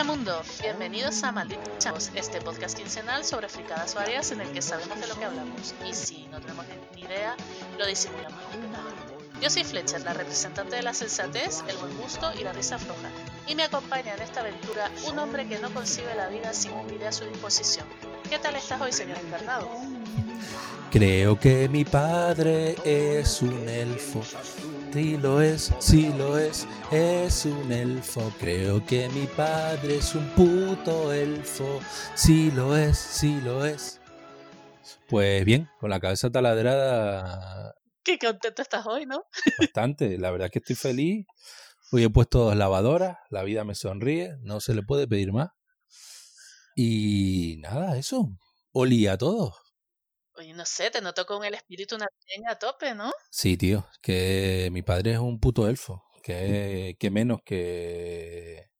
Hola mundo, bienvenidos a Malditos Chavos, este podcast quincenal sobre fricadas varias en el que sabemos de lo que hablamos y si no tenemos ni idea, lo disimulamos. Yo soy Fletcher, la representante de la sensatez, el buen gusto y la risa floja, y me acompaña en esta aventura un hombre que no concibe la vida sin un video a su disposición. ¿Qué tal estás hoy, señor encarnado? Creo que mi padre es un elfo. Sí lo es, sí lo es, es un elfo. Creo que mi padre es un puto elfo. Sí lo es, sí lo es. Pues bien, con la cabeza taladrada. Qué contento estás hoy, ¿no? Bastante, la verdad es que estoy feliz. Hoy he puesto dos lavadoras, la vida me sonríe, no se le puede pedir más. Y nada, eso. Olía a todos. Oye, no sé, te noto con el espíritu navideño a tope, ¿no? Sí, tío, que mi padre es un puto elfo. Que, que menos que.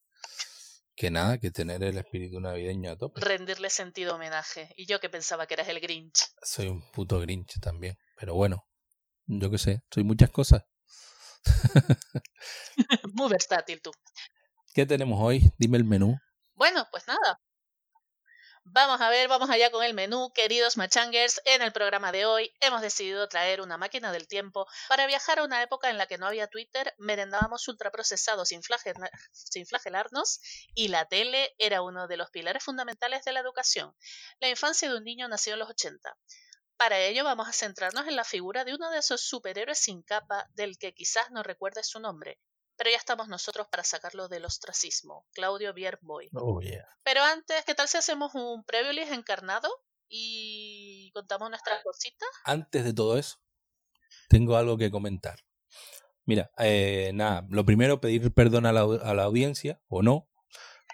Que nada, que tener el espíritu navideño a tope. Rendirle sentido homenaje. Y yo que pensaba que eras el Grinch. Soy un puto Grinch también. Pero bueno, yo qué sé, soy muchas cosas. Muy versátil tú. ¿Qué tenemos hoy? Dime el menú. Bueno, pues nada. Vamos a ver, vamos allá con el menú, queridos machangers. En el programa de hoy hemos decidido traer una máquina del tiempo para viajar a una época en la que no había Twitter, merendábamos ultraprocesados sin, sin flagelarnos y la tele era uno de los pilares fundamentales de la educación. La infancia de un niño nació en los 80. Para ello vamos a centrarnos en la figura de uno de esos superhéroes sin capa del que quizás no recuerdes su nombre, pero ya estamos nosotros para sacarlo del ostracismo. Claudio Bierboy. Oh, yeah. Pero antes, ¿qué tal si hacemos un previo encarnado y contamos nuestras cositas? Antes de todo eso, tengo algo que comentar. Mira, eh, nada, lo primero, pedir perdón a la, a la audiencia, o no,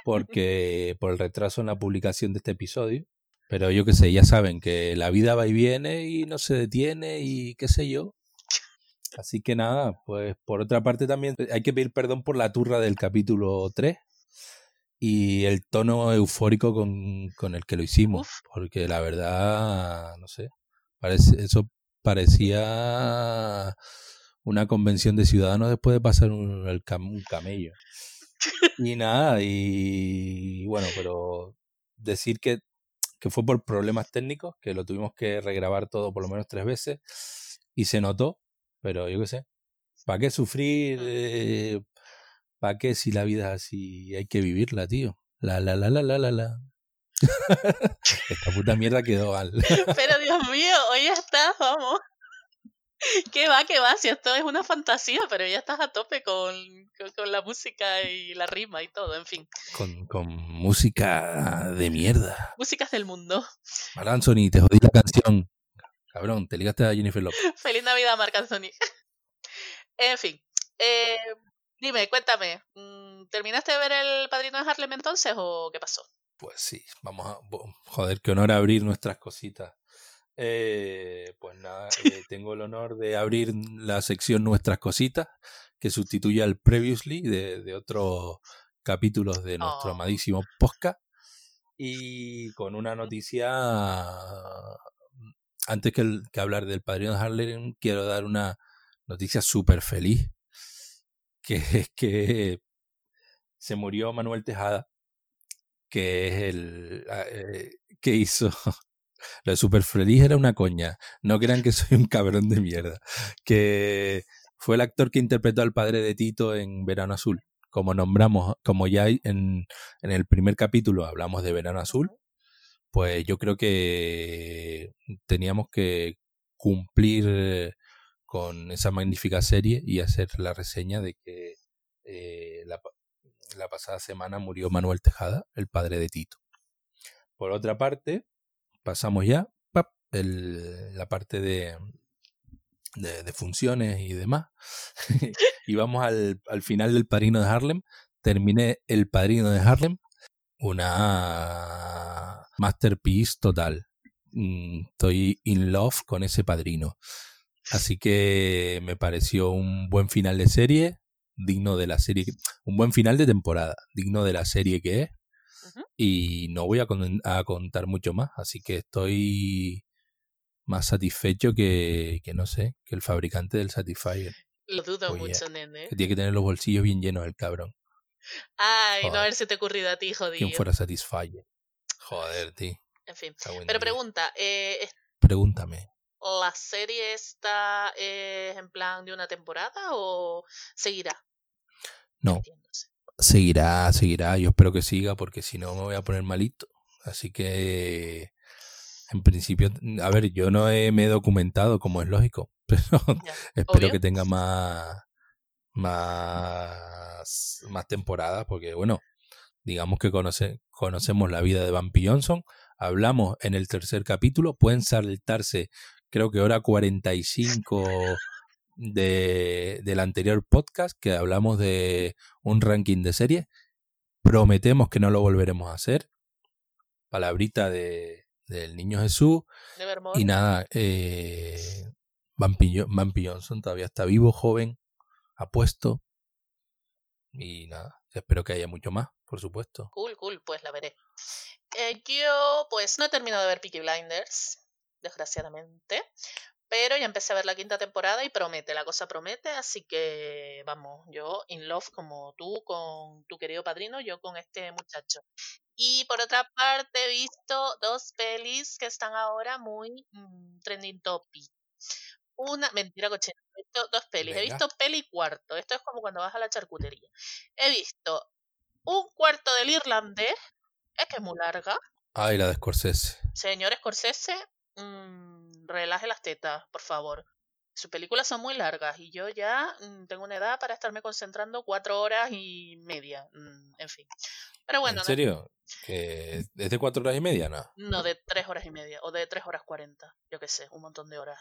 porque por el retraso en la publicación de este episodio. Pero yo qué sé, ya saben que la vida va y viene y no se detiene y qué sé yo. Así que nada, pues por otra parte también hay que pedir perdón por la turra del capítulo 3 y el tono eufórico con, con el que lo hicimos, porque la verdad, no sé, parece, eso parecía una convención de ciudadanos después de pasar un, el cam, un camello. Y nada, y bueno, pero decir que, que fue por problemas técnicos, que lo tuvimos que regrabar todo por lo menos tres veces y se notó, pero yo qué sé. ¿Para qué sufrir? Eh, ¿Para qué si la vida es así? Hay que vivirla, tío. La, la, la, la, la, la, la. Esta puta mierda quedó mal. Pero Dios mío, hoy ya estás, vamos. ¿Qué va, qué va? Si esto es una fantasía, pero ya estás a tope con, con, con la música y la rima y todo, en fin. Con, con música de mierda. Músicas del mundo. Anthony, te jodí la canción. Cabrón, te ligaste a Jennifer Lopez. Feliz Navidad, Marc Anthony. en fin. Eh, dime, cuéntame. mm, ¿Terminaste de ver El Padrino de Harlem entonces o qué pasó? Pues sí, vamos a... Joder, qué honor abrir nuestras cositas. Eh, pues nada, eh, tengo el honor de abrir la sección Nuestras Cositas, que sustituye al Previously de, de otros capítulos de nuestro Oh. amadísimo podcast. Y con una noticia, antes que, hablar del Padrino de Harlem, quiero dar una noticia súper feliz, que es que se murió Manuel Tejada, que es el ah, eh, que hizo lo de Feliz era una coña. No crean que soy un cabrón de mierda. Que fue el actor que interpretó al padre de Tito en Verano Azul. Como nombramos, como ya en el primer capítulo hablamos de Verano Azul, pues yo creo que teníamos que cumplir con esa magnífica serie y hacer la reseña de que eh, la, la pasada semana murió Manuel Tejada, el padre de Tito. Por otra parte, pasamos ya la parte de, de, de funciones y demás. y vamos al, al final del Padrino de Harlem. Terminé El Padrino de Harlem, una masterpiece total. Mm, Estoy in love con ese padrino. Así que me pareció un buen final de serie, digno de la serie, que- un buen final de temporada, digno de la serie que es. Y no voy a, con- a contar mucho más, así que estoy más satisfecho que, que no sé, que el fabricante del Satisfyer, Lo dudo Oye, mucho, nene. que tiene que tener los bolsillos bien llenos el cabrón. Ay, no, a Joder. ver si te ha ocurrido a ti, jodido. ¿Quién fuera Satisfyer? Joder, tío. En fin. Pero pregunta, eh, ¿es- Pregúntame. ¿la serie está eh, en plan de una temporada o seguirá? No, Entiéndose. seguirá, seguirá. Yo espero que siga porque si no me voy a poner malito. Así que, en principio, a ver, yo no he- me he documentado como es lógico, pero Ya. espero Obvio. que tenga más, más, más temporadas porque, bueno, digamos que conoce, conocemos la vida de Vampy Johnson. Hablamos en el tercer capítulo, pueden saltarse, creo que hora 45 de, del anterior podcast, que hablamos de un ranking de series. Prometemos que no lo volveremos a hacer. Palabrita de, del niño Jesús. Y nada, eh, Johnson todavía está vivo, joven, apuesto. Y nada, espero que haya mucho más, por supuesto. Cool, cool, pues la veré. Eh, yo, pues no he terminado de ver Peaky Blinders, desgraciadamente. Pero ya empecé a ver la quinta temporada y promete, la cosa promete, así que vamos, yo in love como tú con tu querido padrino, yo con este muchacho. Y por otra parte he visto dos pelis que están ahora muy mm, trending topic. Una, mentira cochina, he visto dos pelis. He visto peli cuarto, esto es como cuando vas a la charcutería. He visto un cuarto del irlandés, es que es muy larga. Ay, la de Scorsese. Señor Scorsese, mm, relaje las tetas, por favor. Sus películas son muy largas y yo ya mm, tengo una edad para estarme concentrando cuatro horas y media. mm, en fin. Pero bueno, ¿En serio? ¿Que ¿Es de cuatro horas y media? No. no, de tres horas y media o de tres horas cuarenta, yo qué sé, un montón de horas.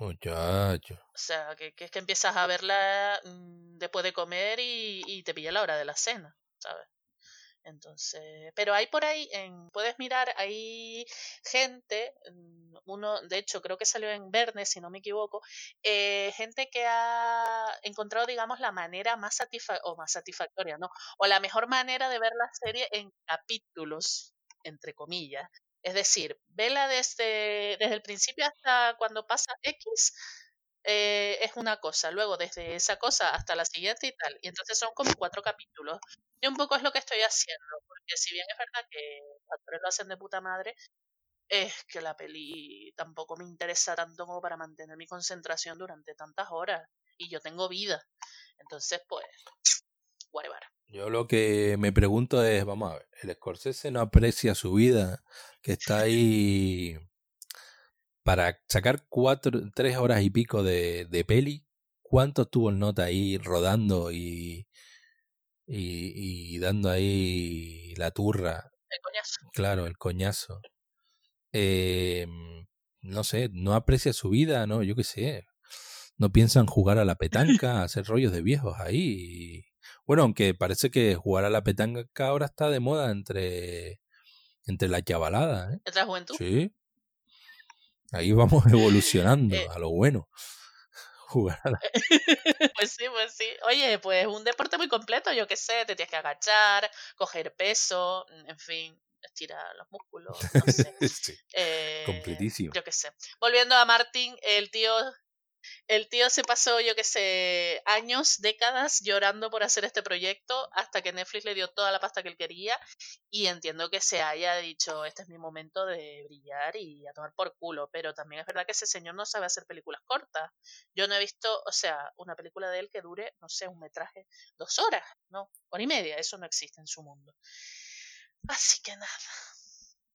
Muchacho. O sea, que, que es que empiezas a verla mm, después de comer y, y te pilla la hora de la cena, ¿sabes? Entonces, pero hay por ahí, en, puedes mirar, hay gente, mm, uno, de hecho creo que salió en Verne, si no me equivoco, eh, gente que ha encontrado, digamos, la manera más satisfa o más satisfactoria, ¿no? O la mejor manera de ver la serie en capítulos, entre comillas. Es decir, vela desde, desde el principio hasta cuando pasa X, eh, es una cosa, luego desde esa cosa hasta la siguiente y tal. Y entonces son como cuatro capítulos. Y un poco es lo que estoy haciendo, porque si bien es verdad que los actores lo hacen de puta madre, es que la peli tampoco me interesa tanto como para mantener mi concentración durante tantas horas. Y yo tengo vida. Entonces, pues, whatever. Yo lo que me pregunto es, vamos a ver, el Scorsese no aprecia su vida, que está ahí para sacar cuatro, tres horas y pico de, de peli. ¿Cuánto tuvo el nota ahí rodando y, y, y dando ahí la turra? El coñazo. Claro, el coñazo. Eh, no sé, no aprecia su vida, ¿no? Yo qué sé. No piensan jugar a la petanca, hacer rollos de viejos ahí. Bueno, aunque parece que jugar a la petanca ahora está de moda entre, entre la chavalada, ¿eh? ¿Otra juventud? Sí. Ahí vamos evolucionando Eh. a lo bueno. Jugar a la... pues sí, pues sí. Oye, pues un deporte muy completo, yo qué sé, te tienes que agachar, coger peso, en fin, estirar los músculos, no sé. Sí, Eh, completísimo. Yo qué sé. Volviendo a Martin, el tío, el tío se pasó, yo qué sé, años, décadas llorando por hacer este proyecto hasta que Netflix le dio toda la pasta que él quería y entiendo que se haya dicho, este es mi momento de brillar y a tomar por culo, pero también es verdad que ese señor no sabe hacer películas cortas. Yo no he visto, o sea, una película de él que dure, no sé, un metraje, dos horas, no, hora y media, eso no existe en su mundo. Así que nada.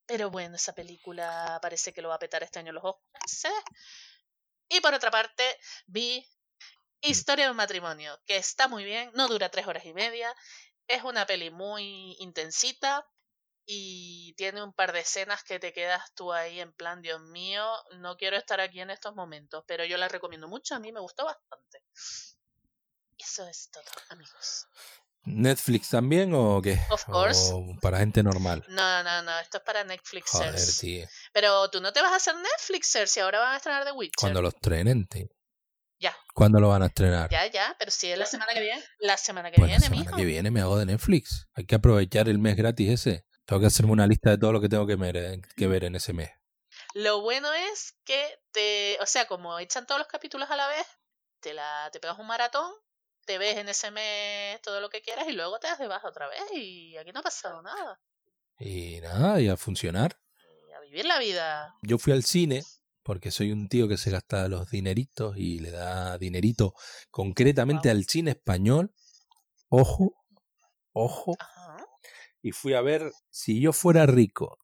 Pero bueno, esa película parece que lo va a petar este año los Oscars. ¿eh? Y por otra parte, vi Historia de un matrimonio, que está muy bien, no dura tres horas y media, es una peli muy intensita y tiene un par de escenas que te quedas tú ahí en plan, Dios mío, no quiero estar aquí en estos momentos, pero yo la recomiendo mucho, a mí me gustó bastante. Eso es todo, amigos. ¿Netflix también o qué? Of course. O para gente normal. No, no, no, esto es para Joder, Netflixers. tío. Pero tú no te vas a hacer Netflixer si ahora van a estrenar The Witcher. Cuando lo estrenen, tío. Ya. ¿Cuándo lo van a estrenar? Ya, ya, pero si es la semana que viene. La semana que Pues la viene, semana mijo. que viene me hago de Netflix. Hay que aprovechar el mes gratis ese. Tengo que hacerme una lista de todo lo que tengo que ver, que ver en ese mes. Lo bueno es que te, o sea, como echan todos los capítulos a la vez, te la te pegas un maratón te ves en ese mes todo lo que quieras y luego te das de baja otra vez y aquí no ha pasado nada. Y nada, y a funcionar. Y a vivir la vida. Yo fui al cine porque soy un tío que se gasta los dineritos y le da dinerito concretamente al cine español. Ojo, ojo. Ajá. Y fui a ver Si yo fuera rico.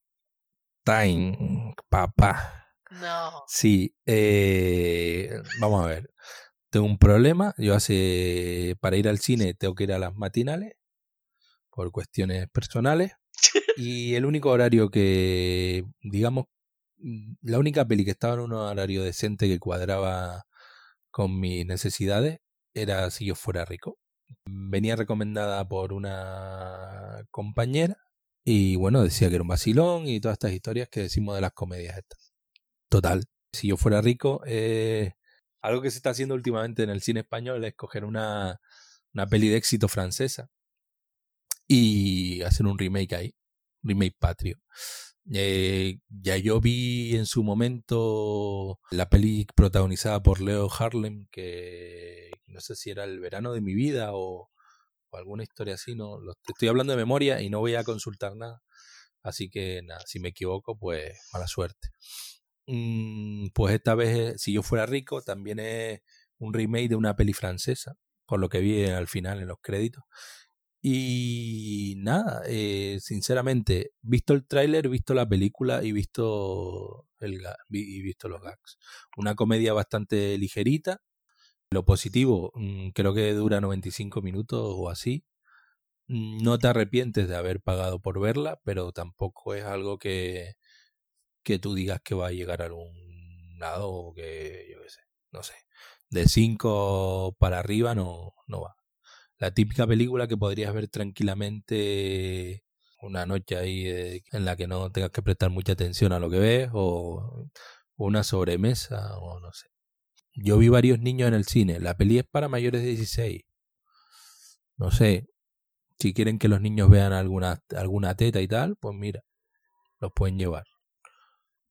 Time, papá. No. Sí, eh, vamos a ver. Tengo un problema. Yo hace. Para ir al cine tengo que ir a las matinales. Por cuestiones personales. Y el único horario que. Digamos. mm, La única peli que estaba en un horario decente que cuadraba con mis necesidades era Si yo fuera rico. Venía recomendada por una compañera. Y bueno, decía que era un vacilón y todas estas historias que decimos de las comedias estas. Total. Si yo fuera rico, eh, algo que se está haciendo últimamente en el cine español es coger una, una peli de éxito francesa y hacer un remake ahí, remake patrio. Eh, ya yo vi en su momento la peli protagonizada por Leo Harlem, que no sé si era el verano de mi vida o, o alguna historia así, no lo estoy hablando de memoria y no voy a consultar nada. Así que nada, si me equivoco, pues mala suerte. Mm, pues esta vez, eh, si yo fuera rico, también es un remake de una peli francesa, por lo que vi al final en los créditos. Y nada, eh, sinceramente, visto el tráiler, visto la película y visto el y visto los gags. Una comedia bastante ligerita. Lo positivo, mm, creo que dura 95 minutos o así. Mm, No te arrepientes de haber pagado por verla, pero tampoco es algo que, que tú digas que va a llegar a algún lado o que, yo qué sé, no sé. De 5 para arriba no, no va. La típica película que podrías ver tranquilamente una noche ahí eh, en la que no tengas que prestar mucha atención a lo que ves o una sobremesa o no sé. Yo vi varios niños en el cine. La peli es para mayores de 16. No sé. Si quieren que los niños vean alguna, alguna teta y tal, pues mira, los pueden llevar.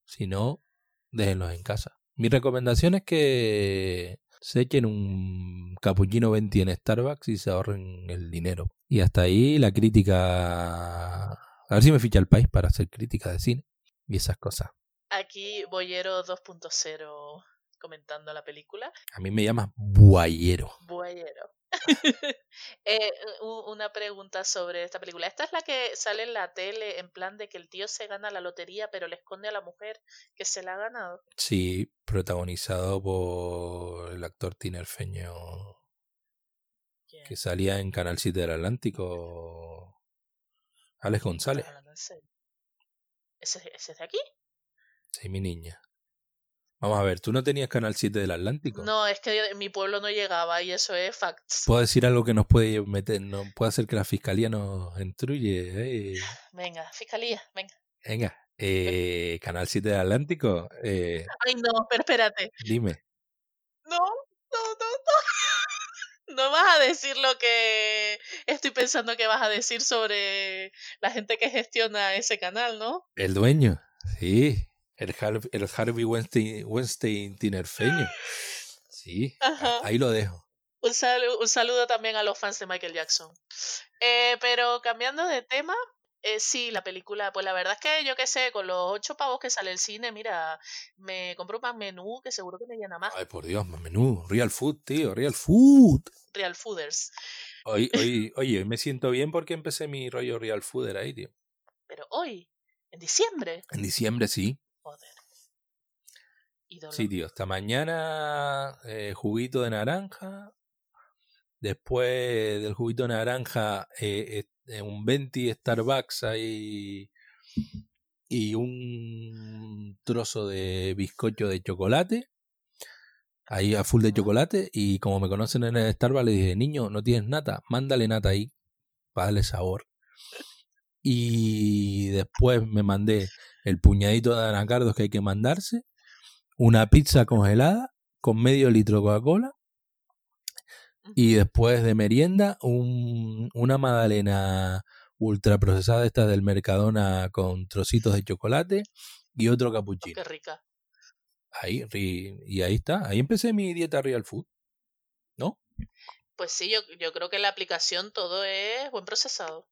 Si no, déjenlos en casa. Mi recomendación es que se echen un cappuccino 20 en Starbucks y se ahorren el dinero. Y hasta ahí la crítica. A ver si me ficha el país para hacer crítica de cine y esas cosas. Aquí Boyero 2.0 comentando la película. A mí me llama buayero. Boyero. Eh, una pregunta sobre esta película. ¿Esta es la que sale en la tele en plan de que el tío se gana la lotería pero le esconde a la mujer que se la ha ganado? Sí, protagonizado por el actor tinerfeño ¿Quién? que salía en Canal 7 del Atlántico, Alex González. ¿Ese, ese es de aquí? Sí, mi niña. Vamos a ver, ¿tú no tenías Canal 7 del Atlántico? No, es que mi pueblo no llegaba y eso es facts. ¿Puedo decir algo que nos puede meter, no puede hacer que la fiscalía nos entruye? Eh, Venga, fiscalía, venga. venga, eh, Canal 7 del Atlántico, eh, Ay, no, pero espérate. dime. No, no, no, no. No vas a decir lo que estoy pensando que vas a decir sobre la gente que gestiona ese canal, ¿no? El dueño, sí. El, Har- el Harvey Weinstein, Weinstein tinerfeño. Sí, Ajá. ahí lo dejo. Un, salu- un saludo también a los fans de Michael Jackson. Eh, pero cambiando de tema, eh, sí, la película, pues la verdad es que yo qué sé, con los ocho pavos que sale el cine, mira, me compro más menú que seguro que me llena más. Ay, por Dios, más menú. Real food, tío, real food. Real Fooders. Hoy, hoy, oye, me siento bien porque empecé mi rollo real fooder ahí, tío. Pero hoy, en diciembre, En diciembre sí. Joder. Sí, tío. Esta mañana eh, juguito de naranja. Después del juguito de naranja, eh, eh, un 20 Starbucks ahí y un trozo de bizcocho de chocolate. Ahí a full de chocolate. Y como me conocen en el Starbucks, le dije, niño, no tienes nata, mándale nata ahí para darle sabor. Y después me mandé el puñadito de anacardos que hay que mandarse, una pizza congelada con medio litro de Coca-Cola y después de merienda un, una magdalena ultra procesada esta del Mercadona con trocitos de chocolate y otro Oh, capuchino. qué rica. Ahí, y ahí está, ahí empecé mi dieta real food. ¿No? Pues sí, yo, yo creo que la aplicación todo es buen procesado.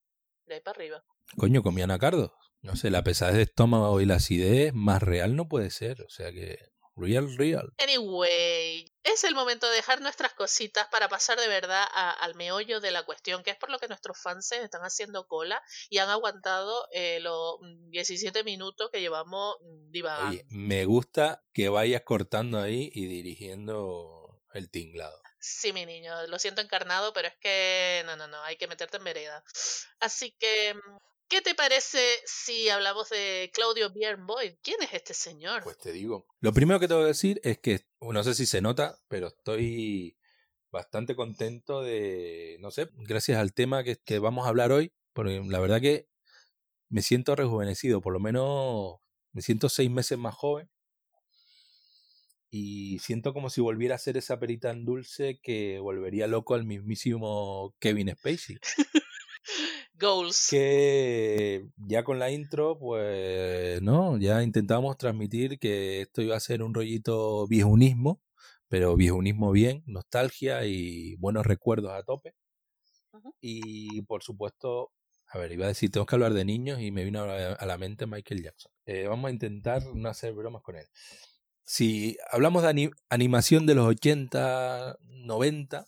De ahí para arriba. Coño, comía anacardos. No sé, la pesadez de estómago y la acidez más real no puede ser. O sea que. Real, real. Anyway, es el momento de dejar nuestras cositas para pasar de verdad a- al meollo de la cuestión, que es por lo que nuestros fans están haciendo cola y han aguantado eh, los mm, 17 minutos que llevamos mm, divagando. Oye, me gusta que vayas cortando ahí y dirigiendo el tinglado. Sí, mi niño, lo siento encarnado, pero es que no, no, no, hay que meterte en vereda. Así que, mm, ¿qué te parece si hablamos de Claudio Bjernboyd? ¿Quién es este señor? Pues te digo. Lo primero que tengo que decir es que, no sé si se nota, pero estoy bastante contento de, no sé, gracias al tema que, que vamos a hablar hoy, porque la verdad que me siento rejuvenecido, por lo menos me siento seis meses más joven y siento como si volviera a ser esa perita en dulce que volvería loco al mismísimo Kevin Spacey. Goals. que ya con la intro, pues, ¿no? Ya intentamos transmitir que esto iba a ser un rollito viejunismo, pero viejunismo bien, nostalgia y buenos recuerdos a tope. Y por supuesto, a ver, iba a decir, tengo que hablar de niños y me vino a la, mente Michael Jackson. Eh, vamos a intentar no hacer bromas con él. Si hablamos de ani- animación de los 80, 90,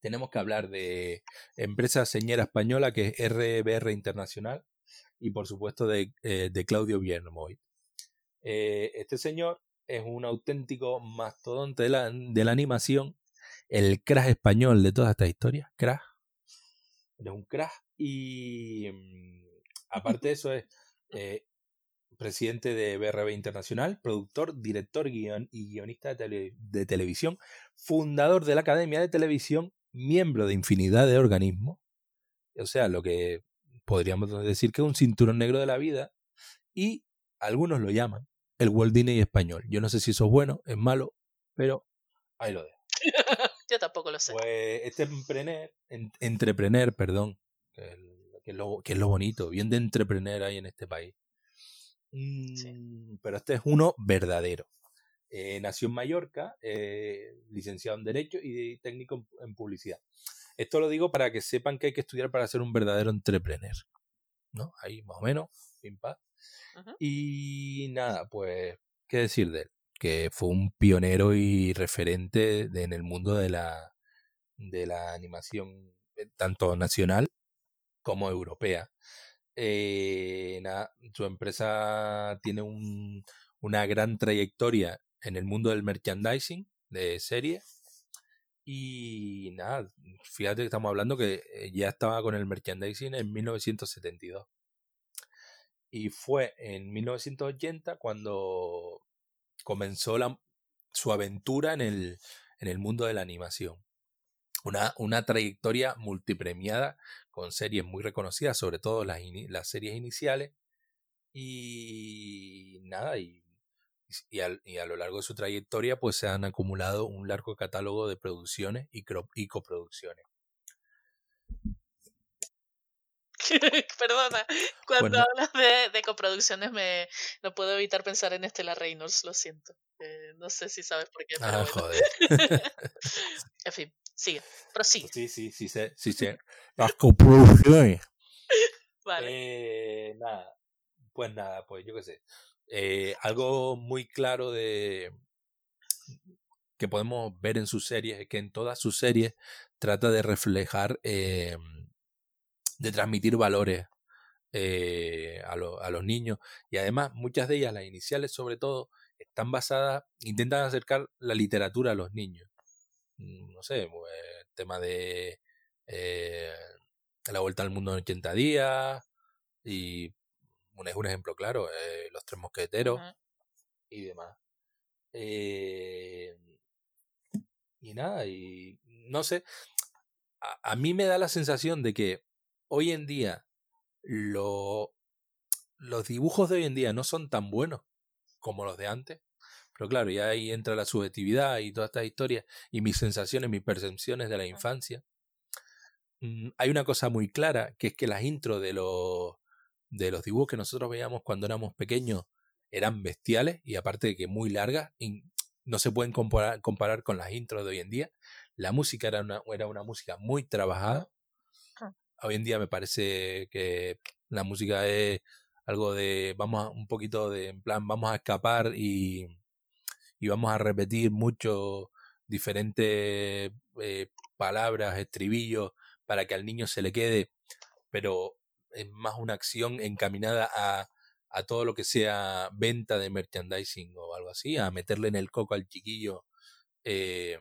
tenemos que hablar de empresa señera española que es RBR Internacional y por supuesto de, eh, de Claudio Biermoy. Eh, este señor es un auténtico mastodonte de la, de la animación, el crash español de toda esta historia, crash. Es un crash y mm, aparte de eso es eh, presidente de BRB Internacional, productor, director guion, y guionista de, tele- de televisión, fundador de la Academia de Televisión, miembro de infinidad de organismos, o sea, lo que podríamos decir que es un cinturón negro de la vida, y algunos lo llaman el Walt Disney español. Yo no sé si eso es bueno, es malo, pero ahí lo dejo. Yo tampoco lo sé. Pues este emprender, en- entrepreneur, perdón, que es, que es lo, que es lo bonito, bien de entrepreneur hay en este país. Mm, Pero este es uno verdadero. Eh, nació en Mallorca, eh, licenciado en Derecho y técnico en, publicidad. Esto lo digo para que sepan que hay que estudiar para ser un verdadero entrepreneur. ¿No? Ahí más o menos, pim pam. Y nada, pues, ¿qué decir de él? Que fue un pionero y referente de- en el mundo de la, de la animación, eh, tanto nacional como europea. Eh, nada, su empresa tiene un- una gran trayectoria en el mundo del merchandising de series. Y nada, fíjate que estamos hablando que eh, ya estaba con el merchandising en 1972. Y fue en 1980 cuando comenzó su aventura en el, en el mundo de la animación. Una, una trayectoria multipremiada con series muy reconocidas, sobre todo las, las series iniciales. Y nada, y, y, al- y a lo largo de su trayectoria pues se han acumulado un largo catálogo de producciones y, coproducciones. Perdona, cuando Bueno. hablas de, de coproducciones me no puedo evitar pensar en Estela Reynolds, lo siento. Eh, no sé si sabes por qué, pero Ah, bueno. joder. En fin, sigue, prosigue. Sí, sí, sí sé, sí sé. Las coproducciones. Vale. Eh, nada, pues nada, pues yo qué sé. Eh, algo muy claro de que podemos ver en sus series es que en todas sus series trata de reflejar, eh, de transmitir valores eh, a, lo- a los niños y además muchas de ellas, las iniciales sobre todo, están basadas, intentan acercar la literatura a los niños. Mm, No sé, pues, tema de la vuelta al mundo en 80 días y un, es un ejemplo claro, eh, los tres mosqueteros y demás. Eh, y nada, y no sé, a, a mí me da la sensación de que hoy en día lo- los dibujos de hoy en día no son tan buenos como los de antes. Pero claro, ya ahí entra la subjetividad y todas estas historias y mis sensaciones, mis percepciones de la infancia. Mm, Hay una cosa muy clara, que es que las intros de los, de los dibujos que nosotros veíamos cuando éramos pequeños eran bestiales y aparte de que muy largas, y no se pueden comparar, comparar con las intros de hoy en día. La música era una, era una música muy trabajada. Ah. Hoy en día me parece que la música es algo de, vamos a, un poquito de, en plan, vamos a escapar y, y vamos a repetir mucho diferentes eh, palabras, estribillos, para que al niño se le quede, pero es más una acción encaminada a, a todo lo que sea venta de merchandising o algo así, a meterle en el coco al chiquillo eh,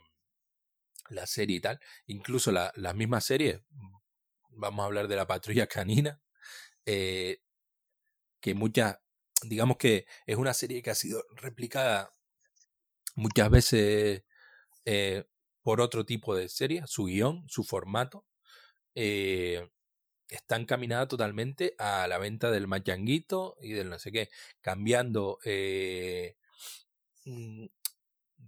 la serie y tal. Incluso la, las mismas series, vamos a hablar de la patrulla canina, eh, que muchas, digamos que es una serie que ha sido replicada muchas veces eh, por otro tipo de serie, su guion, su formato, está encaminada totalmente a la venta del machanguito y del no sé qué, cambiando eh, mm,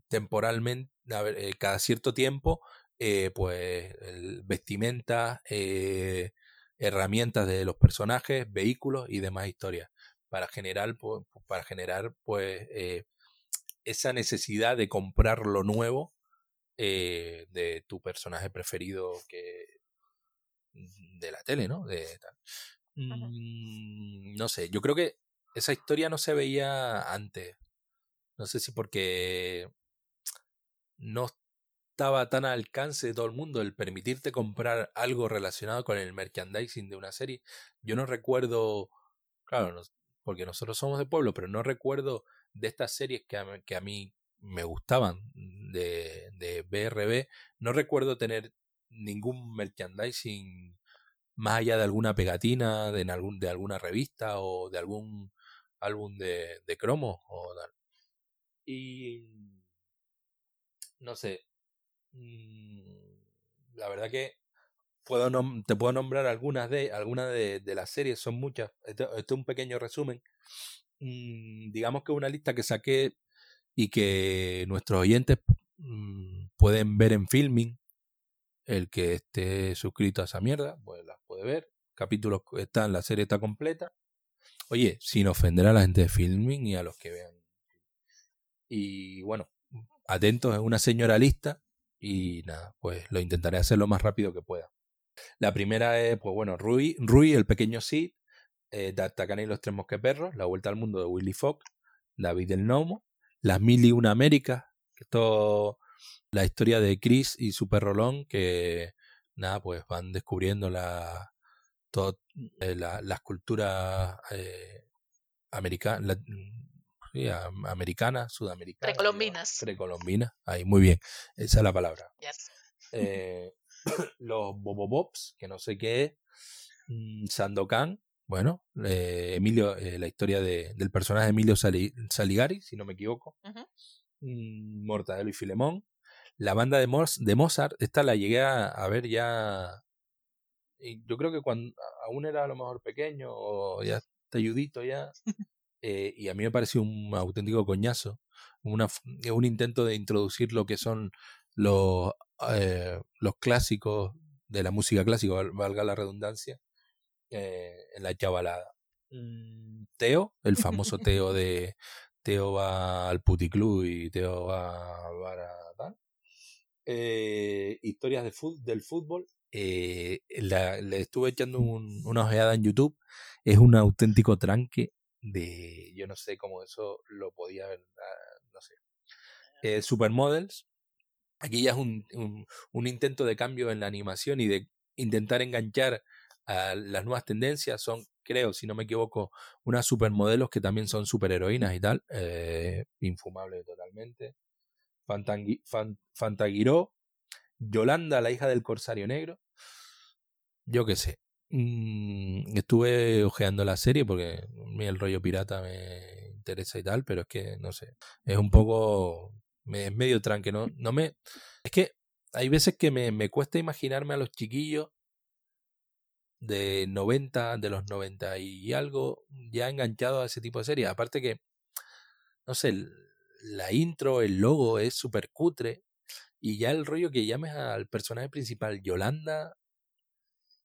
temporalmente, eh, cada cierto tiempo, eh, pues el vestimenta, eh, herramientas de los personajes, vehículos y demás historias. Para generar, pues, para generar pues esa necesidad de comprar lo nuevo de tu personaje preferido que de la tele, ¿no? De, tal. Mm, no sé, yo creo que esa historia no se veía antes. No sé si porque no estaba tan al alcance de todo el mundo el permitirte comprar algo relacionado con el merchandising de una serie. Yo no recuerdo, claro, no- porque nosotros somos de pueblo, pero no recuerdo de estas series que a, mí- que a mí me gustaban de, de BRB, no recuerdo tener ningún merchandising más allá de alguna pegatina de, algún, de alguna revista o de algún álbum de, de cromo o tal. Y no sé, mm, la verdad que puedo te puedo nombrar algunas de algunas de, las series, son muchas. Este es un pequeño resumen. Mm, digamos que una lista que saqué y que nuestros oyentes mm, pueden ver en filming. El que esté suscrito a esa mierda, pues las puede ver. Capítulos están, la serie está completa. Oye, sin ofender a la gente de filming y a los que vean. Y bueno, atentos, es una señora lista. Y nada, pues lo intentaré hacer lo más rápido que pueda. La primera es, pues bueno, Rui, Rui el pequeño Sid, eh, y los tres mosqueperros, La vuelta al mundo de Willy Fogg, David el Gnomo, Las mil y una Américas, esto, la historia de Chris y su perro Lon, que nada, pues van descubriendo la, todo, eh, la- las culturas eh, americanas, la- sí, americanas, sudamericanas. Precolombinas. Precolombinas, ahí, muy bien, esa es la palabra Yes. eh, los Bobobops, que no sé qué es, mm, Sandokan, bueno, eh, Emilio, eh, la historia de- del personaje de Emilio Sali- Saligari, si no me equivoco, mm, Mortadelo y Filemón, la banda de, de Mozart, esta la llegué a, ver ya, y yo creo que cuando aún era a lo mejor pequeño o ya talludito ya, eh, y a mí me pareció un auténtico coñazo, una, un intento de introducir lo que son los, eh, los clásicos de la música clásica, val- valga la redundancia, eh, en la chavalada. Mm, Teo, el famoso Teo de Teo va al puticlub y Teo va bar a. Eh, historias de fut- del fútbol. eh, le estuve echando un- una ojeada en YouTube. Es un auténtico tranque de. Yo no sé cómo eso lo podía ver. ah, No sé. Eh, Supermodels. Aquí ya es un, un, intento de cambio en la animación y de intentar enganchar a las nuevas tendencias. Son, creo, si no me equivoco, unas supermodelos que también son superheroínas y tal. Infumable totalmente. Fantaguiró. Yolanda, la hija del corsario negro. Yo qué sé. Mm, estuve ojeando la serie porque a mí el rollo pirata me interesa y tal, pero es que no sé. Es un poco. Es medio tranque, ¿no? No me. Es que hay veces que me, me cuesta imaginarme a los chiquillos de 90, de los 90 y algo, ya enganchados a ese tipo de series. Aparte que, no sé, la intro, el logo es súper cutre. Y ya el rollo que llames al personaje principal, Yolanda,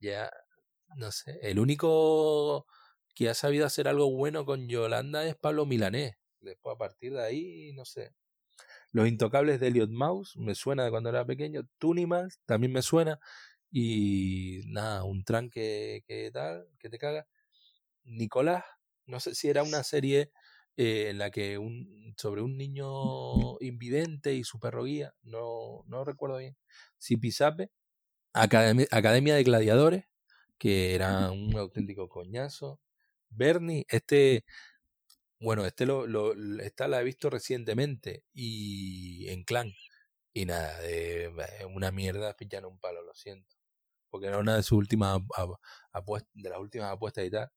ya, no sé, el único que ha sabido hacer algo bueno con Yolanda es Pablo Milanés. Después, a partir de ahí, no sé. Los Intocables de Elliot Mouse, me suena de cuando era pequeño. Tunimals, también me suena. Y nada, un tranque que tal, que te caga. Nicolás, no sé si era una serie eh, en la que un, sobre un niño invidente y su perro guía, no, no recuerdo bien. Si Pisape, Academia, Academia de Gladiadores, que era un auténtico coñazo. Bernie, este, bueno, este lo, lo, esta la he visto recientemente y en clan. Y nada, de, una mierda pillar un palo, lo siento. Porque era una de sus últimas apuestas, de las últimas apuestas y tal.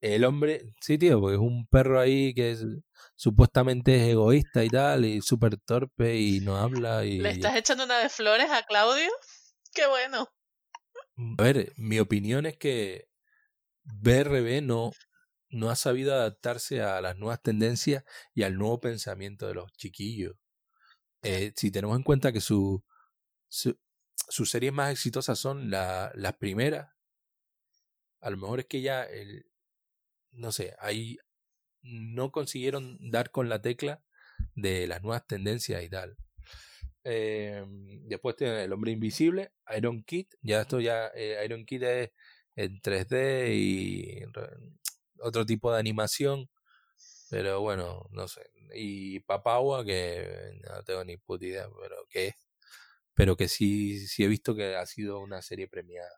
El hombre, sí, tío, porque es un perro ahí que es, supuestamente es egoísta y tal, y súper torpe y no habla. Y, ¿Le estás echando una de flores a Claudio? Qué bueno. A ver, mi opinión es que BRB no, no ha sabido adaptarse a las nuevas tendencias y al nuevo pensamiento de los chiquillos. Eh, si tenemos en cuenta que su, su, sus series más exitosas son la, las primeras, a lo mejor es que ya, el, no sé, ahí no consiguieron dar con la tecla de las nuevas tendencias y tal. Eh, después tiene El Hombre Invisible, Iron Kid, ya esto ya, eh, Iron Kid es en 3D y otro tipo de animación, pero bueno, no sé. Y Papagua, que no tengo ni puta idea, pero que pero que sí, sí he visto que ha sido una serie premiada.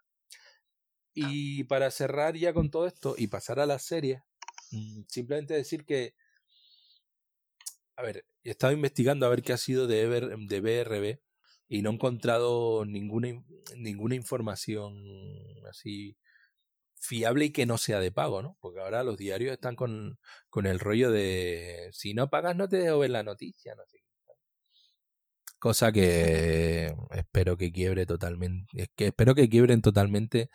Y para cerrar ya con todo esto y pasar a la serie, mm, simplemente decir que, a ver, he estado investigando a ver qué ha sido de, de BRB y no he encontrado ninguna, ninguna información así fiable y que no sea de pago, ¿no? Porque ahora los diarios están con, con el rollo de si no pagas no te dejo ver la noticia, no. Cosa que espero que quiebre totalmente, que espero que quiebren totalmente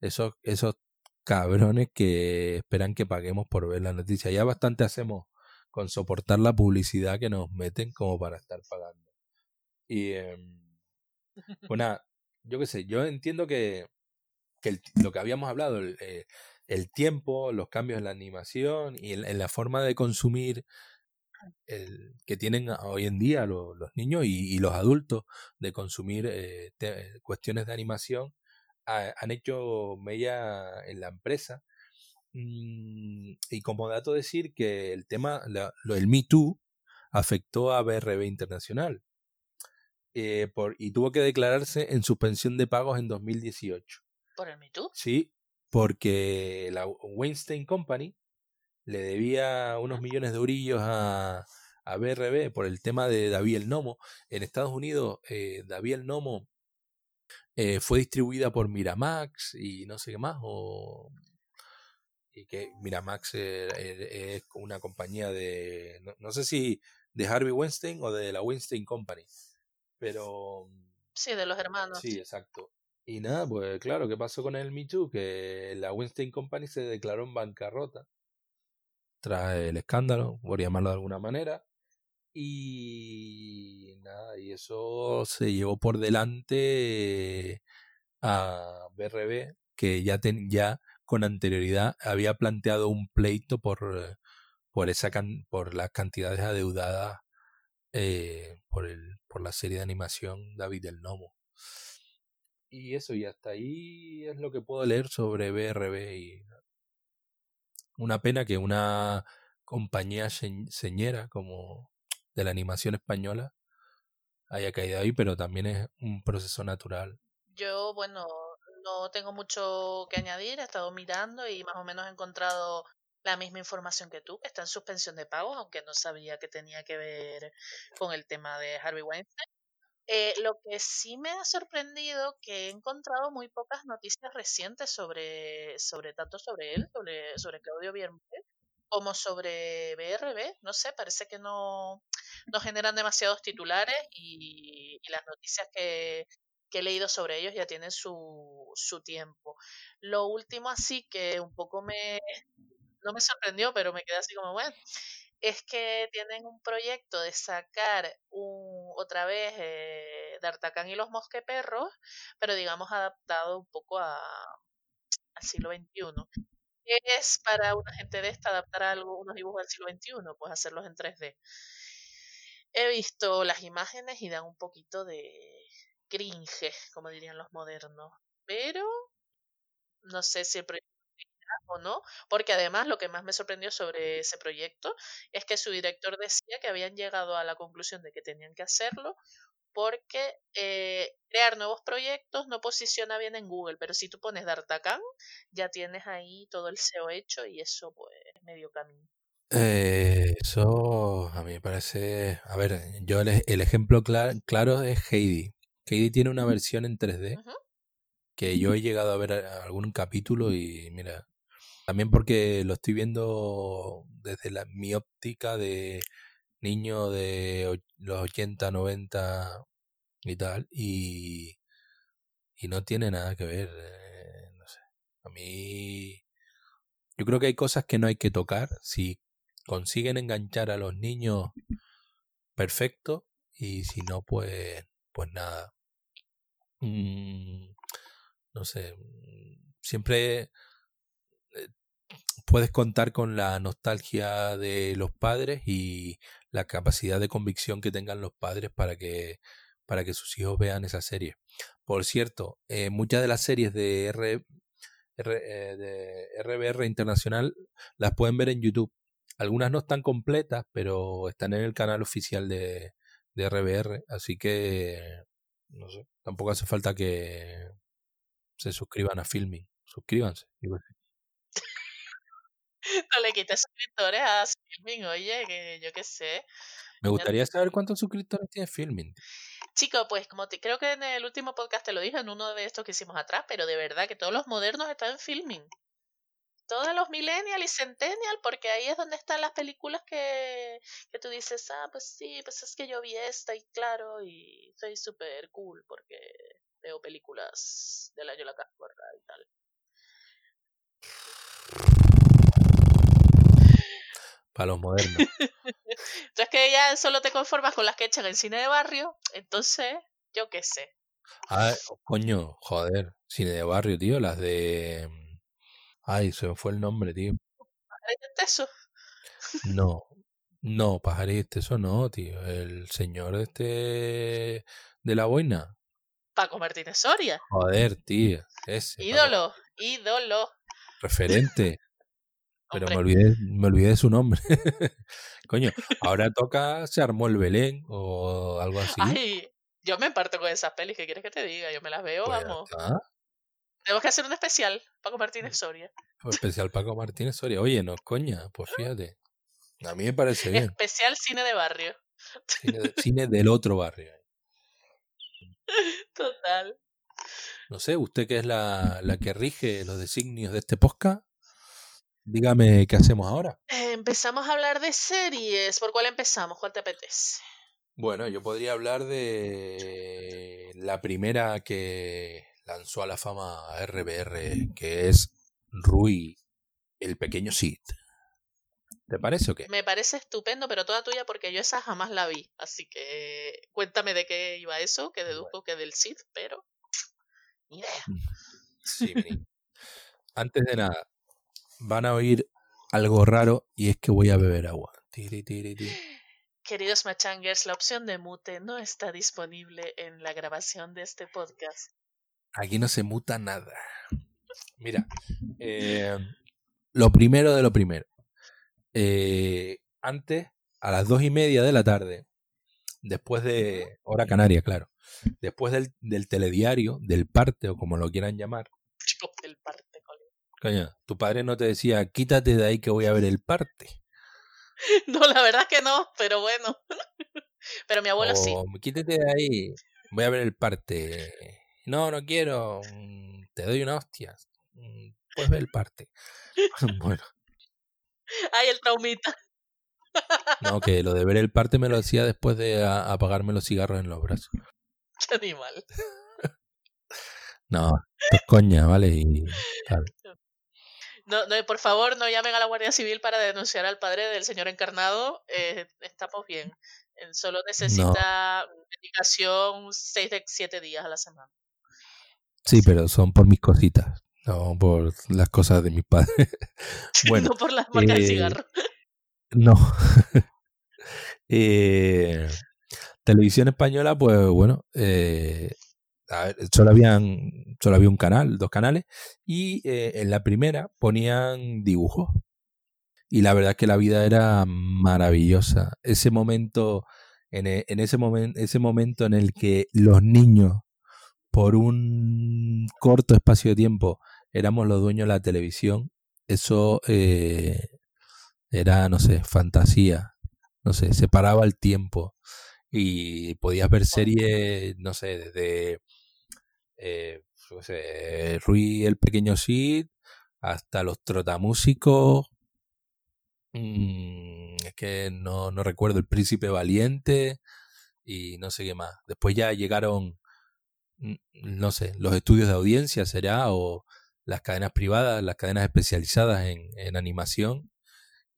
esos, esos cabrones que esperan que paguemos por ver la noticia. Ya bastante hacemos con soportar la publicidad que nos meten como para estar pagando. Y bueno, em, yo qué sé, yo entiendo que que lo que habíamos hablado, el, eh, el, tiempo, los cambios en la animación y en, la forma de consumir el, que tienen hoy en día los niños y, los adultos de consumir eh, cuestiones de animación han hecho mella en la empresa. Mm, y como dato decir que el tema, lo, el Me Too, afectó a BRB Internacional. Eh, por, y tuvo que declararse en suspensión de pagos en 2018. ¿Por el Me Sí, porque la Weinstein Company le debía unos millones de eurillos a, a BRB por el tema de David el Nomo. En Estados Unidos, eh, David el Nomo eh, fue distribuida por Miramax y no sé qué más. O, y que Miramax eh, es una compañía de, no, no, sé si de Harvey Weinstein o de la Weinstein Company. Pero... Sí, de los hermanos. Sí, exacto. Y nada, pues claro, ¿qué pasó con el Me Too? Que la Weinstein Company se declaró en bancarrota tras el escándalo, por llamarlo de alguna manera. Y nada, y eso se llevó por delante a BRB, que ya, ten, ya con anterioridad había planteado un pleito por, por, esa por las cantidades adeudadas eh, por, el, por la serie de animación David del Nomo. Y eso, y hasta ahí es lo que puedo leer sobre BRB. Y una pena que una compañía señera como de la animación española haya caído ahí, pero también es un proceso natural. Yo, bueno, no tengo mucho que añadir, he estado mirando y más o menos he encontrado la misma información que tú, que está en suspensión de pagos, aunque no sabía que tenía que ver con el tema de Harvey Weinstein. Eh, lo que sí me ha sorprendido que he encontrado muy pocas noticias recientes sobre, sobre tanto sobre él, sobre, sobre Claudio Bienvenido, como sobre BRB. No sé, parece que no, no generan demasiados titulares y, las noticias que, he leído sobre ellos ya tienen su, su tiempo. Lo último así que un poco me, no me sorprendió, pero me quedé así como, bueno, es que tienen un proyecto de sacar un, otra vez eh, D'Artagnan y los mosqueperros, pero digamos adaptado un poco a, al siglo XXI. ¿Qué es para una gente de esta adaptar algo, unos dibujos del siglo XXI? Pues hacerlos en 3D. He visto las imágenes y dan un poquito de cringe, como dirían los modernos. Pero no sé si el proyecto o no, porque además lo que más me sorprendió sobre ese proyecto es que su director decía que habían llegado a la conclusión de que tenían que hacerlo porque eh, crear nuevos proyectos no posiciona bien en Google, pero si tú pones D'Artagnan, ya tienes ahí todo el SEO hecho y eso pues medio camino. Eh, eso a mí me parece, a ver, yo el, ejemplo claro es Heidi. Heidi tiene una versión en 3D que yo he llegado a ver algún capítulo y mira, también porque lo estoy viendo desde la, mi óptica de niño de los 80, 90 y tal, y, y no tiene nada que ver, eh, no sé. A mí, yo creo que hay cosas que no hay que tocar. Si consiguen enganchar a los niños, perfecto, y si no, pues, pues nada. Mm, no sé, siempre eh, puedes contar con la nostalgia de los padres y la capacidad de convicción que tengan los padres para que, para que sus hijos vean esa serie. Por cierto, eh, muchas de las series de, R, eh, de RBR Internacional las pueden ver en YouTube. Algunas no están completas, pero están en el canal oficial de, de RBR, así que no sé, tampoco hace falta que se suscriban a Filming. Suscríbanse. no le quites suscriptores a Filming, oye, que yo qué sé. Me gustaría saber cuántos suscriptores tiene Filming. Chico, pues como te, creo que en el último podcast te lo dije, en uno de estos que hicimos atrás, pero de verdad que todos los modernos están en Filming. Todos los millennial y centennial, porque ahí es donde están las películas que, que tú dices, ah, pues sí, pues es que yo vi esta y claro, y soy súper cool porque veo películas del año La Cascuerda y tal. Para los modernos. entonces que ya solo te conformas con las que echan en cine de barrio, entonces, yo qué sé. Ah, coño, joder, cine de barrio, tío, las de... Ay, se me fue el nombre, tío. eso? No, no, Pajarito, eso no, tío. El señor este de la boina. Paco Martínez Soria. Joder, tío. Ese, ídolo, ídolo. Referente. Pero me olvidé, me olvidé de su nombre. Coño, ahora toca, se armó el Belén o algo así. Ay, yo me parto con esas pelis, ¿qué quieres que te diga? Yo me las veo, pues vamos. Tenemos que hacer un especial, Paco Martínez Soria. Un especial Paco Martínez Soria. Oye, no, coña, pues fíjate. A mí me parece bien. Especial cine de barrio. Cine, del otro barrio. Total. No sé, usted que es la, la que rige los designios de este podcast, Dígame qué hacemos ahora. Eh, empezamos a hablar de series. ¿Por cuál empezamos? ¿Cuál te apetece? Bueno, yo podría hablar de la primera que lanzó a la fama a RBR, que es Rui, el pequeño Sid. ¿Te parece o qué? Me parece estupendo, pero toda tuya porque yo esa jamás la vi. Así que cuéntame de qué iba eso, que deduzco que del Sid, pero ni idea. Sí, Antes de nada, van a oír algo raro y es que voy a beber agua. Queridos machangers, la opción de mute no está disponible en la grabación de este podcast. Aquí no se muta nada. Mira, eh, lo primero de lo primero. Eh, antes, a las dos y media de la tarde, después de hora canaria, claro, después del, del telediario, del parte o como lo quieran llamar. Del parte. Coño, tu padre no te decía, quítate de ahí que voy a ver el parte. No, la verdad que no, pero bueno. Pero mi abuelo sí. Quítate de ahí, voy a ver el parte. No, no quiero. Mm, te doy una hostia. Mm, puedes ver el parte. bueno. Ay, el traumita. No, que lo de ver el parte me lo hacía después de apagarme los cigarros en los brazos. Qué animal. No, pues coña, ¿vale? Y no, no, por favor, no llamen a la Guardia Civil para denunciar al padre del señor encarnado. Eh, estamos bien. Solo necesita medicación seis de siete días a la semana. Sí, pero son por mis cositas, no por las cosas de mi padre. bueno, no por las marcas de eh, cigarro. No. Eh, televisión española, pues bueno, eh, solo, habían, solo había un canal, dos canales, y eh, en la primera ponían dibujos. Y la verdad es que la vida era maravillosa. Ese momento, en, e, en ese, momento ese momento en el que los niños, por un corto espacio de tiempo, éramos los dueños de la televisión, eso eh, era, no sé, fantasía. No sé, separaba el tiempo y podías ver series, no sé, desde eh, sé, Rui el Pequeño Cid hasta los Trotamúsicos. Mm, es que no, no recuerdo, el Príncipe Valiente y no sé qué más. Después ya llegaron, no sé, los estudios de audiencia será o las cadenas privadas, las cadenas especializadas en, en animación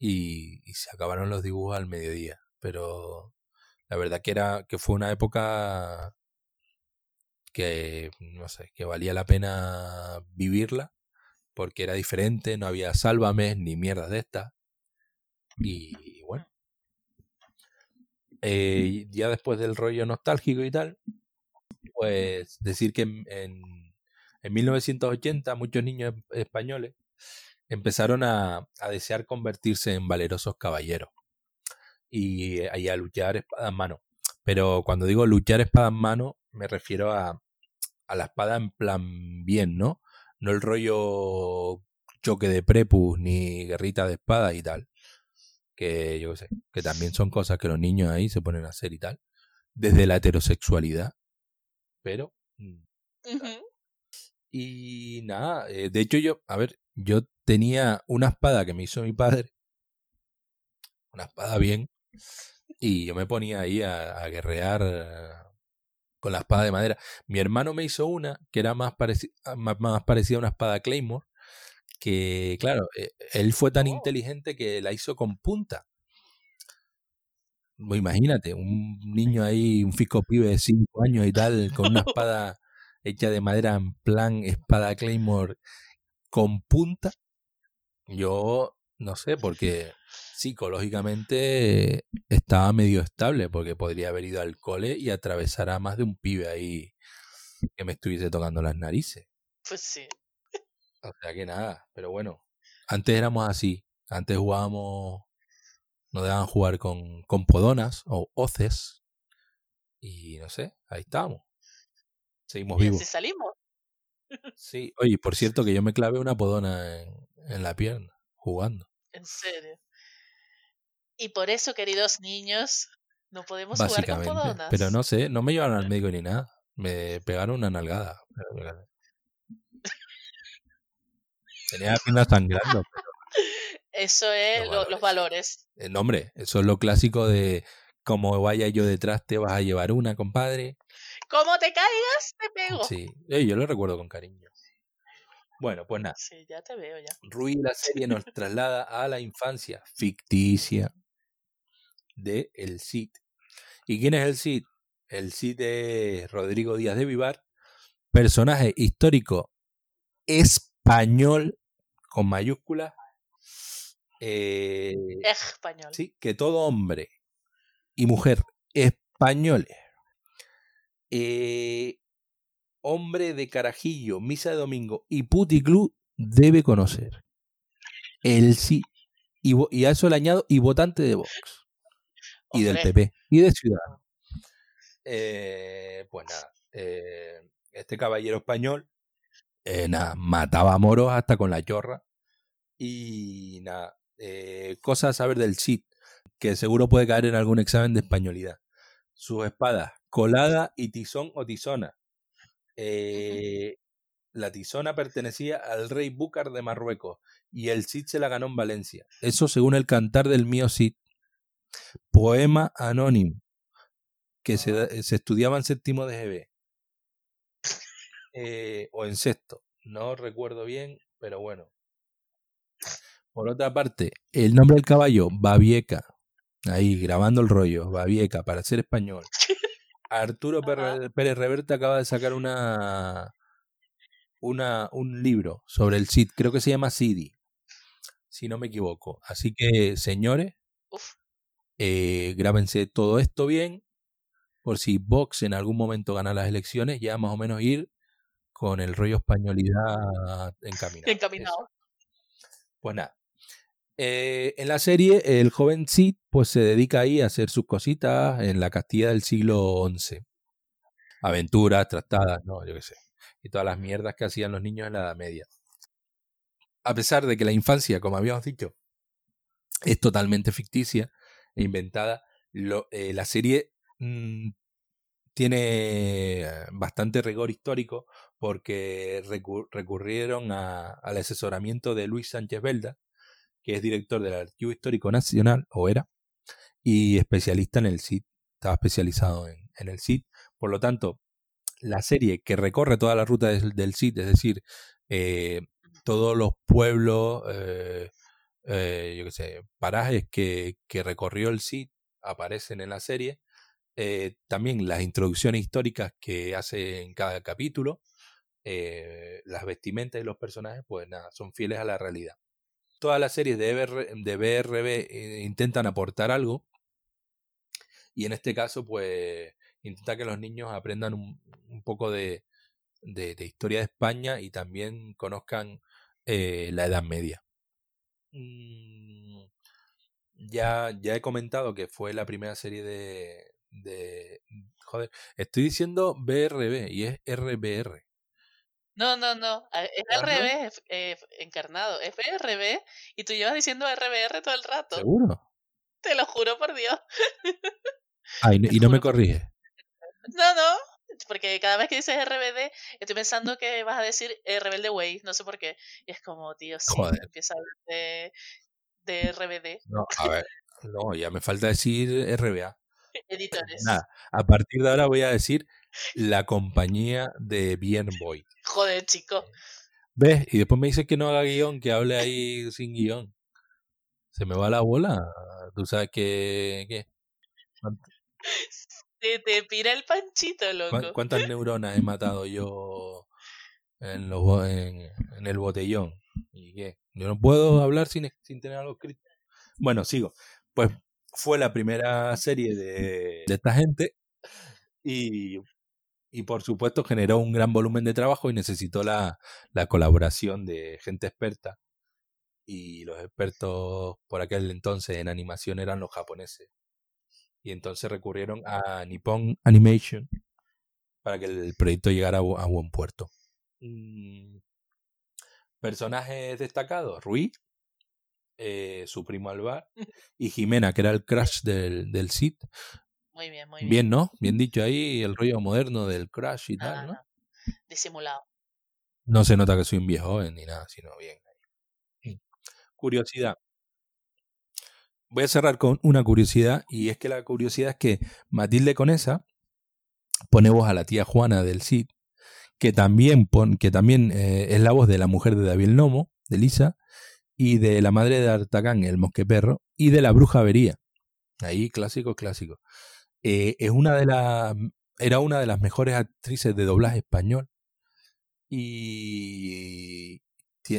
y, se acabaron los dibujos al mediodía. Pero la verdad que era que fue una época que no sé, que valía la pena vivirla porque era diferente, no había sálvame ni mierdas de estas. Y bueno, eh, ya después del rollo nostálgico y tal, pues decir que en, en 1980 muchos niños españoles empezaron a, a, desear convertirse en valerosos caballeros y, y a luchar espada en mano. Pero cuando digo luchar espada en mano, me refiero a, a la espada en plan bien, ¿no? No el rollo choque de prepus ni guerrita de espada y tal. Que yo sé, que también son cosas que los niños ahí se ponen a hacer y tal. Desde la heterosexualidad. Pero. Mm, y nada, eh, de hecho yo, a ver, yo tenía una espada que me hizo mi padre. Una espada bien. Y yo me ponía ahí a, a guerrear con la espada de madera. Mi hermano me hizo una que era más, ah, más, parecida a una espada Claymore, que claro, eh, él fue tan oh. inteligente que la hizo con punta. Imagínate, un niño ahí, un fisco pibe de 5 años y tal, con una espada hecha de madera en plan espada Claymore con punta. Yo no sé, porque psicológicamente estaba medio estable porque podría haber ido al cole y atravesar a más de un pibe ahí que me estuviese tocando las narices. Pues sí. O sea que nada, pero bueno, antes éramos así, antes jugábamos, nos dejaban jugar con, con podonas o hoces y no sé, ahí estábamos. Seguimos y vivos. Así salimos. Sí, oye, por cierto que yo me clavé una podona en, en la pierna jugando. En serio. Y por eso, queridos niños, no podemos jugar con podonas. Pero no sé, no me llevaron al médico ni nada. Me pegaron una nalgada. Tenía la pierna sangrando. Eso es los valores. El nombre, eso es lo clásico de como vaya yo detrás te vas a llevar una, compadre. Como te caigas, te pego. Sí, yo lo recuerdo con cariño. Bueno, pues nada. Sí, ya te veo ya. Rui la serie nos traslada a la infancia ficticia de El Cid. ¿Y quién es el Cid? El Cid es Rodrigo Díaz de Vivar, personaje histórico español con mayúsculas. Eh, español. Sí, que todo hombre y mujer españoles, eh, hombre de carajillo, misa de domingo y puticlub debe conocer. El sí. Y, y a eso le añado y votante de Vox y del PP y de Ciudadanos. Eh, pues nada, eh, este caballero español, nada, mataba a moros hasta con la chorra. Y nada, cosas a saber del Cid, que seguro puede caer en algún examen de españolidad. Sus espadas, colada y tizón o tizona. la tizona pertenecía al rey Búcar de Marruecos y el Cid se la ganó en Valencia. Eso según el cantar del mío Cid. Poema anónimo, que se, se estudiaba en séptimo de GB. Eh, o en sexto, no recuerdo bien, pero bueno. Por otra parte, el nombre del caballo, Babieca, ahí grabando el rollo, Babieca, para ser español. Arturo Pérez Reverte acaba de sacar una, una, un libro sobre el Cid, creo que se llama Cidi, si no me equivoco. Así que, señores, eh, grábense todo esto bien, por si Vox en algún momento gana las elecciones, ya más o menos ir con el rollo españolidad encaminado. Encaminado. Pues nada. Eh, en la serie, el joven Sid pues se dedica ahí a hacer sus cositas en la Castilla del siglo XI. Aventuras, tratadas, no, yo qué sé. Y todas las mierdas que hacían los niños en la Edad Media. A pesar de que la infancia, como habíamos dicho, es totalmente ficticia e inventada, eh, la serie mm, tiene bastante rigor histórico porque recurrieron al asesoramiento de Luis Sánchez Belda, es director del Archivo Histórico Nacional, o era, y especialista en el CID, estaba especializado en, el CID. Por lo tanto, la serie que recorre toda la ruta del, del es decir, eh, todos los pueblos, eh, eh, yo qué sé, parajes que, que, recorrió el CID aparecen en la serie. también las introducciones históricas que hace en cada capítulo, las vestimentas y los personajes, pues nada, son fieles a la realidad todas las series de, BRB eh, intentan aportar algo. Y en este caso, pues, intenta que los niños aprendan un, poco de, de, historia de España y también conozcan eh, la Edad Media. Mm, ya, ya he comentado que fue la primera serie de, de. Joder, estoy diciendo BRB y es RBR. No, no, no. Es al revés, eh, encarnado. Es BRB y tú llevas diciendo RBR todo el rato. ¿Seguro? Te lo juro por Dios. Ah, y, no me corrige. No, no. Porque cada vez que dices RBD, estoy pensando que vas a decir eh, Rebelde Way, no sé por qué. Y es como, tío, sí, empieza a hablar de, de RBD. No, a ver, no, ya me falta decir RBA. Editores. Nada, a partir de ahora voy a decir la compañía de Bien Boy. Joder, chico. ¿Ves? Y después me dice que no haga guion, que hable ahí sin guion. Se me va la bola. Tú sabes que. ¿Qué? Se te pira el panchito, loco. ¿Cuántas neuronas he matado yo en, los, en, el botellón? ¿Y qué? Yo no puedo hablar sin, sin tener algo escrito. Bueno, sigo. Pues fue la primera serie de, de esta gente y y por supuesto generó un gran volumen de trabajo y necesitó la, la colaboración de gente experta. Y los expertos por aquel entonces en animación eran los japoneses. Y entonces recurrieron a Nippon Animation para que el proyecto llegara a, buen puerto. Mm, personajes destacados, Rui, eh, su primo Alvar, y Jimena, que era el crush del, del Cid, muy bien, muy bien. Bien, ¿no? Bien dicho ahí el rollo moderno del crash y tal, ¿no? Disimulado. No se nota que soy un viejo joven ni nada, sino bien. Curiosidad. Voy a cerrar con una curiosidad, y es que la curiosidad es que Matilde Conesa pone voz a la tía Juana del Cid, que también, que también eh, es la voz de la mujer de David Nomo, de Lisa, y de la madre de Artagán, el mosqueperro, y de la bruja Vería. Ahí, clásico, clásico. Eh, es una de las, era una de las mejores actrices de doblaje español. Y, y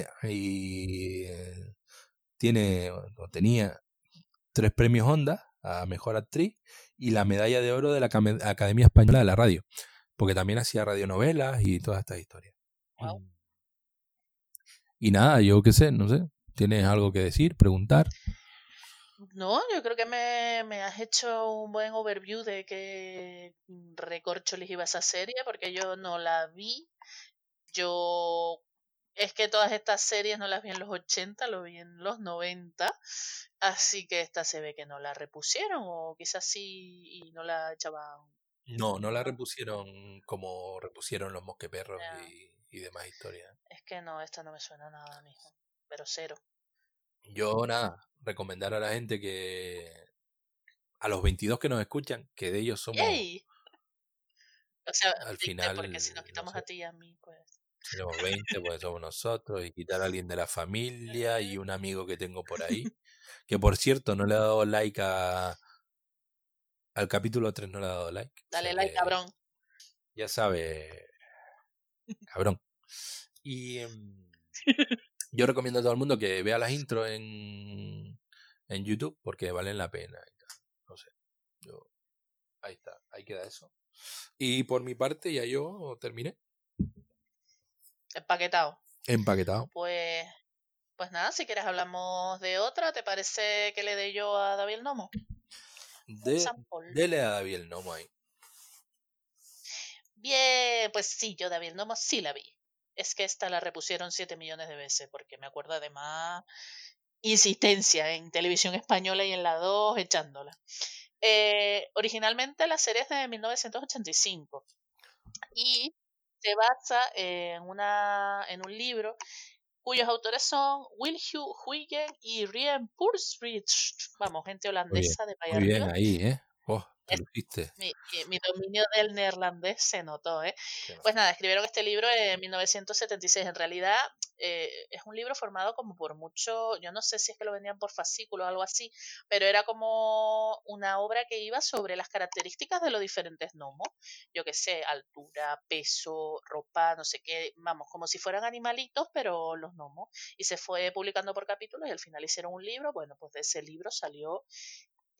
eh, tiene, o tenía tres premios Honda a Mejor Actriz y la medalla de oro de la Academia Española de la Radio, porque también hacía radionovelas y todas estas historias. Y nada, yo qué sé, no sé, ¿tienes algo que decir, preguntar? No, yo creo que me, me, has hecho un buen overview de qué les iba esa serie, porque yo no la vi. Yo. Es que todas estas series no las vi en los 80, lo vi en los 90. Así que esta se ve que no la repusieron, o quizás sí y no la echaban. No, no la repusieron como repusieron los mosqueperros y, y demás historias. Es que no, esta no me suena nada, mijo. Pero cero. Yo nada, recomendar a la gente que a los 22 que nos escuchan, que de ellos somos O sea, al final porque si nos quitamos a ti y a mí, pues somos 20, pues somos nosotros y quitar a alguien de la familia y un amigo que tengo por ahí, que por cierto no le ha dado like a al capítulo 3 no le ha dado like. Dale like, cabrón. Ya sabe, cabrón. Y em, yo recomiendo a todo el mundo que vea las intros en, en YouTube porque valen la pena. Yo, ahí está, ahí queda eso. Y por mi parte ya yo terminé. Empaquetado. Empaquetado. Pues, pues nada, si quieres hablamos de otra. ¿Te parece que le dé yo a David el Nomo? De, dele a David el Nomo ahí. Bien, pues sí, yo David el Nomo sí la vi. Es que esta la repusieron 7 millones de veces, porque me acuerdo además insistencia en televisión española y en la 2 echándola. Eh, originalmente la serie es de 1985 y se basa en, una, en un libro cuyos autores son Wilhugh Huygen y Rien Pursrich. Vamos, gente holandesa de Muy bien ahí, ¿eh? Oh, mi, mi, dominio del neerlandés se notó, ¿eh? Pues nada, escribieron este libro en 1976. En realidad eh, es un libro formado como por mucho, yo no sé si es que lo vendían por fascículos o algo así, pero era como una obra que iba sobre las características de los diferentes gnomos. Yo qué sé, altura, peso, ropa, no sé qué, vamos, como si fueran animalitos, pero los gnomos. Y se fue publicando por capítulos y al final hicieron un libro. Bueno, pues de ese libro salió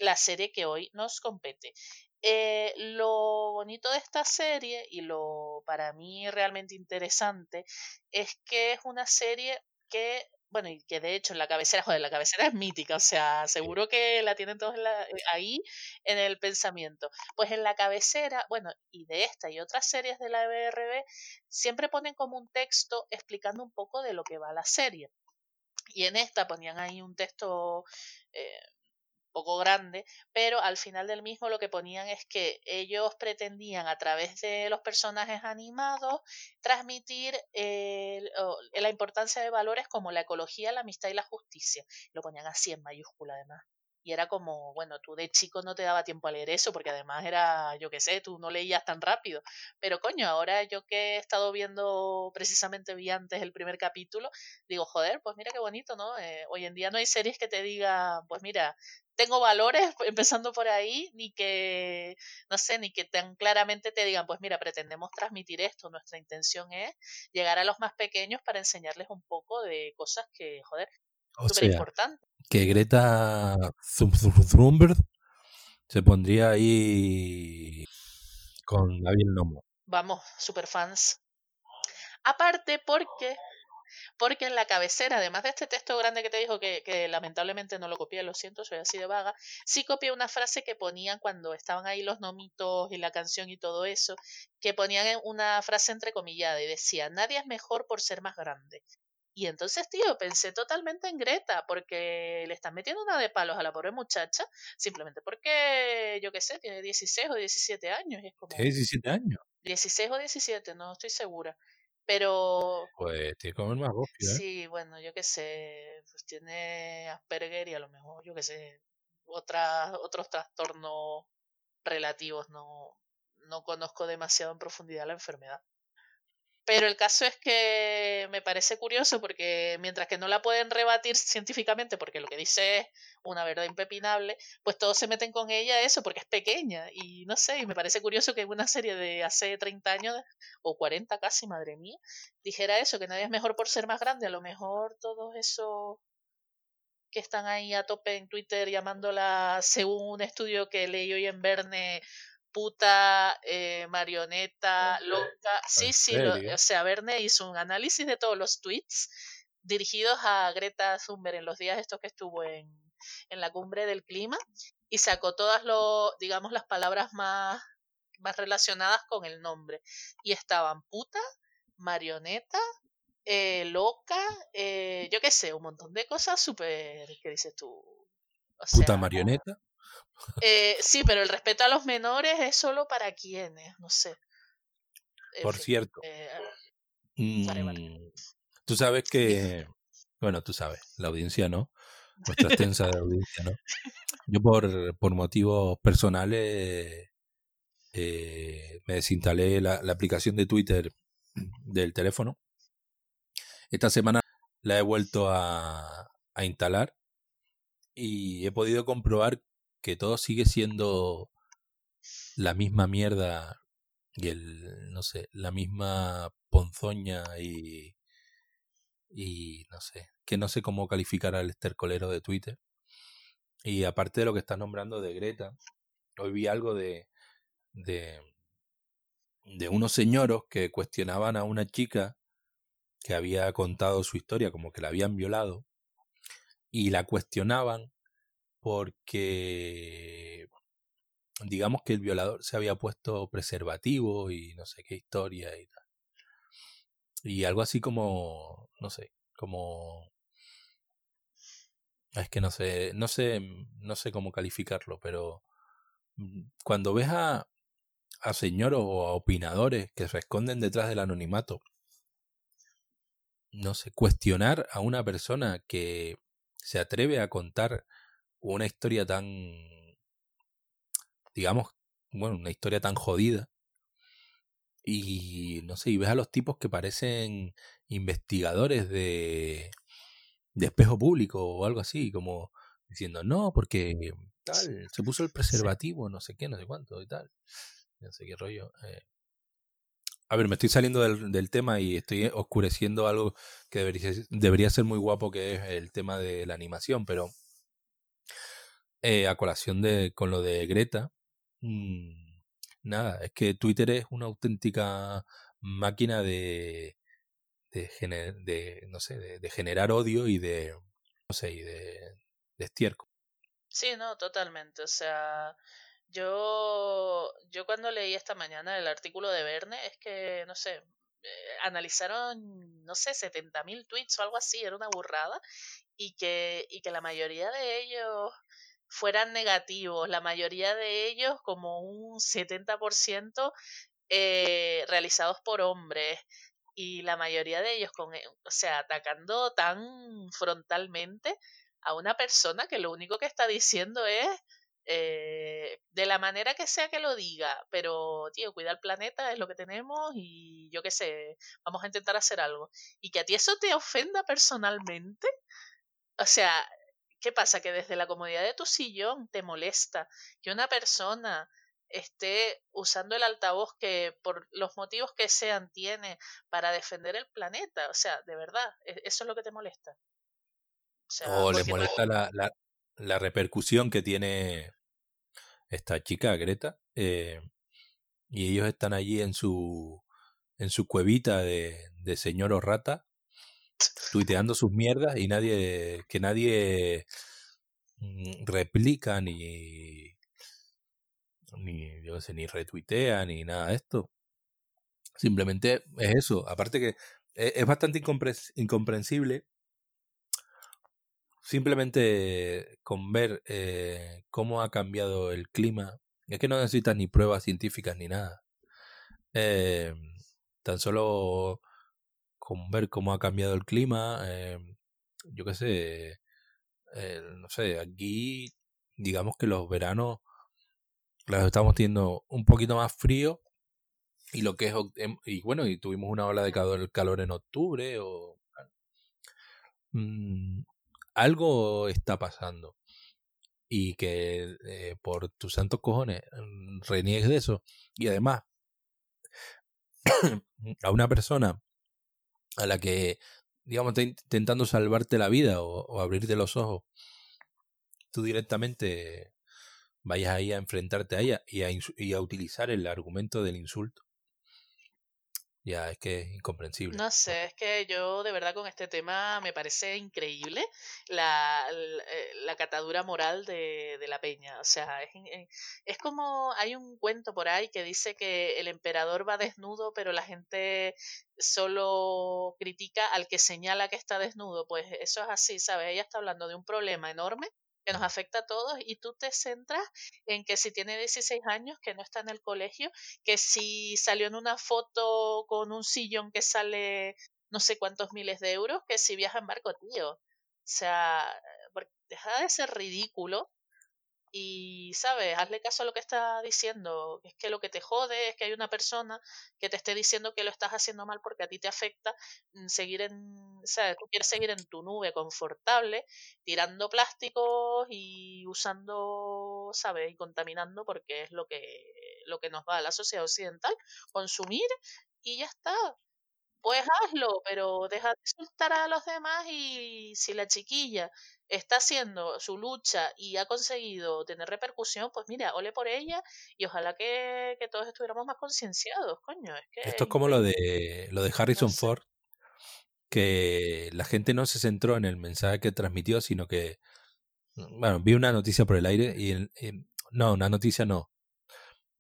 la serie que hoy nos compete. Eh, lo bonito de esta serie y lo para mí realmente interesante es que es una serie que bueno, y que de hecho en la cabecera, joder, la cabecera es mítica, o sea, seguro que la tienen todos eh, ahí en el pensamiento. Pues en la cabecera, bueno, y de esta y otras series de la BRB, siempre ponen como un texto explicando un poco de lo que va la serie. Y en esta ponían ahí un texto eh, poco grande, pero al final del mismo lo que ponían es que ellos pretendían a través de los personajes animados transmitir la importancia de valores como la ecología, la amistad y la justicia. Lo ponían así en mayúscula además. Y era como, bueno, tú de chico no te daba tiempo a leer eso, porque además era, yo qué sé, tú no leías tan rápido. Pero coño, ahora yo que he estado viendo, precisamente vi antes el primer capítulo, digo, joder, pues mira qué bonito, ¿no? Eh, hoy en día no hay series que te digan, pues mira, tengo valores, empezando por ahí, ni que, no sé, ni que tan claramente te digan, pues mira, pretendemos transmitir esto, nuestra intención es llegar a los más pequeños para enseñarles un poco de cosas que, joder, súper importantes que Greta Thunberg se pondría ahí con David Nomo. Vamos, super fans. Aparte porque porque en la cabecera, además de este texto grande que te dijo que, que, lamentablemente no lo copié, lo siento, soy así de vaga, sí copié una frase que ponían cuando estaban ahí los nomitos y la canción y todo eso, que ponían una frase entrecomillada y decía, nadie es mejor por ser más grande. Y entonces, tío, pensé totalmente en Greta, porque le están metiendo una de palos a la pobre muchacha, simplemente porque, yo qué sé, tiene 16 o 17 años. Y es como, ¿Tiene 17 años? 16 o 17, no estoy segura. Pero... Pues tiene como el más ¿eh? Sí, bueno, yo qué sé, pues tiene Asperger y a lo mejor, yo qué sé, otras, otros trastornos relativos, no, no conozco demasiado en profundidad la enfermedad. Pero el caso es que me parece curioso porque mientras que no la pueden rebatir científicamente, porque lo que dice es una verdad impepinable, pues todos se meten con ella eso porque es pequeña. Y no sé, y me parece curioso que una serie de hace 30 años o 40 casi, madre mía, dijera eso, que nadie es mejor por ser más grande. A lo mejor todos esos que están ahí a tope en Twitter llamándola, según un estudio que leí hoy en Verne, puta, eh, marioneta, loca. Sí, sí, o sea, Verne hizo un análisis de todos los tweets dirigidos a Greta Thunberg en los días estos que estuvo en, en la cumbre del clima y sacó todas los, digamos, las palabras más, más relacionadas con el nombre. Y estaban puta, marioneta, eh, loca, eh, yo qué sé, un montón de cosas súper, ¿qué dices tú? puta marioneta. Eh, sí, pero el respeto a los menores es solo para quienes, no sé. Por cierto. Eh, mm, tú sabes que, bueno, tú sabes, la audiencia no, nuestra extensa audiencia no. Yo por, por motivos personales eh, me desinstalé la, la aplicación de Twitter del teléfono. Esta semana la he vuelto a, a instalar y he podido comprobar que todo sigue siendo la misma mierda y el, no sé, la misma ponzoña y, y no sé, que no sé cómo calificar al estercolero de Twitter. Y aparte de lo que estás nombrando de Greta, hoy vi algo de, de, de unos señoros que cuestionaban a una chica que había contado su historia como que la habían violado y la cuestionaban porque digamos que el violador se había puesto preservativo y no sé qué historia y tal. Y algo así como, no sé, como es que no sé, no sé, no sé cómo calificarlo, pero mm, cuando ves a, a señores o a opinadores que se esconden detrás del anonimato, no sé, cuestionar a una persona que se atreve a contar una historia tan, digamos, bueno, una historia tan jodida. Y no sé, y ves a los tipos que parecen investigadores de, de espejo público o algo así, como diciendo, no, porque tal, se puso el preservativo, no sé qué, no sé cuánto y tal. No sé qué rollo. Eh. A ver, me estoy saliendo del, del, tema y estoy oscureciendo algo que debería, debería ser muy guapo, que es el tema de la animación, pero eh, a colación de, con lo de Greta, mmm, nada, es que Twitter es una auténtica máquina de, de, de no sé, de, de, generar odio y de, no sé, y de, de estiércol. Sí, no, totalmente. O sea, yo, yo cuando leí esta mañana el artículo de Verne, es que, no sé, eh, analizaron, no sé, 70.000 tweets o algo así, era una burrada, y que, y que la mayoría de ellos fueran negativos, la mayoría de ellos, como un 70%, eh, realizados por hombres y la mayoría de ellos con, eh, o sea, atacando tan frontalmente a una persona que lo único que está diciendo es eh, de la manera que sea que lo diga, pero tío, cuida el planeta es lo que tenemos y yo qué sé, vamos a intentar hacer algo. Y que a ti eso te ofenda personalmente, o sea, ¿Qué pasa? Que desde la comodidad de tu sillón te molesta que una persona esté usando el altavoz que por los motivos que sean tiene para defender el planeta. O sea, de verdad, e-, eso es lo que te molesta. O, sea, le molesta la, la, la, repercusión que tiene esta chica, Greta. Eh, y ellos están allí en su, en su cuevita de, de señor o rata tuiteando sus mierdas y nadie, que nadie mm, replica ni, ni, yo sé, ni retuitea ni nada de esto. Simplemente es eso. Aparte que e, es, bastante incomprensible simplemente con ver eh, cómo ha cambiado el clima. Es que no necesitas ni pruebas científicas ni nada. Eh, tan solo con ver cómo ha cambiado el clima, eh, yo qué sé, no sé, aquí digamos que los veranos los estamos teniendo un poquito más frío y lo que es em, y bueno y tuvimos una ola de calor, calor en octubre o mm, algo está pasando y que eh, por tus santos cojones mm, reniegues de eso. Y además a una persona a la que, digamos, está intentando salvarte la vida o, abrirte los ojos, tú directamente vayas ahí a enfrentarte a ella y a, y a utilizar el argumento del insulto ya es que es incomprensible. No sé, es que yo de verdad con este tema me parece increíble la, eh, la, catadura moral de, de, la peña. O sea, es, eh, es como hay un cuento por ahí que dice que el emperador va desnudo, pero la gente solo critica al que señala que está desnudo. Pues eso es así, ¿sabes? Ella está hablando de un problema enorme que nos afecta a todos y tú te centras en que si tiene 16 años, que no está en el colegio, que si salió en una foto con un sillón que sale no sé cuántos miles de euros, que si viaja en barco, tío. O sea, deja de ser ridículo y, ¿sabes? Hazle caso a lo que está diciendo. Es que lo que te jode es que hay una persona que te esté diciendo que lo estás haciendo mal porque a ti te afecta mm, seguir en, ¿sabes? Tú quieres seguir en tu nube confortable, tirando plásticos y usando, ¿sabes? Y contaminando porque es lo que, lo que nos va a la sociedad occidental, consumir y ya está. pues hazlo, pero deja de insultar a los demás y si la chiquilla está haciendo su lucha y ha conseguido tener repercusión, pues mira, ole por ella y ojalá que, que todos estuviéramos más concienciados, coño. Es que Esto es como lo de, lo de Harrison Ford, que la gente no se centró en el mensaje que transmitió, sino que, bueno, vi una noticia por el aire y, no, una noticia no,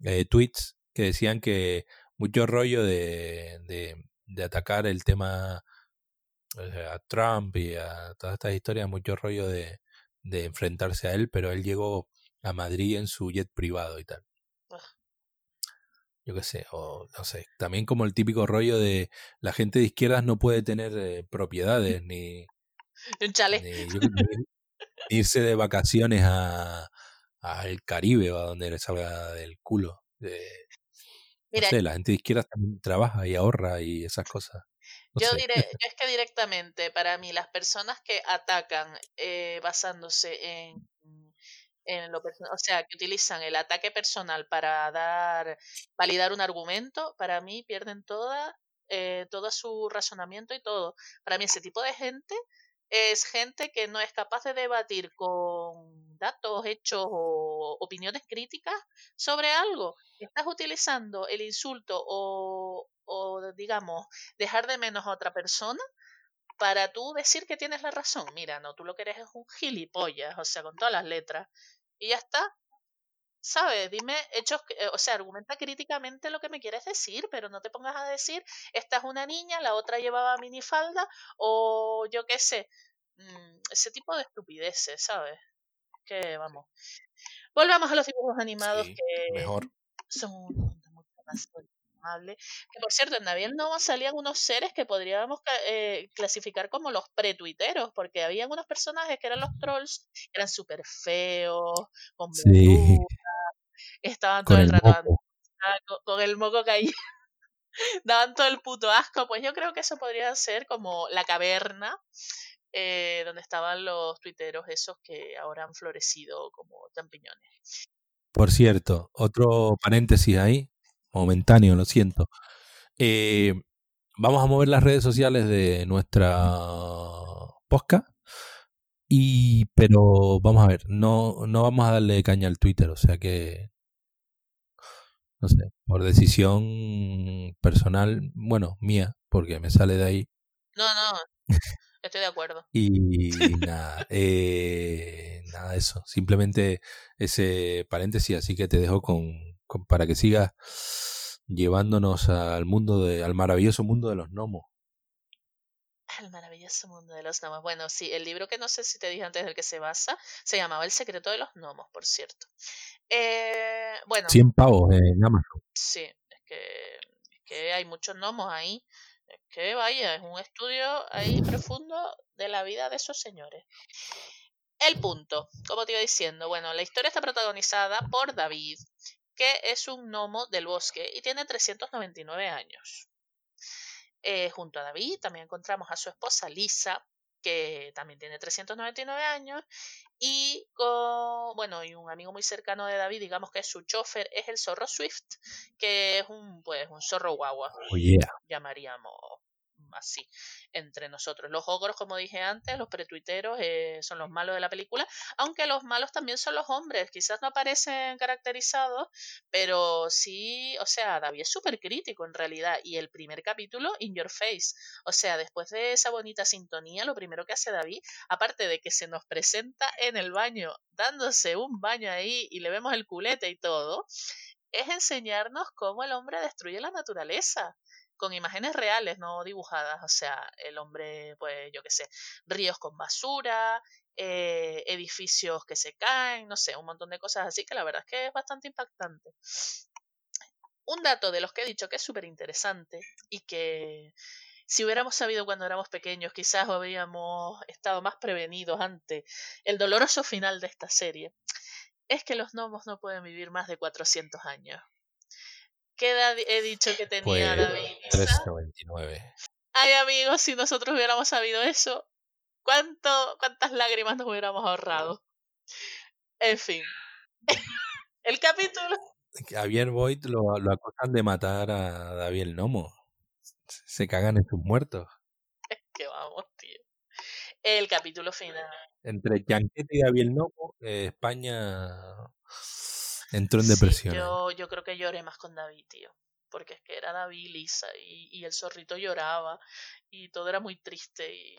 eh, tweets que decían que mucho rollo de, de, atacar el tema eh, a Trump y a todas estas historias, mucho rollo de, de enfrentarse a él, pero él llegó a Madrid en su jet privado y tal. Yo qué sé, o no sé, también como el típico rollo de la gente de izquierdas no puede tener eh, propiedades ni, un chale. irse de vacaciones a al Caribe o a donde le salga del culo. no sé, la gente de izquierda también trabaja y ahorra y esas cosas. Yo diré, yo es que directamente, para mí, las personas que atacan eh, basándose en, en lo personal, o sea, que utilizan el ataque personal para dar, validar un argumento, para mí pierden toda, eh, todo su razonamiento y todo. Para mí ese tipo de gente es gente que no es capaz de debatir con datos, hechos o opiniones críticas sobre algo. Estás utilizando el insulto o, o digamos, dejar de menos a otra persona para tú decir que tienes la razón. Mira, no, tú lo que eres es un gilipollas, o sea, con todas las letras. Y ya está. ¿Sabes? Dime hechos, eh, o sea, argumenta críticamente lo que me quieres decir, pero no te pongas a decir, esta es una niña, la otra llevaba minifalda, o yo qué sé, mm, ese tipo de estupideces, ¿sabes? Que vamos. Volvamos a los dibujos animados que mejor. son mucho más Que por cierto, en Navidad no salían unos seres que podríamos eh, clasificar como los pretuiteros, porque habían unos personajes que eran los trolls, eran súper feos, con sí estaban todo el, rato con, el moco caído. Daban todo el puto asco. Pues yo creo que eso podría ser como la caverna eh, donde estaban los tuiteros esos que ahora han florecido como champiñones. Por cierto, otro paréntesis ahí, momentáneo, lo siento. Eh, vamos a mover las redes sociales de nuestra posca. Y, pero vamos a ver, no, no vamos a darle caña al Twitter, o sea que no sé, por decisión personal, bueno, mía, porque me sale de ahí. No, no, estoy de acuerdo. y nada, eh, nada, eso, simplemente ese paréntesis, así que te dejo con, para que sigas llevándonos al mundo de, al maravilloso mundo de los gnomos. El maravilloso mundo de los gnomos. Bueno, sí, el libro que no sé si te dije antes del que se basa se llamaba El secreto de los gnomos, por cierto. Eh, bueno. 100 pavos en Amazon. Sí, es que, es que hay muchos gnomos ahí. Es que vaya, es un estudio ahí profundo de la vida de esos señores. El punto, como te iba diciendo, bueno, la historia está protagonizada por David, que es un gnomo del bosque y tiene 399 años. Eh, junto a David también encontramos a su esposa Lisa, que también tiene 399 años, y con, bueno, y un amigo muy cercano de David, digamos que es su chofer, es el zorro Swift, que es un, pues, un zorro guagua, oh, yeah. llamaríamos así entre nosotros. Los ogros, como dije antes, los pretuiteros eh, son los malos de la película, aunque los malos también son los hombres, quizás no aparecen caracterizados, pero sí, o sea, David es súper crítico en realidad, y el primer capítulo, In Your Face, o sea, después de esa bonita sintonía, lo primero que hace David, aparte de que se nos presenta en el baño, dándose un baño ahí y le vemos el culete y todo, es enseñarnos cómo el hombre destruye la naturaleza con imágenes reales, no dibujadas. O sea, el hombre, pues yo qué sé, ríos con basura, eh, edificios que se caen, no sé, un montón de cosas así que la verdad es que es bastante impactante. Un dato de los que he dicho que es súper interesante y que si hubiéramos sabido cuando éramos pequeños, quizás habríamos estado más prevenidos ante el doloroso final de esta serie, es que los gnomos no pueden vivir más de 400 años. ¿Qué edad he dicho que tenía pues, David? 399. Ay, amigos, si nosotros hubiéramos sabido eso, ¿cuánto, ¿cuántas lágrimas nos hubiéramos ahorrado? En fin. el capítulo. Javier Boyd lo, lo acusan de matar a David el Nomo. Se cagan en sus muertos. Es que vamos, tío. El capítulo final. Entre Yanquete y Gabriel Novo, eh, España entró en depresión. yo, yo creo que lloré más con David, tío. Porque es que era David y Lisa y, y el zorrito lloraba y todo era muy triste y,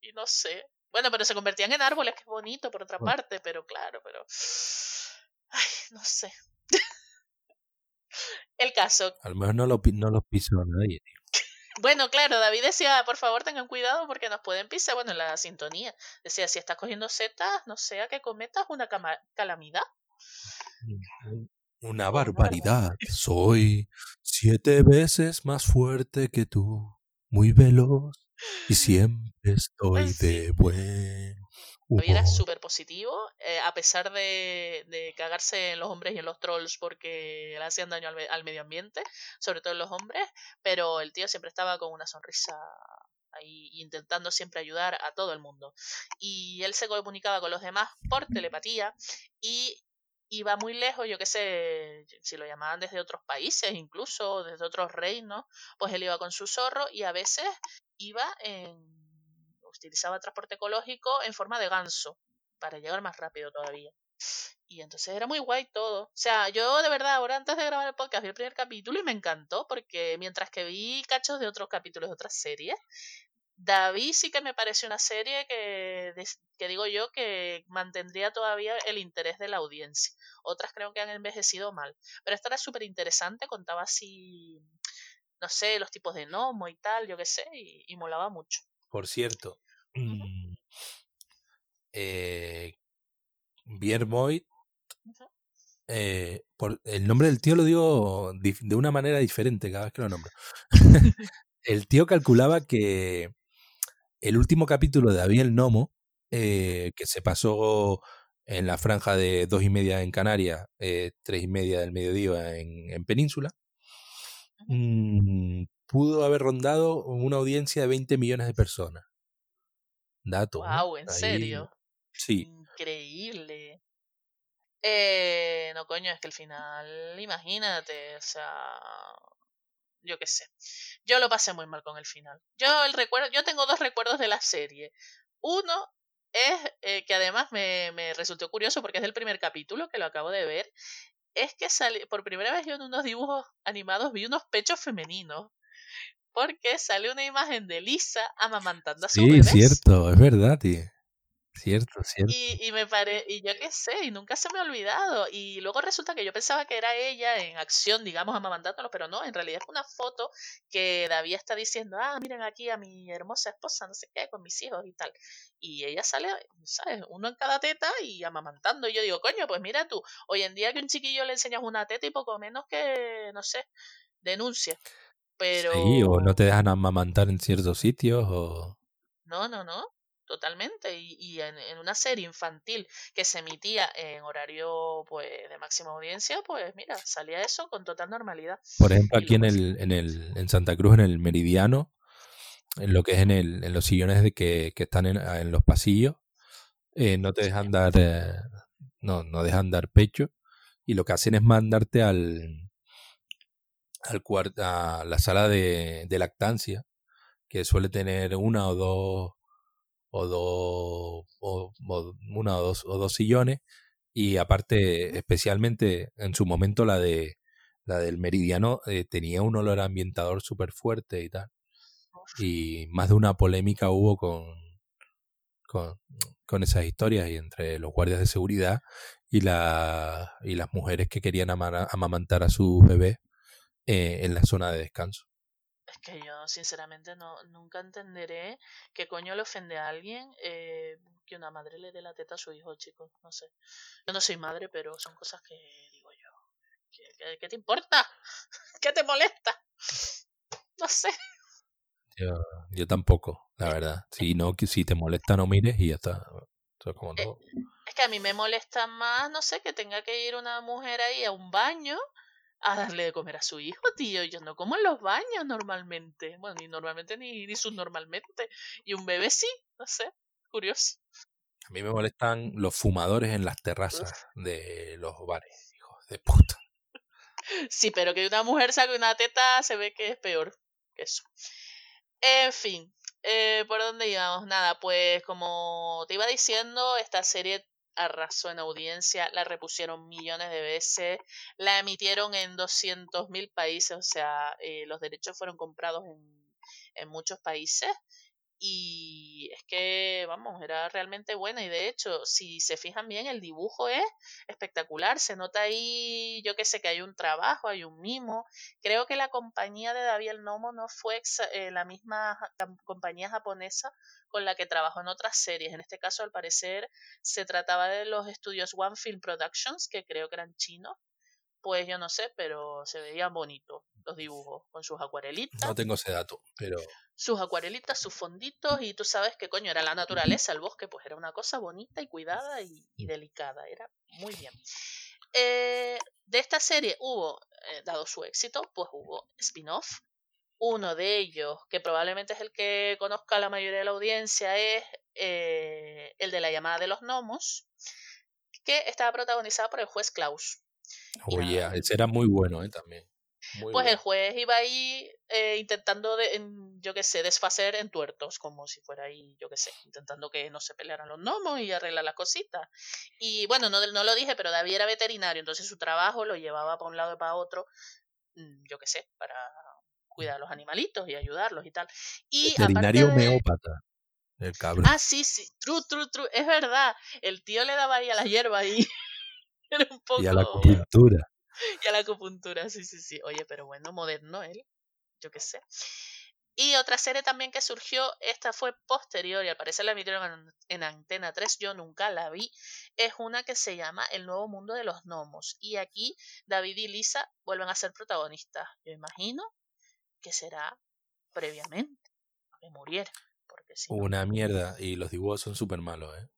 y no sé. Bueno, pero se convertían en árboles, que es bonito por otra parte, pero claro, pero... Ay, no sé. El caso. Al menos no, lo, no los pisó nadie, tío. Bueno, claro, David decía, por favor tengan cuidado porque nos pueden pisar. Bueno, en la sintonía decía, si estás cogiendo setas, no sea que cometas una calamidad. Una barbaridad. Soy siete veces más fuerte que tú, muy veloz y siempre estoy de buen era súper positivo, eh, a pesar de, de, cagarse en los hombres y en los trolls porque le hacían daño al, medio ambiente, sobre todo en los hombres, pero el tío siempre estaba con una sonrisa ahí intentando siempre ayudar a todo el mundo. Y él se comunicaba con los demás por telepatía y iba muy lejos, yo qué sé, si lo llamaban desde otros países, incluso desde otros reinos, pues él iba con su zorro y a veces iba en utilizaba transporte ecológico en forma de ganso para llegar más rápido todavía. Y entonces era muy guay todo. O sea, yo de verdad, ahora antes de grabar el podcast vi el primer capítulo y me encantó porque mientras que vi cachos de otros capítulos de otras series, David sí que me parece una serie que, que digo yo que mantendría todavía el interés de la audiencia. Otras creo que han envejecido mal. Pero esta era súper interesante, contaba así, no sé, los tipos de gnomo y tal, yo qué sé, y, y molaba mucho. Por cierto, eh, Biermoit, eh, por, el nombre del tío lo digo de una manera diferente cada vez que lo nombro. el tío calculaba que el último capítulo de David el Nomo, eh, que se pasó en la franja de dos y media en Canarias, eh, tres y media del mediodía en, en Península, mm, pudo haber rondado una audiencia de 20 millones de personas. Dato. Wow, ¿en serio? Sí. Increíble. Eh, no, coño, es que al final, imagínate, o sea, yo qué sé. Yo lo pasé muy mal con el final. Yo el recuerdo, yo tengo dos recuerdos de la serie. Uno es eh, que además me, me, resultó curioso porque es del primer capítulo que lo acabo de ver. Es que sale, por primera vez yo en unos dibujos animados vi unos pechos femeninos porque sale una imagen de Lisa amamantando a su sí, Sí, cierto, es verdad, tío. Cierto, cierto. Y, y me pare... y yo qué sé, y nunca se me ha olvidado. Y luego resulta que yo pensaba que era ella en acción, digamos, amamantándolo, pero no, en realidad es una foto que David está diciendo, ah, miren aquí a mi hermosa esposa, no sé qué, con mis hijos y tal. Y ella sale, ¿sabes? Uno en cada teta y amamantando. Y yo digo, coño, pues mira tú, hoy en día que un chiquillo le enseñas una teta y poco menos que, no sé, denuncia. Pero... Sí, o no te dejan amamantar en ciertos sitios o... No, no, no, totalmente. Y, y en, en, una serie infantil que se emitía en horario pues de máxima audiencia, pues mira, salía eso con total normalidad. Por ejemplo, aquí en el, en el en Santa Cruz, en el Meridiano, en lo que es en, el, en los sillones de que, que están en, en, los pasillos, eh, no te dejan dar, eh, no, no dejan dar pecho y lo que hacen es mandarte al, al a la sala de, de, lactancia, que suele tener una o dos o dos o, una o dos o dos sillones y aparte especialmente en su momento la de la del meridiano eh, tenía un olor ambientador súper fuerte y tal. Y más de una polémica hubo con, con, con esas historias y entre los guardias de seguridad y la y las mujeres que querían amamantar a su bebé eh, en la zona de descanso. Que yo sinceramente no nunca entenderé qué coño le ofende a alguien eh, que una madre le dé la teta a su hijo, chicos. No sé. Yo no soy madre, pero son cosas que digo yo. ¿Qué, qué te importa? ¿Qué te molesta? No sé. Yo, yo tampoco, la verdad. Si no, si te molesta, no mires y ya está. Es, como todo. es que a mí me molesta más, no sé, que tenga que ir una mujer ahí a un baño a darle de comer a su hijo, tío. Yo no como en los baños normalmente. Bueno, ni normalmente ni, ni subnormalmente. Y un bebé sí, no sé, curioso. A mí me molestan los fumadores en las terrazas de los bares, hijos de puta. Sí, pero que una mujer saque una teta se ve que es peor. Eso. En fin, eh, ¿por dónde íbamos? Nada, pues como te iba diciendo, esta serie arrasó en audiencia, la repusieron millones de veces, la emitieron en 200.000 países, o sea, eh, los derechos fueron comprados en, en muchos países y es que, vamos, era realmente buena y de hecho, si se fijan bien, el dibujo es espectacular, se nota ahí, yo que sé, que hay un trabajo, hay un mimo. Creo que la compañía de David el Nomo no fue eh, la misma compañía japonesa con la que trabajó en otras series. En este caso, al parecer, se trataba de los estudios One Film Productions, que creo que eran chinos. Pues yo no sé, pero se veían bonitos los dibujos, con sus acuarelitas. No tengo ese dato, pero sus acuarelitas, sus fonditos, y tú sabes que coño era la naturaleza, el bosque, pues era una cosa bonita y cuidada y, delicada, era muy bien. Eh, de esta serie hubo, eh, dado su éxito, pues hubo spin-off. Uno de ellos, que probablemente es el que conozca la mayoría de la audiencia, es eh, el de la llamada de los gnomos, que estaba protagonizado por el juez Klaus. Oye, ese era muy bueno, ¿eh? Pues el juez iba ahí eh, intentando, de, yo qué sé, desfacer en tuertos, como si fuera ahí, yo qué sé, intentando que no se pelearan los gnomos y arreglar las cositas. Y bueno, no, no lo dije, pero David era veterinario, entonces su trabajo lo llevaba para un lado y para otro, mm, yo qué sé, para cuidar a los animalitos y ayudarlos y tal. Y veterinario meópata. El cabrón. Ah, sí, sí, true, true, true. Es verdad. El tío le daba ahí a la hierba y era un poco. Y a la acupuntura. y a la acupuntura, sí, sí, sí. Oye, pero bueno, moderno él, yo qué sé. Y otra serie también que surgió, esta fue posterior y al parecer la emitieron en, Antena 3, yo nunca la vi, es una que se llama El Nuevo Mundo de los Gnomos. Y aquí David y Lisa vuelven a ser protagonistas. Yo imagino que será previamente, que muriera. Porque Una mierda, y los dibujos son súper malos, ¿eh?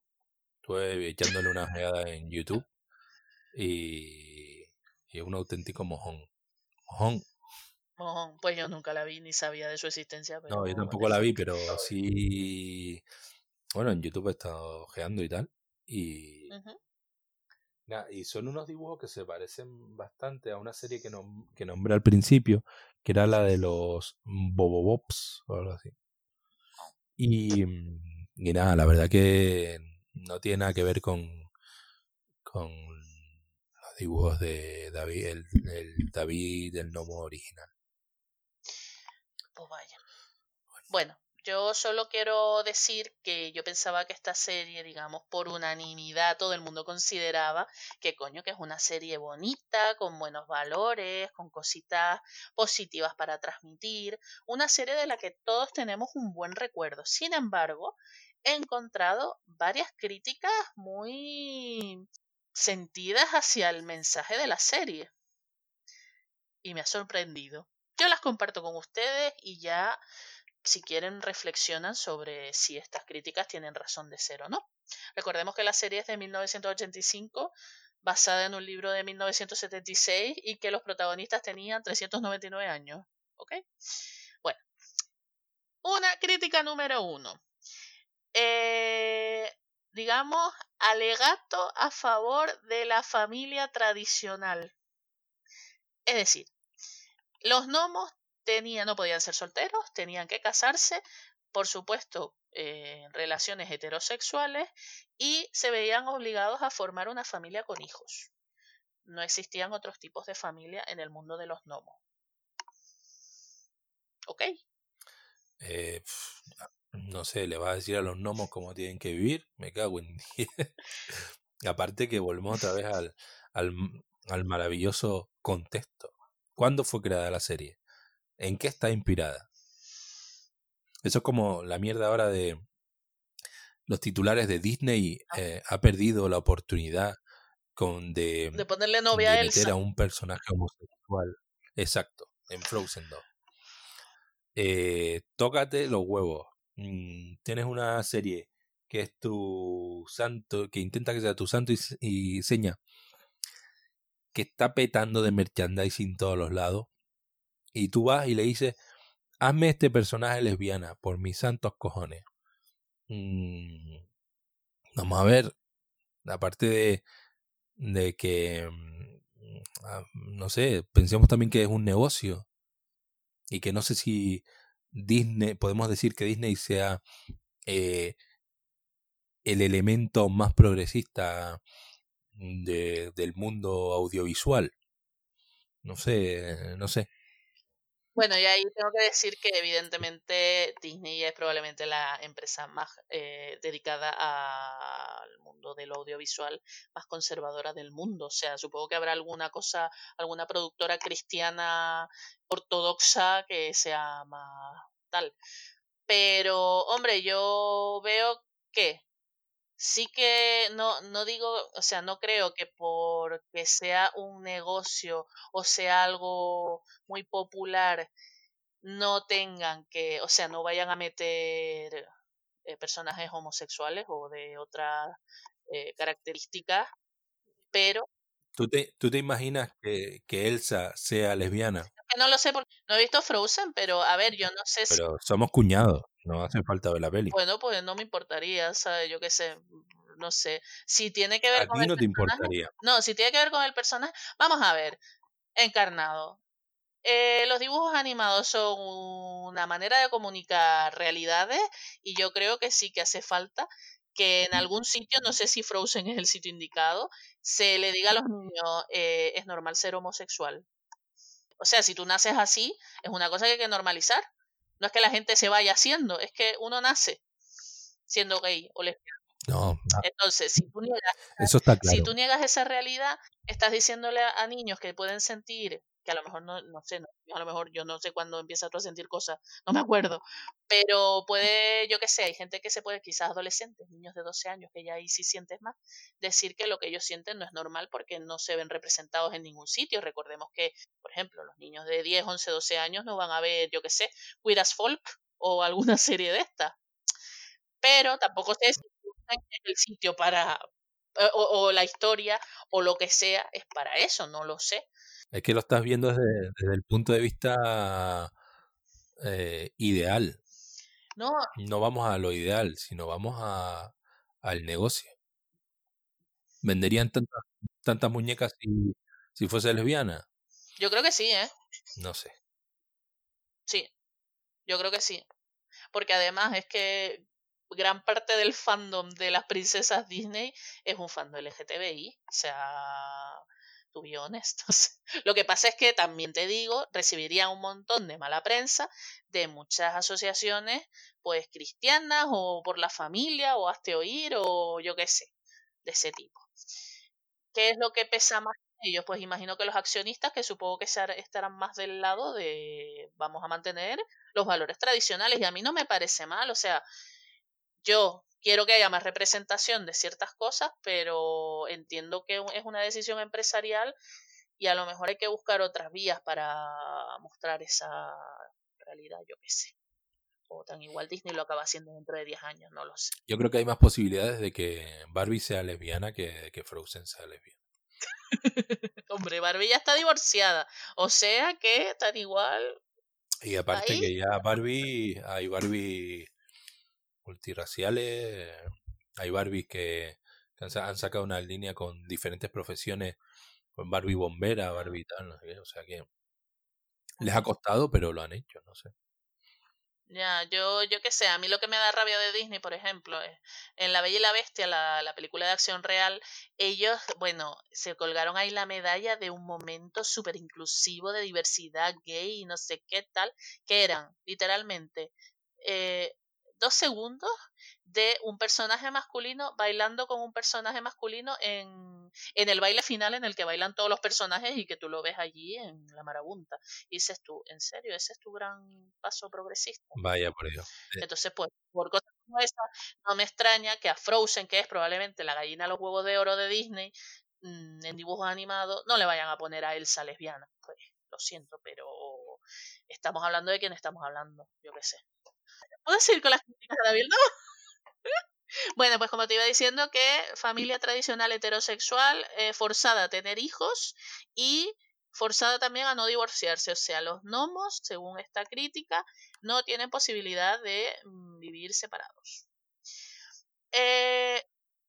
Estuve echándole una ojeada en YouTube y es un auténtico mojón. Mojón. Mojón, pues yo nunca la vi ni sabía de su existencia. no, yo tampoco la vi, pero sí. Bueno, en YouTube he estado ojeando y tal. Y. y son unos dibujos que se parecen bastante a una serie que, que nombré al principio, que era la de los Bobobops o algo así. Y, y nada, la verdad que no tiene nada que ver con, con dibujos de David, el, David del Nomo original. Pues vaya. Bueno, yo solo quiero decir que yo pensaba que esta serie, digamos, por unanimidad todo el mundo consideraba que coño que es una serie bonita, con buenos valores, con cositas positivas para transmitir, una serie de la que todos tenemos un buen recuerdo. Sin embargo, he encontrado varias críticas muy sentidas hacia el mensaje de la serie. Y me ha sorprendido. Yo las comparto con ustedes y ya, si quieren, reflexionan sobre si estas críticas tienen razón de ser o no. Recordemos que la serie es de 1985, basada en un libro de 1976 y que los protagonistas tenían 399 años. ¿Ok? Bueno, una crítica número uno. Eh, digamos, alegato a favor de la familia tradicional. Es decir, los gnomos tenían, no podían ser solteros, tenían que casarse, por supuesto, en relaciones heterosexuales, y se veían obligados a formar una familia con hijos. No existían otros tipos de familia en el mundo de los gnomos. ¿Ok? Eh, no sé, le vas a decir a los gnomos cómo tienen que vivir, me cago en Aparte que volvemos otra vez al, al, al maravilloso contexto. ¿Cuándo fue creada la serie? ¿En qué está inspirada? Eso es como la mierda ahora de los titulares de Disney ah. eh, ha perdido la oportunidad con de, de ponerle novia a meter a un personaje homosexual. Exacto, en Frozen 2. Eh, tócate los huevos. Mm, tienes una serie que es tu santo, que intenta que sea tu santo y, seña, que está petando de merchandising todos los lados, y tú vas y le dices, hazme este personaje lesbiana por mis santos cojones. Mm, vamos a ver, aparte de, de que, mm, ah, no sé, pensemos también que es un negocio. y que no sé si Disney, podemos decir que Disney sea eh, el elemento más progresista de, del mundo audiovisual. No sé, no sé. Bueno, y ahí tengo que decir que evidentemente Disney es probablemente la empresa más eh, dedicada al mundo del audiovisual, más conservadora del mundo. O sea, supongo que habrá alguna cosa, alguna productora cristiana ortodoxa que sea más tal. Pero, hombre, yo veo que sí que no, no digo, o sea, no creo que porque sea un negocio o sea algo muy popular no tengan que, o sea, no vayan a meter eh, personajes homosexuales o de otras eh, características, pero... ¿Tú te, ¿Tú te imaginas que, que Elsa sea lesbiana? No lo sé, porque no he visto Frozen, pero a ver, yo no sé si... Pero somos cuñados. No hace falta ver la peli. Bueno, pues no me importaría, ¿sabes? Yo qué sé, no sé. Si tiene que ver a con ti el no te importaría. No, si tiene que ver con el personaje. Vamos a ver. Encarnado. Eh, los dibujos animados son una manera de comunicar realidades y yo creo que sí que hace falta que en algún sitio, no sé si Frozen es el sitio indicado, se le diga a los niños eh, es normal ser homosexual. O sea, si tú naces así, es una cosa que hay que normalizar. No es que la gente se vaya haciendo, es que uno nace siendo gay o lesbiana. No. Entonces, si tú, niegas, Eso está claro. si tú niegas esa realidad, estás diciéndole a niños que pueden sentir que a lo mejor no, no sé, a lo mejor yo no sé cuándo empiezas tú a sentir cosas, no me acuerdo, pero puede, yo qué sé, hay gente que se puede, quizás adolescentes, niños de 12 años, que ya ahí sí sientes más, decir que lo que ellos sienten no es normal porque no se ven representados en ningún sitio. Recordemos que, por ejemplo, los niños de 10, 11, 12 años no van a ver, yo qué sé, Queer as Folk o alguna serie de estas. Pero tampoco sé si el sitio para, o, o, la historia o lo que sea es para eso, no lo sé. Es que lo estás viendo desde, desde el punto de vista eh, ideal. No. No vamos a lo ideal, sino vamos a, al negocio. ¿Venderían tantas, tantas muñecas si, si fuese lesbiana? Yo creo que sí, ¿eh? No sé. Sí, yo creo que sí. Porque además es que gran parte del fandom de las princesas Disney es un fandom LGTBI. O sea, to be honest. Lo que pasa es que también te digo, recibiría un montón de mala prensa de muchas asociaciones, pues cristianas o por la familia o hazte oír o yo qué sé, de ese tipo. ¿Qué es lo que pesa más ellos? Pues imagino que los accionistas, que supongo que estarán más del lado de vamos a mantener los valores tradicionales y a mí no me parece mal, o sea, yo quiero que haya más representación de ciertas cosas, pero entiendo que es una decisión empresarial y a lo mejor hay que buscar otras vías para mostrar esa realidad, yo qué sé. O tan igual Disney lo acaba haciendo dentro de 10 años, no lo sé. Yo creo que hay más posibilidades de que Barbie sea lesbiana que de que Frozen sea lesbiana. Hombre, Barbie ya está divorciada. O sea que tan igual. Y aparte ¿Ahí? que ya Barbie, hay Barbie multiraciales. Hay Barbies que han sacado una línea con diferentes profesiones, con Barbie bombera, Barbie tal, no sé qué, o sea que les ha costado, pero lo han hecho, no sé. Ya, yo, yo qué sé, a mí lo que me da rabia de Disney, por ejemplo, es en La Bella y la Bestia, la, la película de acción real, ellos, bueno, se colgaron ahí la medalla de un momento súper inclusivo de diversidad gay y no sé qué tal, que eran, literalmente, eh, dos segundos de un personaje masculino bailando con un personaje masculino en, en el baile final en el que bailan todos los personajes y que tú lo ves allí en la marabunta. Y dices tú, ¿en serio? ¿Ese es tu gran paso progresista? Vaya por ello. Entonces, pues, por cosas como esa, no me extraña que a Frozen, que es probablemente la gallina de los huevos de oro de Disney, mmm, en dibujos animados, no le vayan a poner a Elsa lesbiana. Pues, lo siento, pero estamos hablando de quién estamos hablando, yo qué sé. ¿Puedo seguir con las críticas de David? No. Bueno, pues como te iba diciendo que familia tradicional heterosexual eh, forzada a tener hijos y forzada también a no divorciarse. O sea, los gnomos, según esta crítica, no tienen posibilidad de mm, vivir separados. Eh,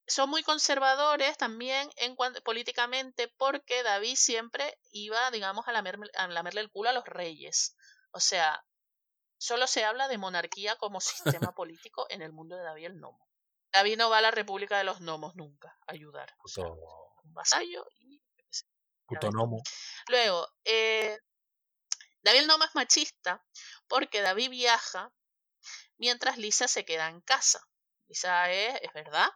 son muy conservadores también en cuanto, políticamente porque David siempre iba, digamos, a a lamerle el culo a los reyes. O sea, solo se habla de monarquía como sistema político en el mundo de David el Nomo. David no va a la República de los Gnomos nunca a ayudar. O sea, un vasallo y... Puto gnomo. Luego, eh, David el Nomo es machista porque David viaja mientras Lisa se queda en casa. Lisa es, es verdad,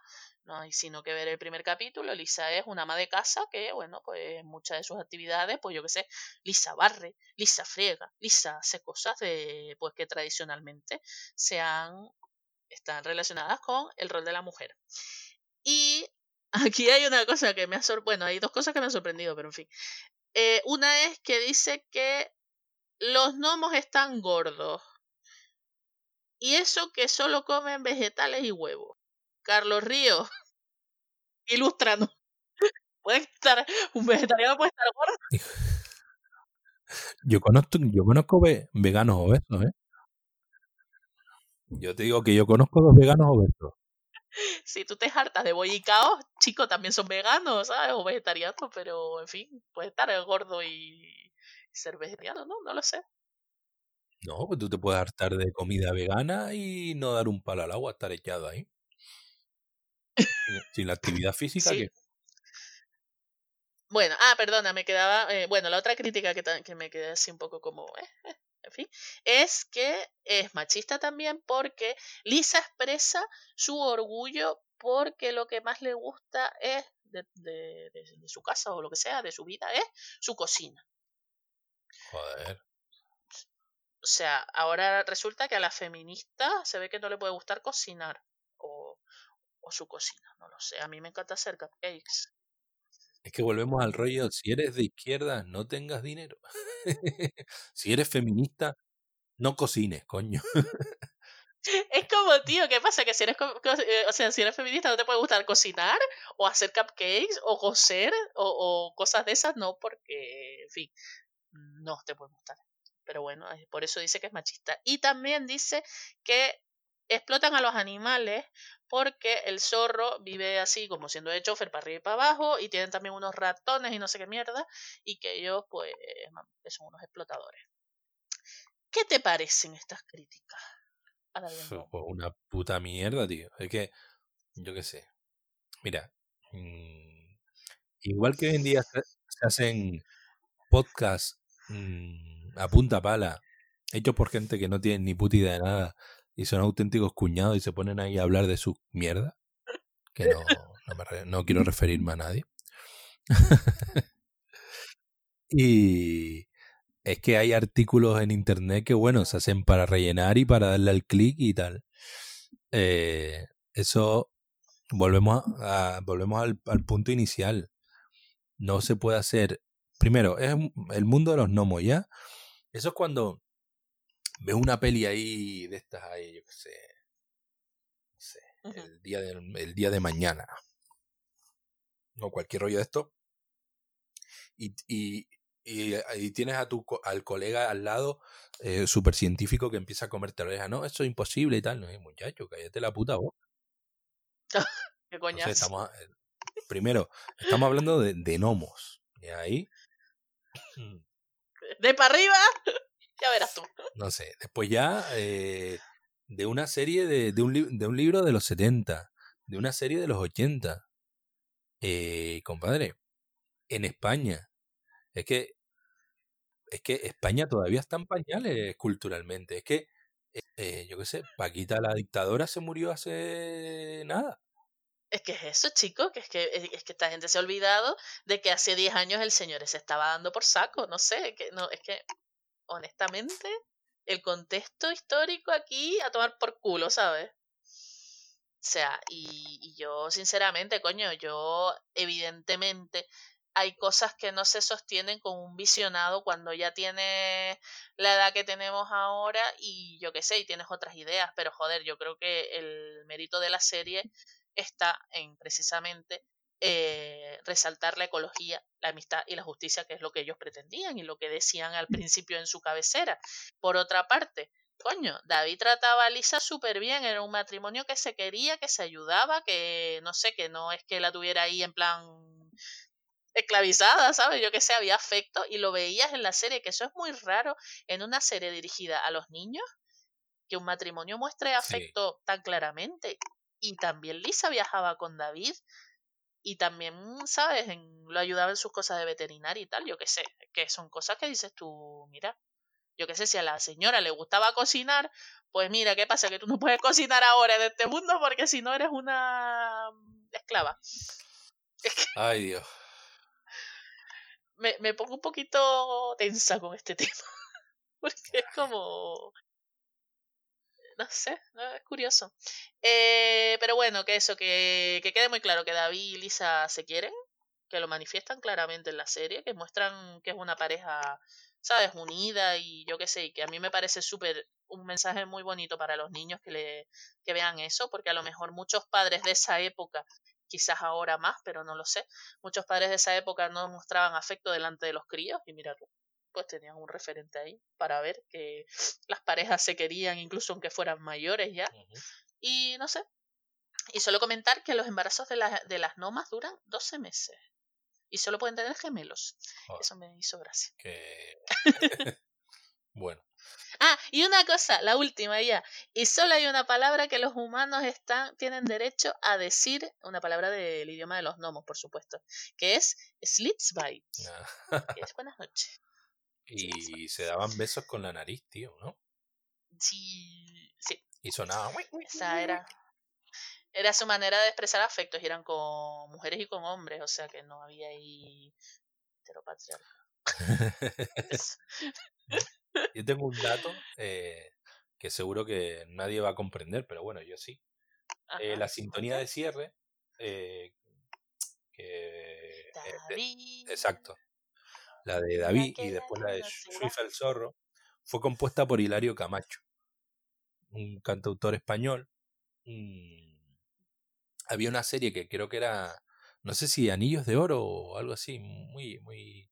no hay sino que ver el primer capítulo. Lisa es una ama de casa que, bueno, pues muchas de sus actividades, pues yo qué sé, Lisa barre, Lisa friega, Lisa hace cosas de, pues que tradicionalmente se han, están relacionadas con el rol de la mujer. Y aquí hay una cosa que me ha sorprendido, bueno, hay dos cosas que me han sorprendido, pero en fin. Eh, una es que dice que los gnomos están gordos. Y eso que solo comen vegetales y huevos. Carlos Río, ilustrando. Puede estar, un vegetariano puede estar gordo. Yo conozco, yo conozco veganos obesos, ¿eh? Yo te digo que yo conozco dos veganos obesos. Si tú te hartas de bollicaos, chicos, también son veganos, ¿sabes? O vegetarianos, pero en fin, puede estar gordo y ser vegetariano, ¿no? No lo sé. No, pues tú te puedes hartar de comida vegana y no dar un palo al agua, estar echado ahí. Sin la actividad física, que Bueno, ah, perdona, me quedaba. Eh, bueno, la otra crítica que, que me quedé así un poco como. Eh, eh, en fin, es que es machista también porque Lisa expresa su orgullo porque lo que más le gusta es de, de, de su casa o lo que sea, de su vida, es su cocina. Joder. O sea, ahora resulta que a la feminista se ve que no le puede gustar cocinar o su cocina, no lo sé. A mí me encanta hacer cupcakes. Es que volvemos al rollo, si eres de izquierda, no tengas dinero. si eres feminista, no cocines, coño. Es como, tío, ¿qué pasa? Que si eres, eh, o sea, si eres feminista no te puede gustar cocinar o hacer cupcakes o coser o, o cosas de esas, no, porque, en fin, no te puede gustar. Pero bueno, por eso dice que es machista. Y también dice que explotan a los animales porque el zorro vive así como siendo de chofer para arriba y para abajo y tienen también unos ratones y no sé qué mierda y que ellos pues son unos explotadores. ¿Qué te parecen estas críticas? Una puta mierda, tío. Es que, yo qué sé. Mira, mm, igual que hoy en día se, hacen podcasts mm, a punta pala, hechos por gente que no tiene ni puta idea de nada y son auténticos cuñados y se ponen ahí a hablar de su mierda, que no, no, quiero referirme a nadie. y es que hay artículos en internet que, bueno, se hacen para rellenar y para darle al clic y tal. Eh, eso, volvemos, a, volvemos al, al, punto inicial. No se puede hacer. Primero, es el mundo de los gnomos, ¿ya? Eso es cuando veo una peli ahí de estas ahí, yo qué sé. No sé. el, día de, el día de mañana. O cualquier rollo de esto. Y, y, y, tienes a tu, al colega al lado, eh, súper científico, que empieza a comerte la oreja. No, eso es imposible y tal. No, muchacho, cállate la puta voz. ¿Qué coñazo? estamos, eh, primero, estamos hablando de, de gnomos. Y ahí. De para arriba. Ya verás tú. No sé. Después ya eh, de una serie de, de, un, de un libro de los 70, de una serie de los 80. Eh, compadre, en España. Es que es que España todavía está en pañales culturalmente. Es que, eh, yo qué sé, Paquita la dictadora se murió hace nada. Es que es eso, chicos, que es que, es que esta gente se ha olvidado de que hace 10 años el señor se estaba dando por saco, no sé, que no, es que honestamente, el contexto histórico aquí a tomar por culo, ¿sabes? O sea, y, yo sinceramente, coño, yo evidentemente hay cosas que no se sostienen con un visionado cuando ya tienes la edad que tenemos ahora y yo qué sé, y tienes otras ideas, pero joder, yo creo que el mérito de la serie está en precisamente eh, resaltar la ecología, la amistad y la justicia, que es lo que ellos pretendían y lo que decían al principio en su cabecera. Por otra parte, coño, David trataba a Lisa súper bien, era un matrimonio que se quería, que se ayudaba, que no sé, que no es que la tuviera ahí en plan esclavizada, ¿sabes? Yo que sé, había afecto y lo veías en la serie, que eso es muy raro en una serie dirigida a los niños, que un matrimonio muestre afecto tan claramente. Y también Lisa viajaba con David y también, ¿sabes? lo ayudaba en sus cosas de veterinaria y tal, yo que sé, que son cosas que dices tú, mira, yo que sé, si a la señora le gustaba cocinar, pues mira, ¿qué pasa? Que tú no puedes cocinar ahora en este mundo porque si no eres una esclava. Ay, Dios. Me, me pongo un poquito tensa con este tema. Porque es como no sé, es curioso. Eh, pero bueno, que eso, que, que quede muy claro que David y Lisa se quieren, que lo manifiestan claramente en la serie, que muestran que es una pareja, ¿sabes?, unida y yo qué sé, y que a mí me parece súper un mensaje muy bonito para los niños que, le, que vean eso, porque a lo mejor muchos padres de esa época, quizás ahora más, pero no lo sé, muchos padres de esa época no mostraban afecto delante de los críos y mira tú pues tenían un referente ahí para ver que las parejas se querían incluso aunque fueran mayores ya. Y no sé. Y solo comentar que los embarazos de, de las nomas duran 12 meses. Y solo pueden tener gemelos. Oh. Eso me hizo gracia. bueno. Ah, y una cosa, la última ya. Y solo hay una palabra que los humanos están, tienen derecho a decir, una palabra del idioma de los gnomos, por supuesto, que es Slitsbite. Ah. es buenas noches. Y se daban besos con la nariz, tío, ¿no? Sí, sí. Y sonaba. Esa era. Era su manera de expresar afectos y eran con mujeres y con hombres, o sea que no había ahí yo tengo un dato eh, que seguro que nadie va a comprender, pero bueno, yo sí. Eh, la sintonía de cierre, eh, que, exacto, la de David y después la de Swift el Zorro, fue compuesta por Hilario Camacho, un cantautor español. Había una serie que creo que era, no sé si Anillos de Oro o algo así, muy, muy,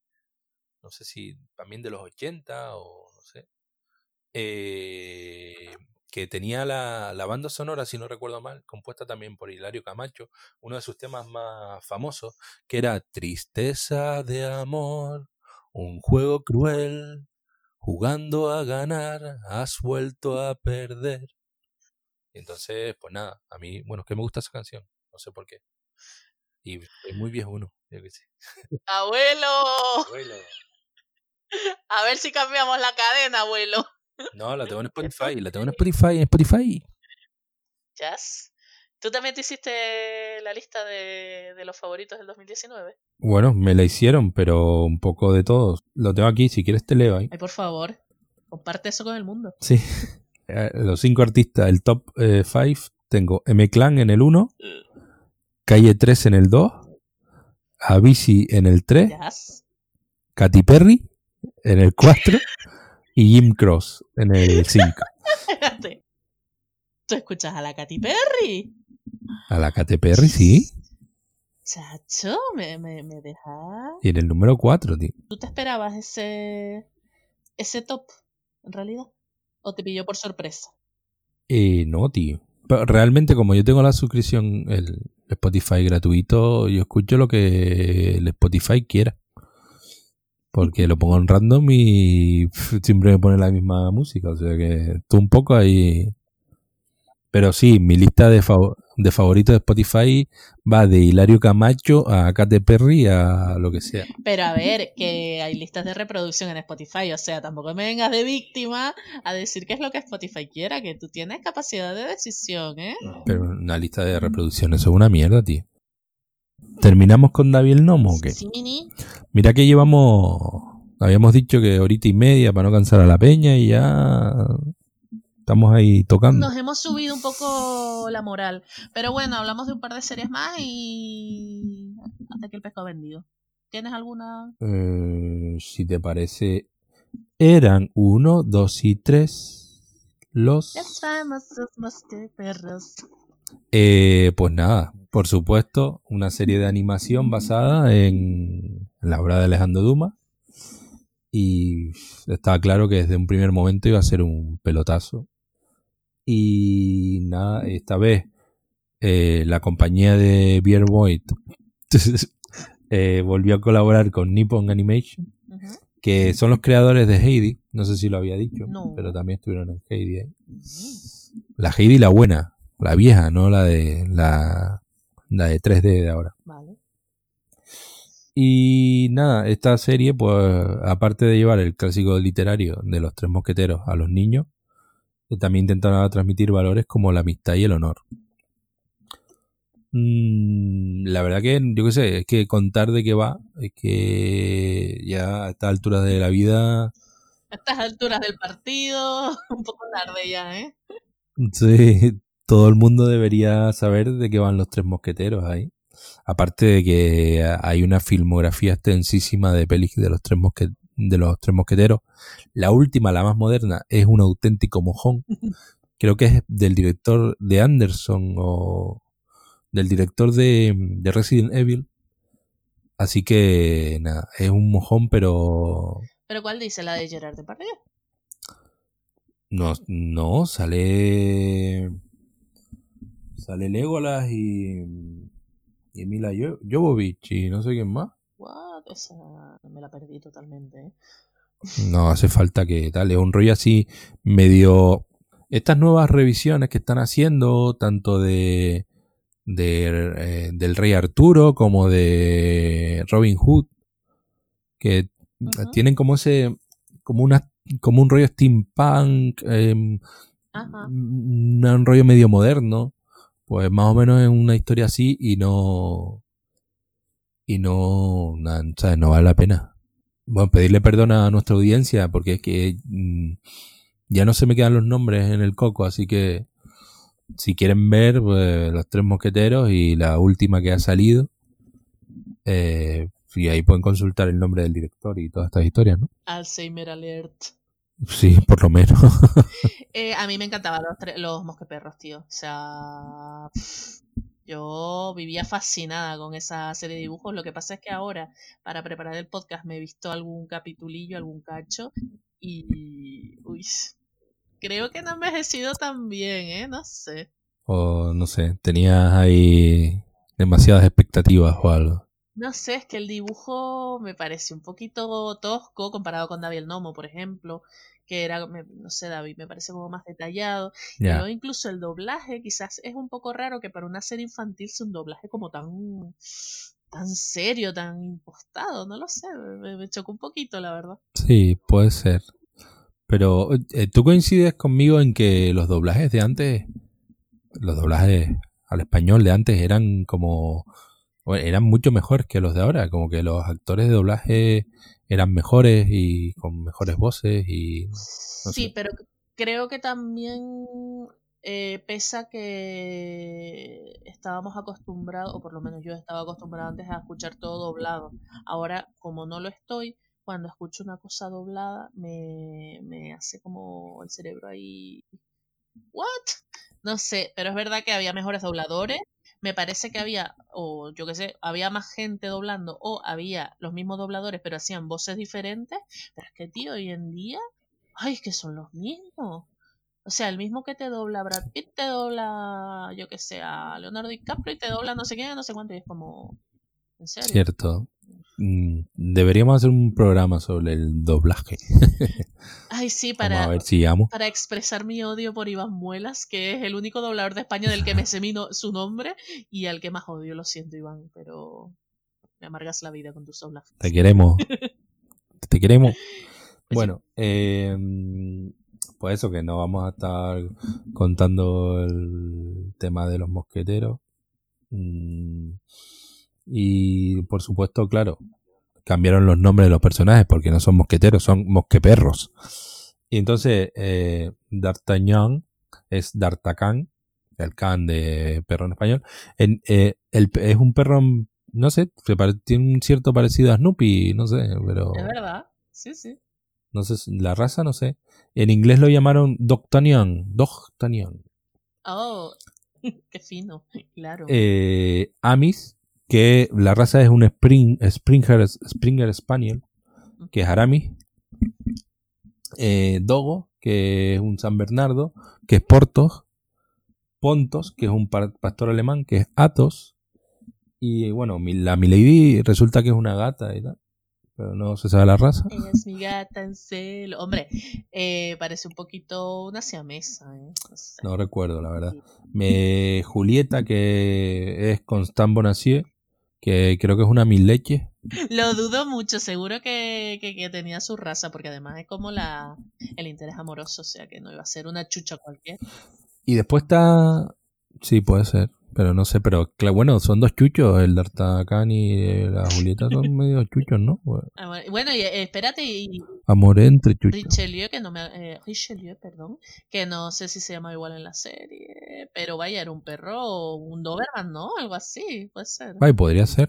no sé si también de los 80 o no sé. Eh, que tenía la, la, banda sonora, si no recuerdo mal, compuesta también por Hilario Camacho, uno de sus temas más famosos, que era Tristeza de Amor, un juego cruel, jugando a ganar, has vuelto a perder. Y entonces, pues nada, a mí, bueno, es que me gusta esa canción, no sé por qué. Y es muy viejo uno, yo que sé. ¡Abuelo! ¡Abuelo! A ver si cambiamos la cadena, abuelo. No, la tengo en Spotify, la tengo en Spotify, en Spotify. Yes. ¿Tú también te hiciste la lista de, de, los favoritos del 2019? Bueno, me la hicieron, pero un poco de todos. Lo tengo aquí, si quieres te leo ahí. Ay, por favor, comparte eso con el mundo. Sí. Eh, los cinco artistas, el top 5, eh, tengo M-Clan en el 1, Calle 3 en el 2, Avicii en el 3, Katy Perry en el 4 y Jim Cross en el 5. ¿Tú escuchas a la Katy Perry? A la Katy Perry, sí. Chacho, me, me, me deja. Y en el número 4, tío. ¿Tú te esperabas ese, ese top, en realidad? ¿O te pilló por sorpresa? Eh, no, tío. Pero realmente, como yo tengo la suscripción, el Spotify gratuito, yo escucho lo que el Spotify quiera. Porque lo pongo en random y siempre me pone la misma música. O sea que tú un poco ahí pero sí, mi lista de, de favoritos de Spotify va de Hilario Camacho a Katy Perry a lo que sea. Pero a ver, que hay listas de reproducción en Spotify, o sea, tampoco me vengas de víctima a decir qué es lo que Spotify quiera, que tú tienes capacidad de decisión, ¿eh? Pero una lista de reproducción, eso es una mierda, tío. ¿Terminamos con David el Nomo o qué? Sí, Mira que llevamos... Habíamos dicho que horita y media para no cansar a la peña y ya estamos ahí tocando. Nos hemos subido un poco la moral. Pero bueno, hablamos de un par de series más y hasta que el pescado vendido. ¿Tienes alguna? Eh, si te parece, eran uno, dos y tres los... perros. Eh, pues nada, por supuesto, una serie de animación basada en la obra de Alejandro Dumas. Y estaba claro que desde un primer momento iba a ser un pelotazo. Y nada, esta vez eh, la compañía de Beer eh, volvió a colaborar con Nippon Animation, que son los creadores de Heidi. No sé si lo había dicho, No. pero también estuvieron en Heidi. Mm, La Heidi la buena, la vieja, no la de la, la de 3D de ahora. Vale. Y nada, esta serie, pues, aparte de llevar el clásico literario de los tres mosqueteros a los niños, también intentaron transmitir valores como la amistad y el honor. Mm, la verdad que, yo qué sé, es que contar de qué va, es que ya a estas alturas de la vida, A estas alturas del partido, un poco tarde ya, ¿eh? sí, todo el mundo debería saber de qué van los tres mosqueteros ahí. Aparte de que hay una filmografía extensísima de pelis de los tres mosque- de los tres mosqueteros. La última, la más moderna, es un auténtico mojón. Creo que es del director de Anderson o del director de, de Resident Evil. Así que nada, es un mojón, pero ¿Pero cuál dice? ¿La de Gerard Depardieu? no, no sale sale Legolas y y Mila Jo- Jovovich y no sé quién más. Esa me la perdí totalmente, ¿eh? No hace falta que tal, es un rollo así medio... Estas nuevas revisiones que están haciendo, tanto de, de eh, del Rey Arturo como de Robin Hood, que tienen como ese, como una, como un rollo steampunk, Ajá. un, un rollo medio moderno, pues más o menos es una historia así y no, y no, na- ¿sabes? no vale la pena. Bueno, pedirle perdón a nuestra audiencia porque es que mm, ya no se me quedan los nombres en el coco, así que si quieren ver pues, los tres mosqueteros y la última que ha salido, eh, y ahí pueden consultar el nombre del director y todas estas historias, ¿no? Alzheimer alert. Sí, por lo menos. Eh, a mí me encantaban los, los mosqueperros, tío. O sea, pff, yo vivía fascinada con esa serie de dibujos. Lo que pasa es que ahora, para preparar el podcast, me he visto algún capitulillo, algún cacho. Y. Uy. Creo que no he envejecido tan bien, ¿eh? No sé. o no sé, tenías ahí demasiadas expectativas o algo. No sé, es que el dibujo me parece un poquito tosco comparado con David el Nomo, por ejemplo, que era, no sé, David, me parece como más detallado. Y luego incluso el doblaje, quizás es un poco raro que para una serie infantil sea un doblaje como tan, tan serio, tan impostado, no lo sé, me, me chocó un poquito, la verdad. Sí, puede ser. Pero eh, tú coincides conmigo en que los doblajes de antes, los doblajes al español de antes eran como, eran mucho mejores que los de ahora, como que los actores de doblaje eran mejores y con mejores voces y no sí, sé. pero creo que también eh, pesa que estábamos acostumbrados, o por lo menos yo estaba acostumbrado antes a escuchar todo doblado. Ahora, como no lo estoy, cuando escucho una cosa doblada, me, me hace como el cerebro ahí. ¿What? No sé, pero es verdad que había mejores dobladores. Me parece que había, o yo qué sé, había más gente doblando, o había los mismos dobladores, pero hacían voces diferentes. Pero es que, tío, hoy en día, ay, es que son los mismos. O sea, el mismo que te dobla Brad Pitt, te dobla, yo que sé, a Leonardo DiCaprio y te dobla no sé qué, no sé cuánto, y es como, ¿en serio? Cierto. Mm, Deberíamos hacer un programa sobre el doblaje. Ay, sí, Vamos a para, ver si para expresar mi odio por Iván Muelas, que es el único doblador de España del que me sé no- su nombre y al que más odio, lo siento, Iván, pero me amargas la vida con tus doblajes. Te queremos. Te queremos. Pues Bueno, eh, pues eso que no vamos a estar contando el tema de los mosqueteros. Mm, Y por supuesto, claro, cambiaron los nombres de los personajes porque no son mosqueteros, son mosqueperros. Y entonces, eh, D'Artagnan es D'Artagnan, el can de perro en español. En, eh, el, es un perro, no sé, tiene un cierto parecido a Snoopy, no sé, pero... Es verdad, sí, sí. No sé, la raza no sé. En inglés lo llamaron Doctanian. Doctanian. Oh, qué fino, claro. Eh, Amis, que la raza es un Spring, Springer, Springer Spaniel, que es Aramis. Eh, Dogo, que es un San Bernardo, que es Portos. Pontos, que es un pa- pastor alemán, que es Athos. Y bueno, la Milady resulta que es una gata y tal. Pero no se sabe la raza. Ella es mi gata en celo. Hombre, eh, parece un poquito una siamesa. ¿eh? No sé. No recuerdo, la verdad. Me, Julieta, que es Constant Bonacieux, que creo que es una mil leches. Lo dudo mucho, seguro que, que- que tenía su raza, porque además es como la el interés amoroso, o sea que no iba a ser una chucha cualquiera. Y después está. Sí, puede ser. Pero no sé, pero claro, bueno, son dos chuchos. El D'Artagnan y la Julieta son medio chuchos, ¿no? Ah, bueno, y eh, espérate, y Amor entre chuchos. Richelieu, que no me, eh, Richelieu, perdón, que no sé si se llama igual en la serie, pero vaya, era un perro, un Doberman, ¿no? Algo así, puede ser. Ay, podría ser.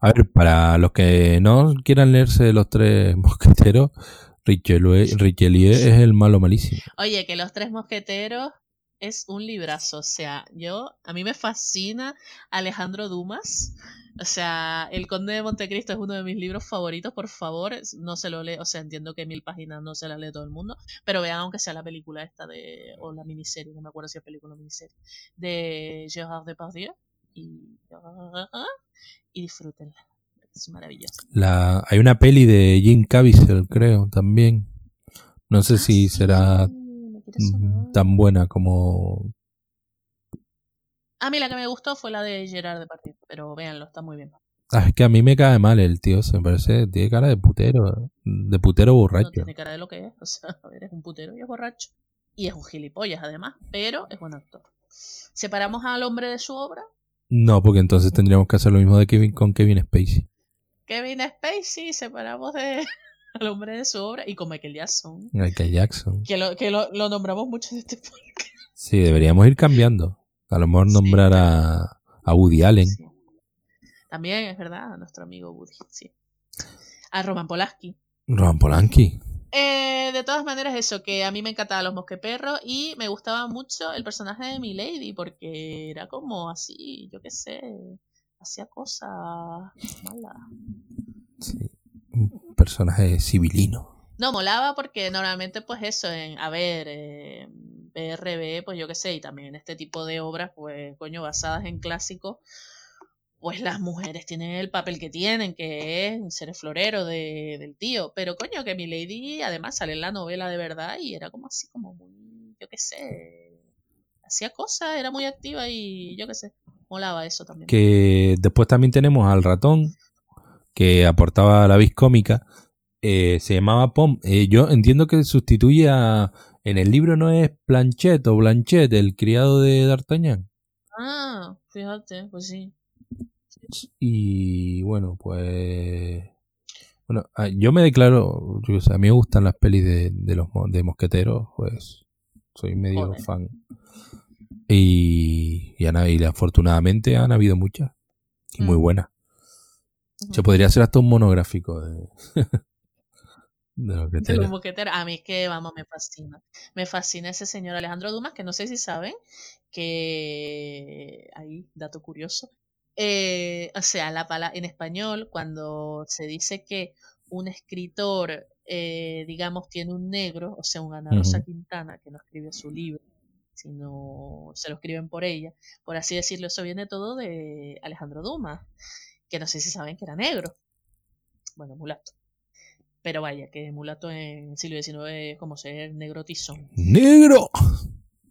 A ver, para los que no quieran leerse los tres mosqueteros, Richelieu, Richelieu es el malo malísimo. Oye, que Los Tres Mosqueteros es un librazo. O sea, yo, a mí me fascina Alejandro Dumas. O sea, El Conde de Montecristo es uno de mis libros favoritos, por favor, no se lo lee, o sea, entiendo que mil páginas no se las lee todo el mundo, pero vean aunque sea la película esta de, o la miniserie, no me acuerdo si es película o miniserie, de Gérard Depardieu, y, y disfrútenla, es maravillosa. La, hay una peli de Jim Caviezel, creo, también. No sé Ah, si será mm, tan buena como... A mí la que me gustó fue la de Gerard Depardieu, pero véanlo, está muy bien. Ah, es que a mí me cae mal el tío, se me parece, tiene cara de putero, de putero No borracho. tiene cara de lo que es, o sea, a ver, es un putero y es borracho. Y es un gilipollas además, pero es buen actor. Separamos al hombre de su obra. No, porque entonces tendríamos que hacer lo mismo de Kevin con Kevin Spacey. Kevin Spacey, separamos de al hombre de su obra y con Michael Jackson. Michael Jackson. Que lo, que lo, lo nombramos mucho en este podcast. Sí, deberíamos ir cambiando. A lo mejor Sí, nombrar a, a Woody Allen. Sí. También es verdad, a nuestro amigo Woody, sí. A Roman Polanski. Roman Polanski. Eh, de todas maneras, eso, que a mí me encantaban los mosqueperros y me gustaba mucho el personaje de Milady porque era como así, yo qué sé, hacía cosas malas. Sí. Un personaje civilino. No, molaba porque normalmente, pues eso, en, a ver, eh, BRB, pues yo qué sé, y también este tipo de obras, pues, coño, basadas en clásicos, pues las mujeres tienen el papel que tienen, que es ser el florero de, del tío. Pero coño, que mi lady además sale en la novela de verdad y era como así, como muy, yo qué sé, hacía cosas, era muy activa y yo qué sé, molaba eso también. Que después también tenemos al ratón, que aportaba la vis cómica. eh, se llamaba Pom. Eh, yo entiendo que sustituye a. En el libro no es Planchet o Blanchet, el criado de D'Artagnan. Ah, fíjate, pues sí. Y bueno, pues. Bueno, ah, yo me declaro. yo a mí me gustan las pelis de, de los de mosqueteros, pues. Soy medio Joder. fan. Y, y, han- y afortunadamente han habido muchas. Y muy Mm. buenas. Se podría hacer hasta un monográfico de, de que De los mosqueteros. A mí es que, vamos, me fascina. Me fascina ese señor Alejandro Dumas, que no sé si saben que. Ahí, dato curioso. Eh, o sea, la pala en español, cuando se dice que un escritor, eh, digamos, tiene un negro, o sea, un Ana Rosa Ujú. Quintana, que no escribe su libro, sino se lo escriben por ella, por así decirlo, eso viene todo de Alejandro Dumas, que no sé si saben que era negro. Bueno, mulato. Pero vaya, que mulato en el siglo XIX es como ser negro tizón. ¡Negro!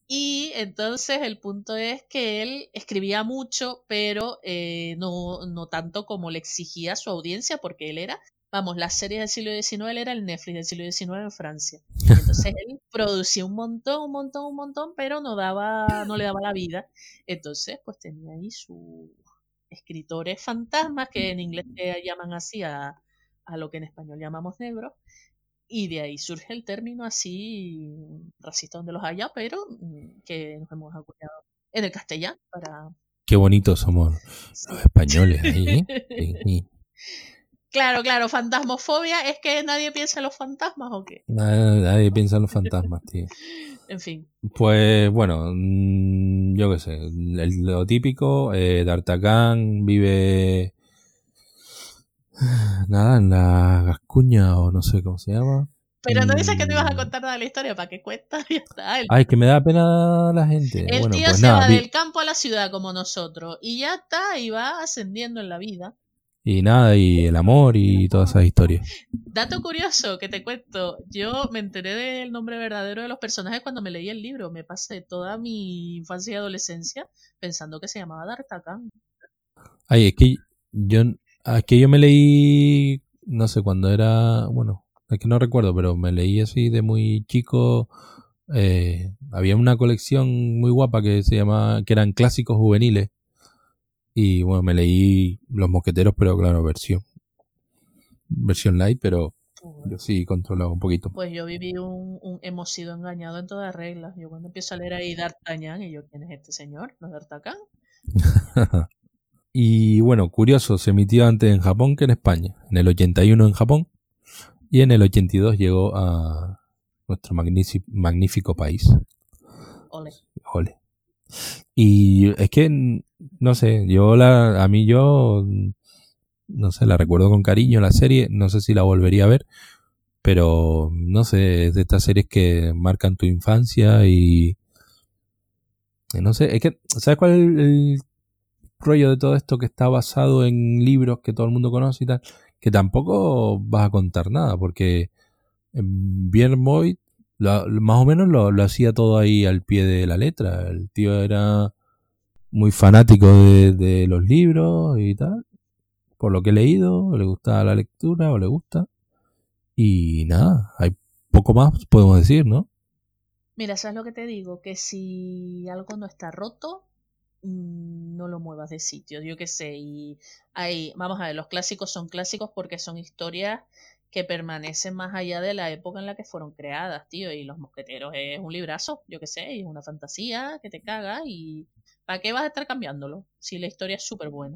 Y entonces el punto es que él escribía mucho, pero eh, no, no tanto como le exigía su audiencia, porque él era, vamos, las series del siglo XIX, él era el Netflix del siglo XIX en Francia. Entonces él producía un montón, un montón, un montón, pero no daba, no le daba la vida. Entonces, pues tenía ahí sus escritores fantasmas, que en inglés se llaman así a, a lo que en español llamamos negros. Y de ahí surge el término así, racista donde los haya, pero mm, que nos hemos acuñado en el castellano para... Qué bonitos somos los españoles ahí. ¿eh? Claro, claro, fantasmofobia es que nadie piensa en los fantasmas o qué. Nadie, nadie piensa en los fantasmas, tío. En fin. Pues bueno, mm, yo qué sé, el- lo típico, eh, D'Artagnan vive nada en la Gascuña o no sé cómo se llama. Pero no dices que no ibas a contar nada de la historia, ¿para qué cuentas? Ay, que me da pena la gente. El tío pues se va del campo a la ciudad como nosotros y ya está, y va ascendiendo en la vida. Y nada, y el amor y todas esas historias. Dato curioso que te cuento, yo me enteré del nombre verdadero de los personajes cuando me leí el libro. Me pasé toda mi infancia y adolescencia pensando que se llamaba D'Artagnan. Ay, es que yo, es que yo me leí, no sé, cuando era, bueno, es que no recuerdo, pero me leí así de muy chico. Eh, había una colección muy guapa que se llamaba, que eran clásicos juveniles y bueno, me leí Los Mosqueteros, pero claro, versión. Versión light, pero yo sí controlaba un poquito. Pues yo viví un, hemos sido engañados en todas reglas. Yo cuando empiezo a leer ahí D'Artagnan, y yo, ¿quién es este señor? ¿No es D'Artagnan? y bueno, curioso, se emitió antes en Japón que en España. En el 81 en Japón y en el 82 llegó a nuestro magnífico país. Ole. Ole. Y es que, no sé, yo la, a mí yo, no sé, la recuerdo con cariño la serie, no sé si la volvería a ver, pero no sé, es de estas series que marcan tu infancia y, no sé, es que, ¿sabes cuál es el, rollo de todo esto que está basado en libros que todo el mundo conoce y tal? Que tampoco vas a contar nada, porque Bien Boyd más o menos lo, hacía todo ahí al pie de la letra. El tío era muy fanático de, los libros y tal. Por lo que he leído, le gustaba la lectura o le gusta. Y nada, hay poco más podemos decir, ¿no? Mira, ¿sabes lo que te digo? Que si algo no está roto, mm, no lo muevas de sitio, yo qué sé. Y hay, vamos a ver, los clásicos son clásicos porque son historias que permanecen más allá de la época en la que fueron creadas, tío. Y Los Mosqueteros es un librazo, yo qué sé, es una fantasía que te caga y ¿para qué vas a estar cambiándolo si la historia es súper buena?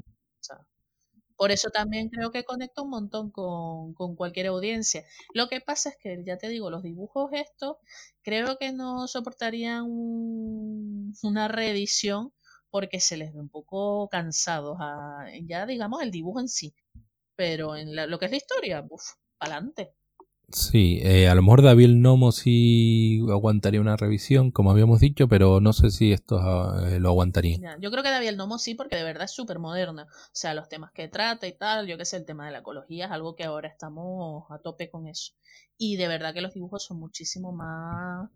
por eso también creo que conecta un montón con, con, cualquier audiencia. Lo que pasa es que, ya te digo, los dibujos estos creo que no soportarían una reedición porque se les ve un poco cansados a, ya digamos, el dibujo en sí. Pero en lo que es la historia, uff, adelante. Sí, eh, a lo mejor David Nomo sí aguantaría una revisión, como habíamos dicho, pero no sé si esto eh, lo aguantaría. yo creo que David Nomo sí, porque de verdad es súper moderna. O sea, los temas que trata y tal, yo que sé, el tema de la ecología es algo que ahora estamos a tope con eso. Y de verdad que los dibujos son muchísimo más,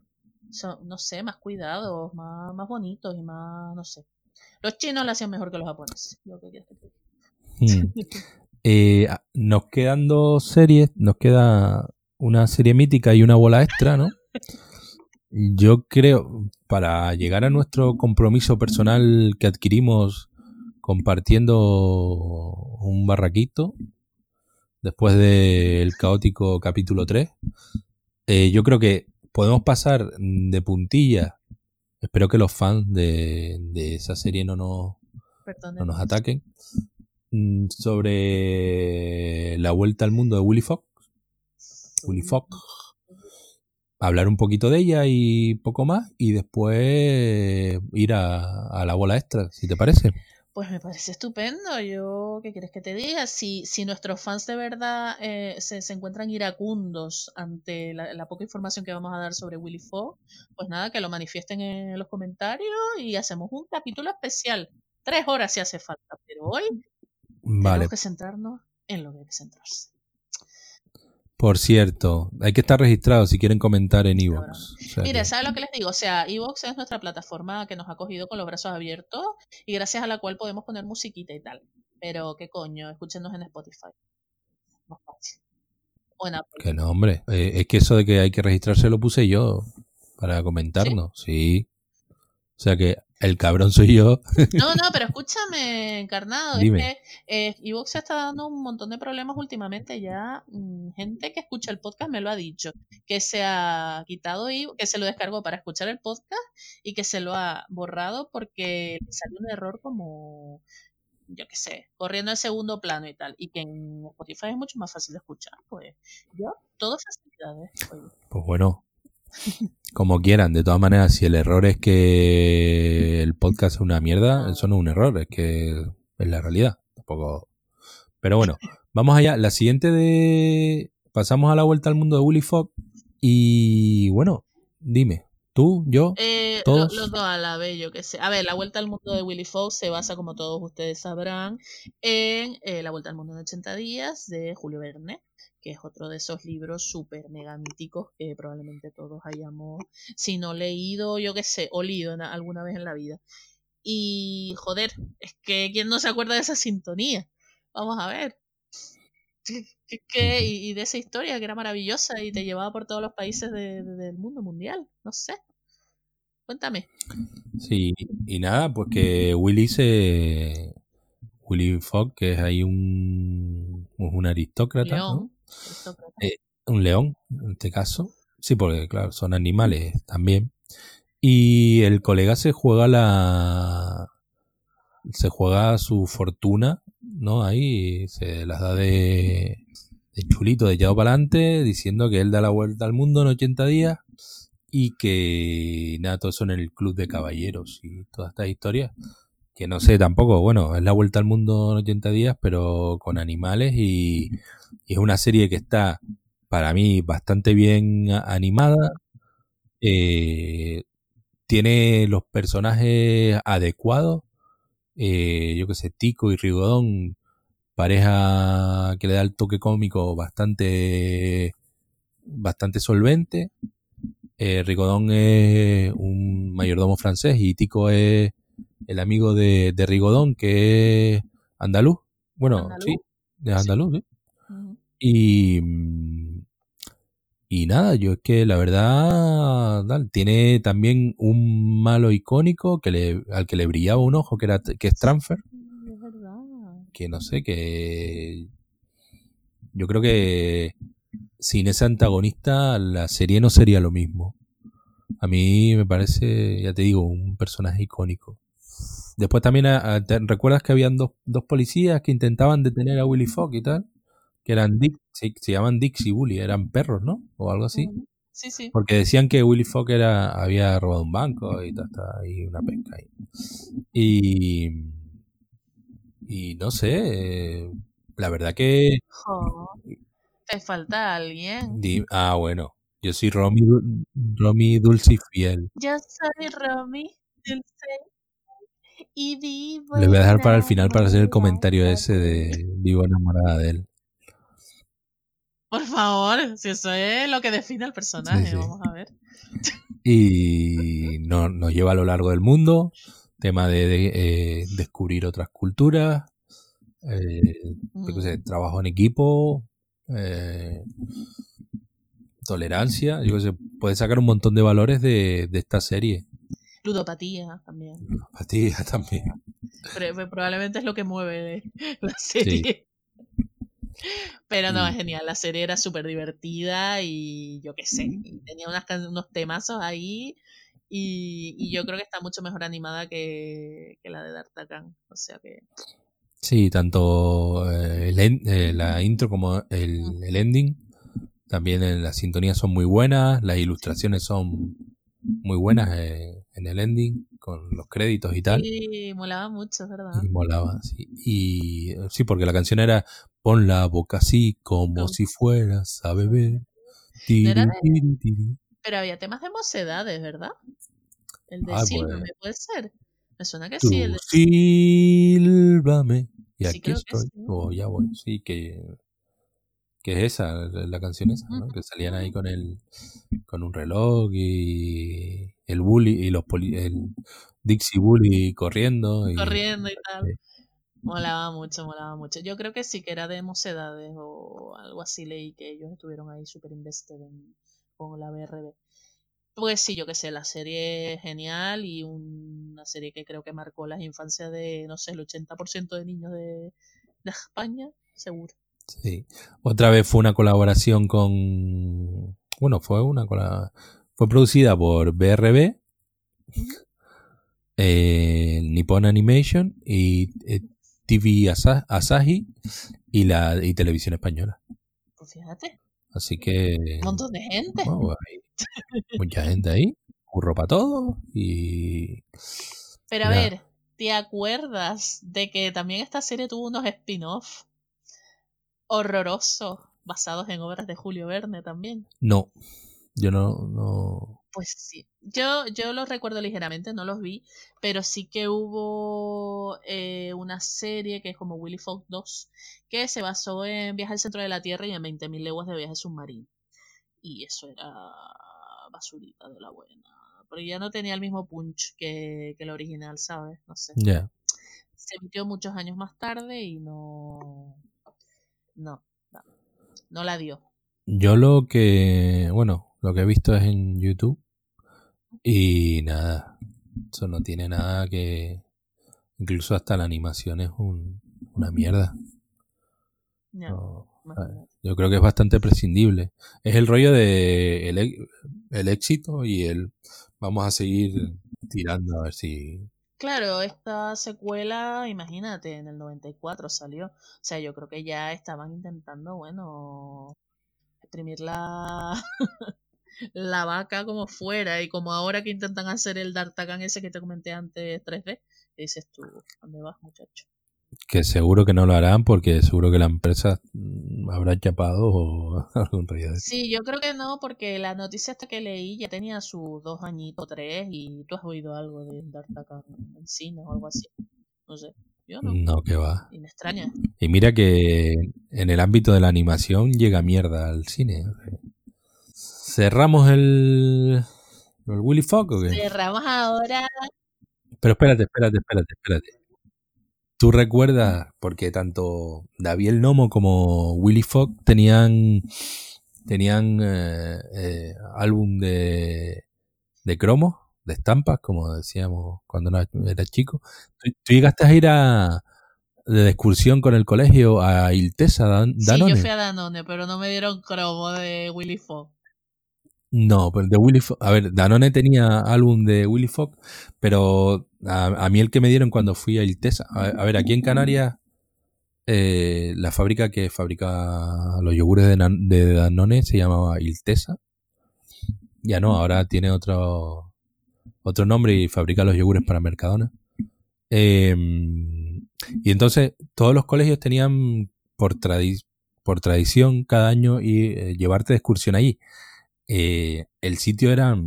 son, no sé, más cuidados, más, más bonitos y más, no sé. Los chinos lo hacían mejor que los japoneses. Yo que hmm. Eh, nos quedan dos series, nos queda una serie mítica y una bola extra, ¿no? Yo creo, para llegar a nuestro compromiso personal que adquirimos compartiendo un barraquito, después del caótico capítulo 3, eh, yo creo que podemos pasar de puntilla. Espero que los fans de, esa serie no nos, no nos ataquen. Mm, sobre la vuelta al mundo de Willy Fox. Willy Fox. Hablar un poquito de ella y poco más. Y después ir a, la bola extra, si te parece. Pues me parece estupendo. Yo, ¿qué quieres que te diga? Si, si nuestros fans de verdad eh, se, encuentran iracundos ante la, la, poca información que vamos a dar sobre Willy Fox, pues nada, que lo manifiesten en los comentarios y hacemos un capítulo especial. Tres horas si hace falta, pero hoy Vale. Tenemos que centrarnos en lo que hay que centrarse. Por cierto, hay que estar registrado si quieren comentar en Evox. Mire, ¿sabes lo que les digo? O sea, Evox es nuestra plataforma que nos ha cogido con los brazos abiertos y gracias a la cual podemos poner musiquita y tal. Pero, ¿qué coño? Escúchenos en Spotify. Fácil. Que no, hombre. Eh, es que eso de que hay que registrarse lo puse yo para comentarnos. ¿Sí? O sea que el cabrón soy yo. No, no, pero escúchame, encarnado. Es que eh, Evox está dando un montón de problemas últimamente ya. Mm, gente que escucha el podcast me lo ha dicho. Que se ha quitado y que se lo descargó para escuchar el podcast y que se lo ha borrado porque le salió un error como, yo qué sé, corriendo en segundo plano y tal. Y que en Spotify es mucho más fácil de escuchar. Pues yo, todo facilidades. Pues bueno, como quieran, de todas maneras, si el error es que el podcast es una mierda, eso no es un error, es que es la realidad. Tampoco. Pero bueno, vamos allá. La siguiente de. Pasamos a la vuelta al mundo de Willy Fox. Y bueno, dime, ¿tú, yo? Eh, ¿Todos? Los dos a la vez, yo qué sé. A ver, La Vuelta al Mundo de Willy Fox se basa, como todos ustedes sabrán, en eh, La Vuelta al Mundo en 80 días de Julio Verne, que es otro de esos libros súper mega míticos que probablemente todos hayamos, si no leído, yo qué sé, o leído en- alguna vez en la vida. Y joder, es que ¿quién no se acuerda de esa sintonía? Vamos a ver. Que- y, y de esa historia que era maravillosa y te llevaba por todos los países de- de- del mundo mundial. No sé. Cuéntame. Sí, y nada, pues que Willy se... Willy Fogg, que es ahí un, un aristócrata, ¿no? Eh, un león, en este caso. Sí, porque claro, son animales también. Y el colega se juega la... Se juega su fortuna, ¿no? Ahí se las da de, chulito, de echado para adelante, diciendo que él da la vuelta al mundo en 80 días y que nada, todo eso en el club de caballeros y todas estas historias. Que no sé tampoco, bueno, es la vuelta al mundo en 80 días, pero con animales y, es una serie que está para mí bastante bien animada. eh, tiene los personajes adecuados. eh, yo que sé, Tico y Rigodón, pareja que le da el toque cómico bastante, bastante solvente. Eh, Rigodón es un mayordomo francés y Tico es el amigo de, de Rigodón, que es andaluz. Bueno, Andaluz. sí, es andaluz, sí. Y, mm, y nada, yo es que la verdad tal, tiene también un malo icónico que le, al que le brillaba un ojo, que, era, que es Transfer, Sí, es verdad. que no sé, que yo creo que sin ese antagonista la serie no sería lo mismo. A mí me parece, ya te digo, un personaje icónico. Después también, a- a- ¿te recuerdas que habían dos, dos policías que intentaban detener a Willy Fogg y tal? Que eran Dick, se, se llaman Dix y Bully, eran perros, ¿no? O algo así. Sí, sí. Porque decían que Willy Fogg era, había robado un banco y tal, tal, y una pesca ahí. Y, y no sé, eh, la verdad que... Jo, te falta alguien. di- ah, bueno, yo soy Romy, Romy Dulce y Fiel. Yo soy Romy Dulce y vivo. Le voy a dejar para el final para hacer el comentario ese de vivo enamorada de él. Por favor, si eso es lo que define al personaje, Sí, sí. vamos a ver. Y no- nos lleva a lo largo del mundo, tema de, de, eh, descubrir otras culturas, eh, sé, Mm. trabajo en equipo, eh, tolerancia, yo sé, puedes sacar un montón de valores de, de esta serie. Ludopatía también. A ti también. Pero, pero probablemente es lo que mueve la serie. Pero no, Y- es genial. La serie era súper divertida y yo qué sé. y tenía unas, unos temazos ahí. Y, y yo creo que está mucho mejor animada que, que la de D'Artagnan. O sea que. Sí, tanto eh, el eh, la intro como el, el ending, también las sintonías son muy buenas, las ilustraciones son muy buenas eh, en el ending, con los créditos y tal. Sí, molaba mucho, ¿verdad? Y molaba, sí. Y eh, sí, porque la canción era Pon la boca así como si fueras a beber. No Tiri, de- tiri, tiri. Pero había temas de mocedades, ¿verdad? El de Ah, pues. puede ser. Me suena que Tú sí, el de sílvame. Y Sí, aquí estoy. sí. Oh, ya voy. Sí, que, que es esa, la canción esa, ¿no? Que salían ahí con el con un reloj y el bully y los poli- el Dixie Bully corriendo y corriendo y tal. Molaba mucho, molaba mucho. Yo creo que sí que era de mocedades o algo así leí que ellos estuvieron ahí súper invested en, con la BRB. Pues sí, yo que sé, la serie es genial y una serie que creo que marcó las infancias de, no sé, el 80% de niños de, de España, seguro. Sí. Otra vez fue una colaboración con. Bueno, fue una Fue producida por BRB, eh, Nippon Animation y eh, TV Asa- Asahi y la y Televisión Española. Pues fíjate, Así que. un montón de gente. mucha gente ahí. Curro para todo. Y. Pero a ver, ¿te acuerdas de que también esta serie tuvo unos spin-off horrorosos basados en obras de Julio Verne también? No. Yo no, no... Pues sí, yo, yo los recuerdo ligeramente, no los vi, pero sí que hubo eh, una serie que es como Willy Fox 2, que se basó en Viaje al centro de la Tierra y en 20.000 leguas de viaje submarino. Y eso era basurita de la buena. Pero ya no tenía el mismo punch que, que el original, ¿sabes? No sé. Ya. Se emitió muchos años más tarde y no. No, no, no la dio. Yo lo que, bueno, lo que he visto es en YouTube y nada, eso no tiene nada que, incluso hasta la animación es un, una mierda. No, imagínate. yo creo que es bastante prescindible. Es el rollo de el, el éxito y el vamos a seguir tirando a ver si... Claro, esta secuela, imagínate, en el 94 salió. O sea, yo creo que ya estaban intentando, bueno, exprimir la, la vaca como fuera. Y como ahora que intentan hacer el D'Artagnan ese que te comenté antes 3D, dices tú, ¿dónde vas, muchacho? Que seguro que no lo harán porque seguro que la empresa mm, habrá chapado o algún de... Sí, yo creo que no, porque la noticia esta que leí ya tenía sus dos añitos, tres, y tú has oído algo de D'Artagnan en cine o algo así. No sé, yo no. No, que va. Y me extraña. Y mira que en el ámbito de la animación llega mierda al cine. Cerramos el, el Willy Fogg o qué? Cerramos ahora. Pero espérate, espérate, espérate, espérate. ¿Tú recuerdas? Porque tanto David el Nomo como Willy Fogg tenían tenían eh, eh, álbum de, de cromos, de estampas, como decíamos cuando era, chico. ¿Tú, tú llegaste a ir a de excursión con el colegio a Iltesa, Dan- Sí, Danone? yo fui a Danone, pero no me dieron cromo de Willy Fogg. No, pero de Willy Fogg. A ver, Danone tenía álbum de Willy Fogg, pero a, mí el que me dieron cuando fui a Iltesa. A, ver, aquí en Canarias, eh, la fábrica que fabrica los yogures de, Danone se llamaba Iltesa. Ya no, ahora tiene otro, otro nombre y fabrica los yogures para Mercadona. Eh, y entonces todos los colegios tenían por, tradi- por tradición cada año y eh, llevarte de excursión allí. Eh, el sitio era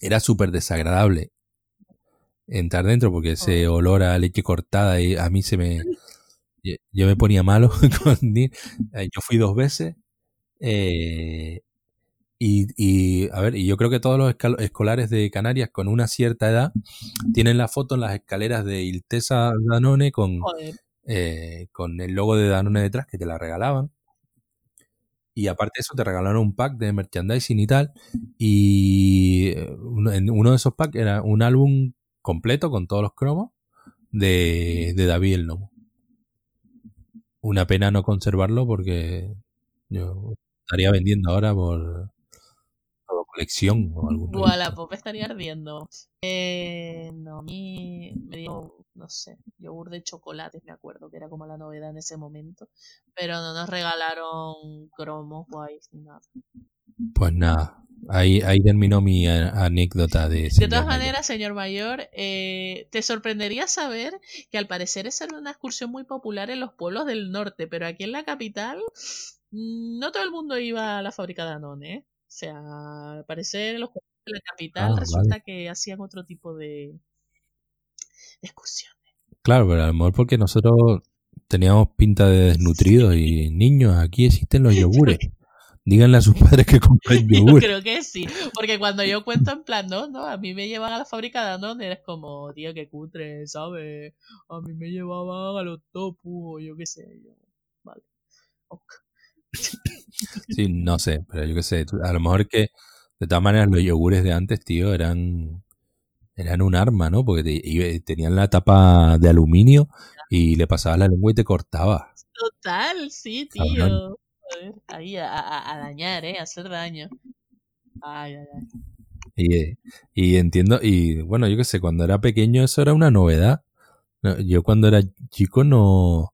era súper desagradable entrar dentro porque ese olor a leche cortada y a mí se me yo, me ponía malo con. Eh, yo fui dos veces eh, y, y, a ver y yo creo que todos los escolares de Canarias con una cierta edad tienen la foto en las escaleras de Iltesa Danone con eh, con el logo de Danone detrás que te la regalaban. Y aparte de eso, te regalaron un pack de merchandising y tal. Y eh, uno, de esos packs era un álbum completo con todos los cromos de, de David el Nomo. Una pena no conservarlo porque yo estaría vendiendo ahora por, colección o algún Buah, rollo. la pop estaría ardiendo. Eh, no, a mí me dio, no sé, yogur de chocolate, me acuerdo que era como la novedad en ese momento. Pero no nos regalaron cromos guays ni nada. Pues nada, ahí, ahí terminó mi anécdota de De todas mayor. maneras, señor mayor, eh, te sorprendería saber que al parecer esa era una excursión muy popular en los pueblos del norte, pero aquí en la capital mm, no todo el mundo iba a la fábrica de Danone, ¿eh? O sea, al parecer en los pueblos de la capital Ah, resulta que hacían otro tipo de, excursión. Claro, pero a lo mejor porque nosotros teníamos pinta de desnutridos y niños, aquí existen los yogures. Díganle a sus padres que compren Yo yogur. creo que sí, porque cuando yo cuento en plan, no, no, a mí me llevan a la fábrica de Danone, eres como, tío, qué cutre, ¿sabes? A mí me llevaban a los topus, o yo qué sé, yo, vale. ok. Sí, no sé, pero yo qué sé. A lo mejor que, de todas maneras, los yogures de antes, tío, eran eran un arma, ¿no? Porque te- y- tenían la tapa de aluminio y le pasabas la lengua y te cortaba. Total, sí, Cabrón. tío. Joder, Ahí a, a- a dañar, ¿eh? A hacer daño. Ay, ay, ay. Y, eh, y entiendo, y bueno, yo qué sé, cuando era pequeño eso era una novedad. No, Yo cuando era chico no...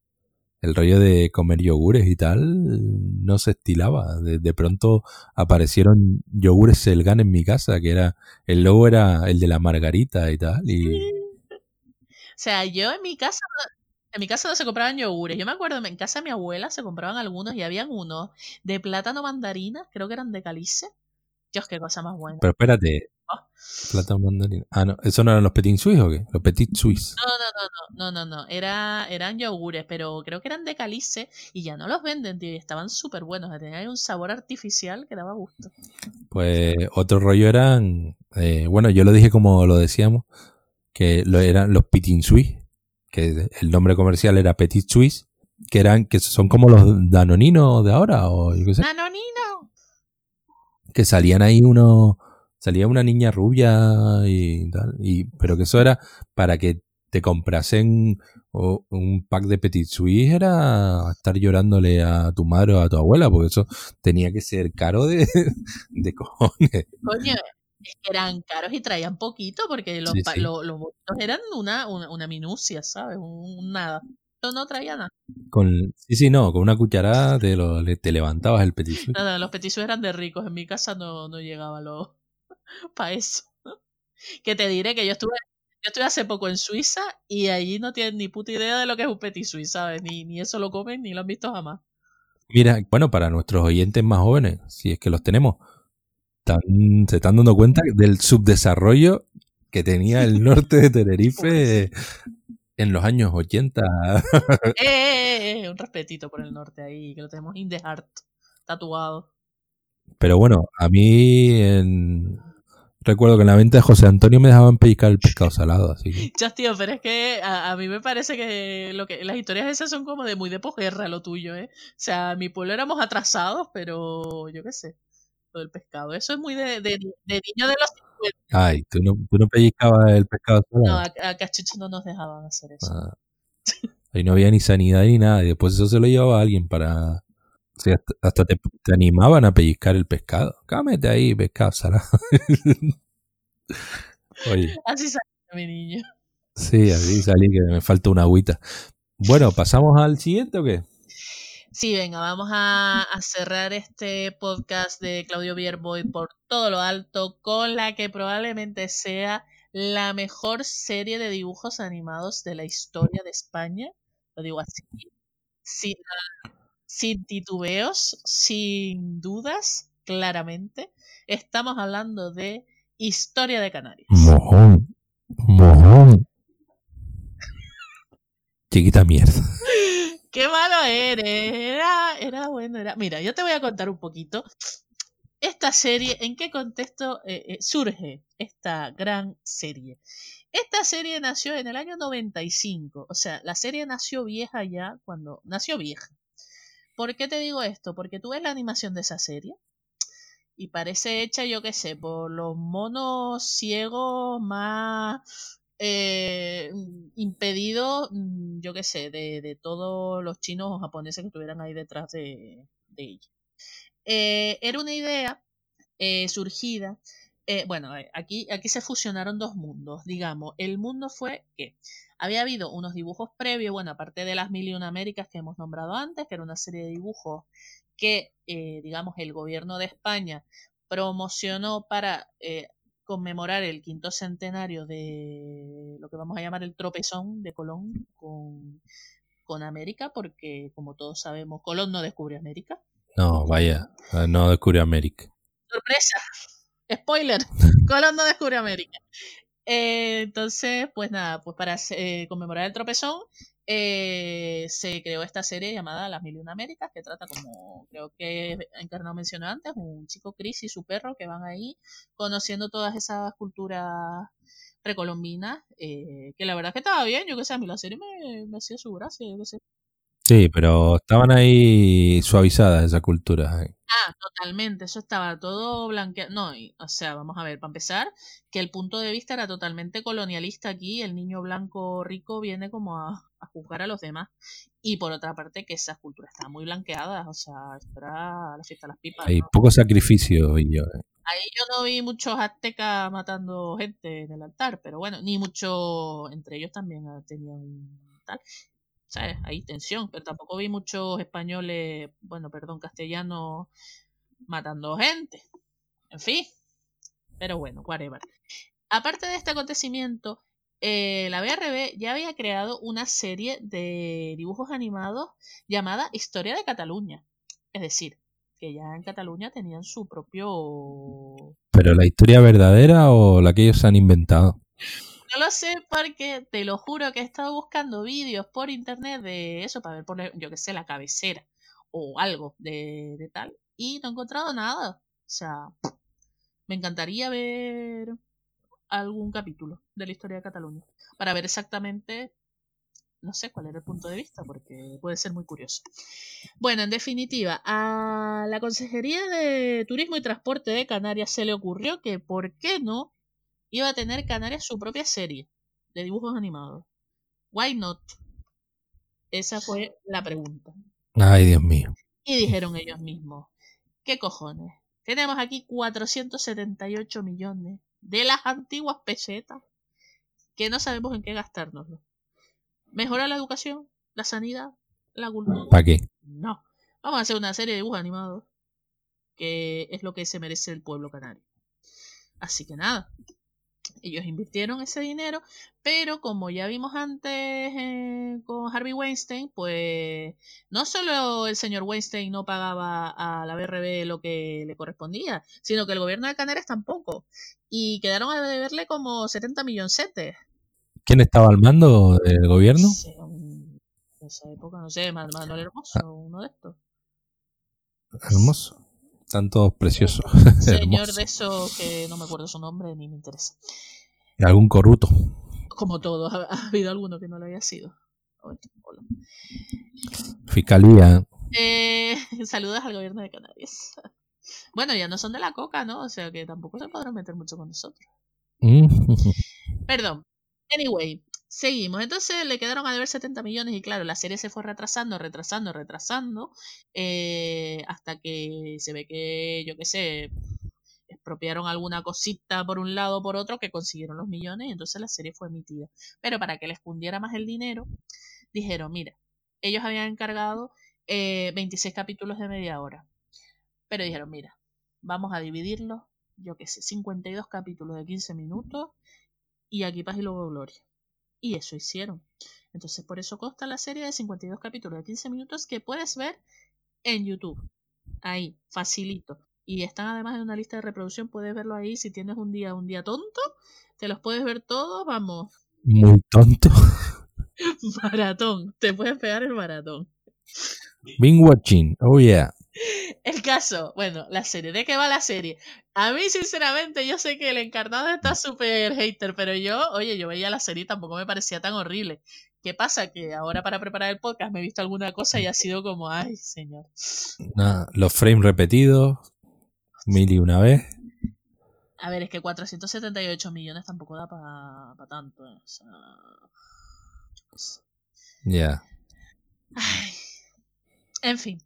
El rollo de comer yogures y tal no se estilaba. De, de pronto aparecieron yogures Selgan en mi casa, que era... El logo era el de la margarita y tal. Y, O sea, yo en mi casa, en mi casa no se compraban yogures. Yo me acuerdo, en casa de mi abuela se compraban algunos y habían unos de plátano mandarina, creo que eran de calice, Dios, qué cosa más buena. Pero espérate. Plátano mandarina. Ah, no. ¿Eso no eran los Petit Suisse o qué? Los Petit Suisse. No, no, no, no, no, no, no. Era, eran yogures, pero creo que eran de calice y ya no los venden, tío. Y estaban súper buenos. Tenían un sabor artificial que daba gusto. Pues otro rollo eran. eh, bueno, yo lo dije como lo decíamos. Que lo eran los Petit Suisse. Que el nombre comercial era Petit Suisse. Que eran, que son como los danoninos de ahora. O yo qué sé. ¡Nanonino! que salían ahí unos salía una niña rubia y tal y pero que eso era para que te comprasen o- un pack de Petit Suisse era estar llorándole a tu madre o a tu abuela porque eso tenía que ser caro de, de cojones Coño, eran caros y traían poquito porque los, Sí, los bolitos eran una, una, una minucia, ¿sabes? Un, un nada. Esto no traía nada. con sí sí no con una cucharada te, lo, te levantabas el Petit Suisse Nada, los petizos eran de ricos. En mi casa no, no llegaba lo para eso. Que te diré que yo estuve, yo estuve hace poco en Suiza y allí no tienen ni puta idea de lo que es un petit suisse, ¿sabes? Ni, ni eso lo comen ni lo han visto jamás. Mira, bueno, para nuestros oyentes más jóvenes, si es que los tenemos, están- se están dando cuenta del subdesarrollo que tenía el norte de Tenerife en los años 80. ¡Eh, eh, eh! Un respetito por el norte ahí, que lo tenemos in the heart, tatuado. Pero bueno, a mí en- recuerdo que en la venta de José Antonio me dejaban pellizcar el pescado salado, así que Ya, tío, pero es que a, a mí me parece que, lo que las historias esas son como de muy de posguerra lo tuyo, ¿eh? O sea, en mi pueblo éramos atrasados, pero yo qué sé, lo del pescado. Eso es muy de, de, de niño de los 50. ay, tú no, tú no pellizcabas el pescado No, salado. a, a Cachucho no nos dejaban hacer eso. Ah. Ahí no había ni sanidad ni nada, y después eso se lo llevaba alguien para... sea, hasta, hasta te, te animaban a pellizcar el pescado. Cámete ahí, pescado salado. Oye, Así salió mi niño. sí, así salí que me falta una agüita. Bueno, ¿pasamos al siguiente o qué? Sí, venga, vamos a, a cerrar este podcast de Claudio Bierboy por todo lo alto con la que probablemente sea la mejor serie de dibujos animados de la historia de España. Lo digo así, sin, sin titubeos, sin dudas, claramente. Estamos hablando de Historia de Canarias. Mojón. Mojón. Chiquita mierda. ¡Qué malo eres! Era, era bueno, era. Mira, yo te voy a contar un poquito. Esta serie, ¿en qué contexto eh, eh, surge esta gran serie? Esta serie nació en el año 95. O sea, la serie nació vieja ya cuando. Nació vieja. ¿Por qué te digo esto? Porque tú ves la animación de esa serie y parece hecha, yo qué sé, por los monos ciegos más eh, impedidos, mm, yo qué sé, de, de todos los chinos o japoneses que estuvieran ahí detrás de, ella. Eh, era una idea eh, surgida. bueno, aquí, aquí se fusionaron dos mundos, digamos. El mundo fue que había habido unos dibujos previos, bueno, aparte de las Mil y Una Américas que hemos nombrado antes, que era una serie de dibujos que, eh, digamos, el gobierno de España promocionó para eh, conmemorar el quinto centenario de lo que vamos a llamar el tropezón de Colón con, con América, porque como todos sabemos, Colón no descubrió América. No, vaya. No descubrió América. ¡Sorpresa! Spoiler, Colón no descubrió América. Eh, entonces, pues nada, pues para eh, conmemorar el tropezón, eh, se creó esta serie llamada Las Mil y Una Américas, que trata como, creo que Encarnado mencionó antes, un chico Chris y su perro que van ahí conociendo todas esas culturas precolombinas, eh, que la verdad que estaba bien, yo que sé, a mí la serie me, me hacía su gracia, yo que sé. Sí, pero estaban ahí suavizadas esas culturas. eh. Ah, totalmente, eso estaba todo blanqueado. No, y- o sea, vamos a ver, para empezar, que el punto de vista era totalmente colonialista aquí, el niño blanco rico viene como a, a juzgar a los demás. Y por otra parte, que esas culturas estaban muy blanqueadas, o sea, esto era la fiesta de las pipas. Hay ¿no? poco sacrificio y yo. eh. Ahí yo no vi muchos aztecas matando gente en el altar, pero bueno, ni mucho, entre ellos también ah, tenían tal. ¿Sabes? Ahí tensión, pero tampoco vi muchos españoles, bueno, perdón, castellanos matando gente. En fin. Pero bueno, whatever. Aparte de este acontecimiento, eh, la BRB ya había creado una serie de dibujos animados llamada Historia de Cataluña. Es decir, que ya en Cataluña tenían su propio... ¿Pero la historia verdadera o la que ellos han inventado? No lo sé porque te lo juro que he estado buscando vídeos por internet de eso para ver, por, yo que sé, la cabecera o algo de, de tal y no he encontrado nada. O sea, me encantaría ver algún capítulo de la historia de Cataluña para ver exactamente no sé cuál era el punto de vista, porque puede ser muy curioso. Bueno, en definitiva, a la Consejería de Turismo y Transporte de Canarias se le ocurrió que, ¿por qué no? Iba a tener Canarias su propia serie de dibujos animados. ¿Why not? Esa fue la pregunta. Ay, Dios mío. Y dijeron ellos mismos, ¿qué cojones? Tenemos aquí 478 millones de las antiguas pesetas que no sabemos en qué gastárnoslo. ¿Mejora la educación? ¿La sanidad? ¿La cultura? ¿Para qué? No. Vamos a hacer una serie de dibujos animados que es lo que se merece el pueblo canario. Así que nada, ellos invirtieron ese dinero, pero como ya vimos antes eh, con Harvey Weinstein, pues no solo el señor Weinstein no pagaba a la BRB lo que le correspondía, sino que el gobierno de Canarias tampoco. Y quedaron a deberle como 70 milloncetes. ¿Quién estaba al mando del gobierno? en esa época, no sé, Manuel Hermoso, ah. uno de estos. Hermoso. Tanto precioso. Señor de eso que no me acuerdo su nombre ni me interesa. ¿Algún corrupto? Como todo, ha, habido alguno que no lo haya sido. Fiscalía. Eh, saludos al gobierno de Canarias. Bueno, ya no son de la coca, ¿no? O sea que tampoco se podrán meter mucho con nosotros. Mm. Perdón, Anyway, seguimos. Entonces le quedaron a deber 70 millones y claro, la serie se fue retrasando, retrasando, retrasando, eh, hasta que se ve que, yo qué sé, expropiaron alguna cosita por un lado o por otro que consiguieron los millones y entonces la serie fue emitida. Pero para que les cundiera más el dinero, dijeron, mira, ellos habían encargado 26 eh, capítulos de media hora. Pero dijeron, mira, vamos a dividirlos, yo qué sé, 52 capítulos de 15 minutos y aquí paz y luego gloria. Y eso hicieron. Entonces por eso consta la serie de 52 capítulos de 15 minutos que puedes ver en YouTube. Ahí, facilito. Y están además en una lista de reproducción, puedes verlo ahí si tienes un día, un día tonto, te los puedes ver todos, vamos. Muy tonto. maratón, te puedes pegar el maratón. Been watching, oh yeah. El caso, bueno, la serie, ¿de qué va la serie? A mí, sinceramente, yo sé que el encarnado está súper hater, pero yo, oye, yo veía la serie y tampoco me parecía tan horrible. ¿Qué pasa? Que ahora para preparar el podcast me he visto alguna cosa y ha sido como, ay, señor. los frames repetidos, mil y una vez. A ver, es que 478 millones tampoco da para tanto. ¿eh? Ya. En fin.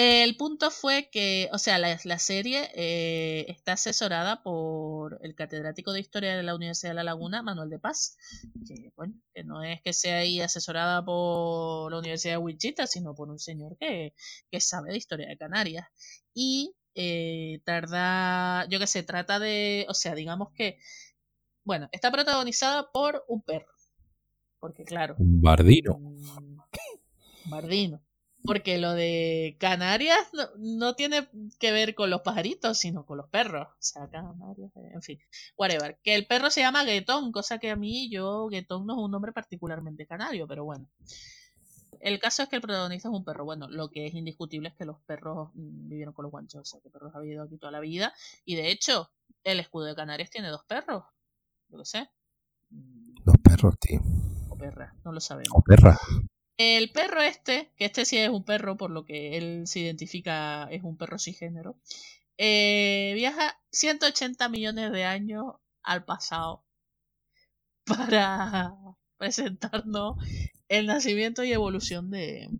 El punto fue que, o sea, la, serie eh, está asesorada por el catedrático de Historia de la Universidad de La Laguna, Manuel de Paz, que, bueno, que no es que sea ahí asesorada por la Universidad de Wichita, sino por un señor que, que sabe de Historia de Canarias. Y eh, tarda, yo qué sé, trata de, o sea, digamos que, bueno, está protagonizada por un perro, porque claro. Un bardino. Un bardino porque lo de Canarias no, tiene que ver con los pajaritos, sino con los perros. O sea, Canarias, eh, en fin, whatever. Que el perro se llama Guetón, cosa que a mí, yo, Guetón no es un nombre particularmente canario, pero bueno. El caso es que el protagonista es un perro. Bueno, lo que es indiscutible es que los perros mm, vivieron con los guanchos, o sea, que perros ha vivido aquí toda la vida. Y de hecho, el escudo de Canarias tiene dos perros. Yo qué sé. Dos perros, tío. O perra, no lo sabemos. O perra. El perro este, que este sí es un perro, por lo que él se identifica, es un perro género, eh, viaja 180 millones de años al pasado para presentarnos el nacimiento y evolución de,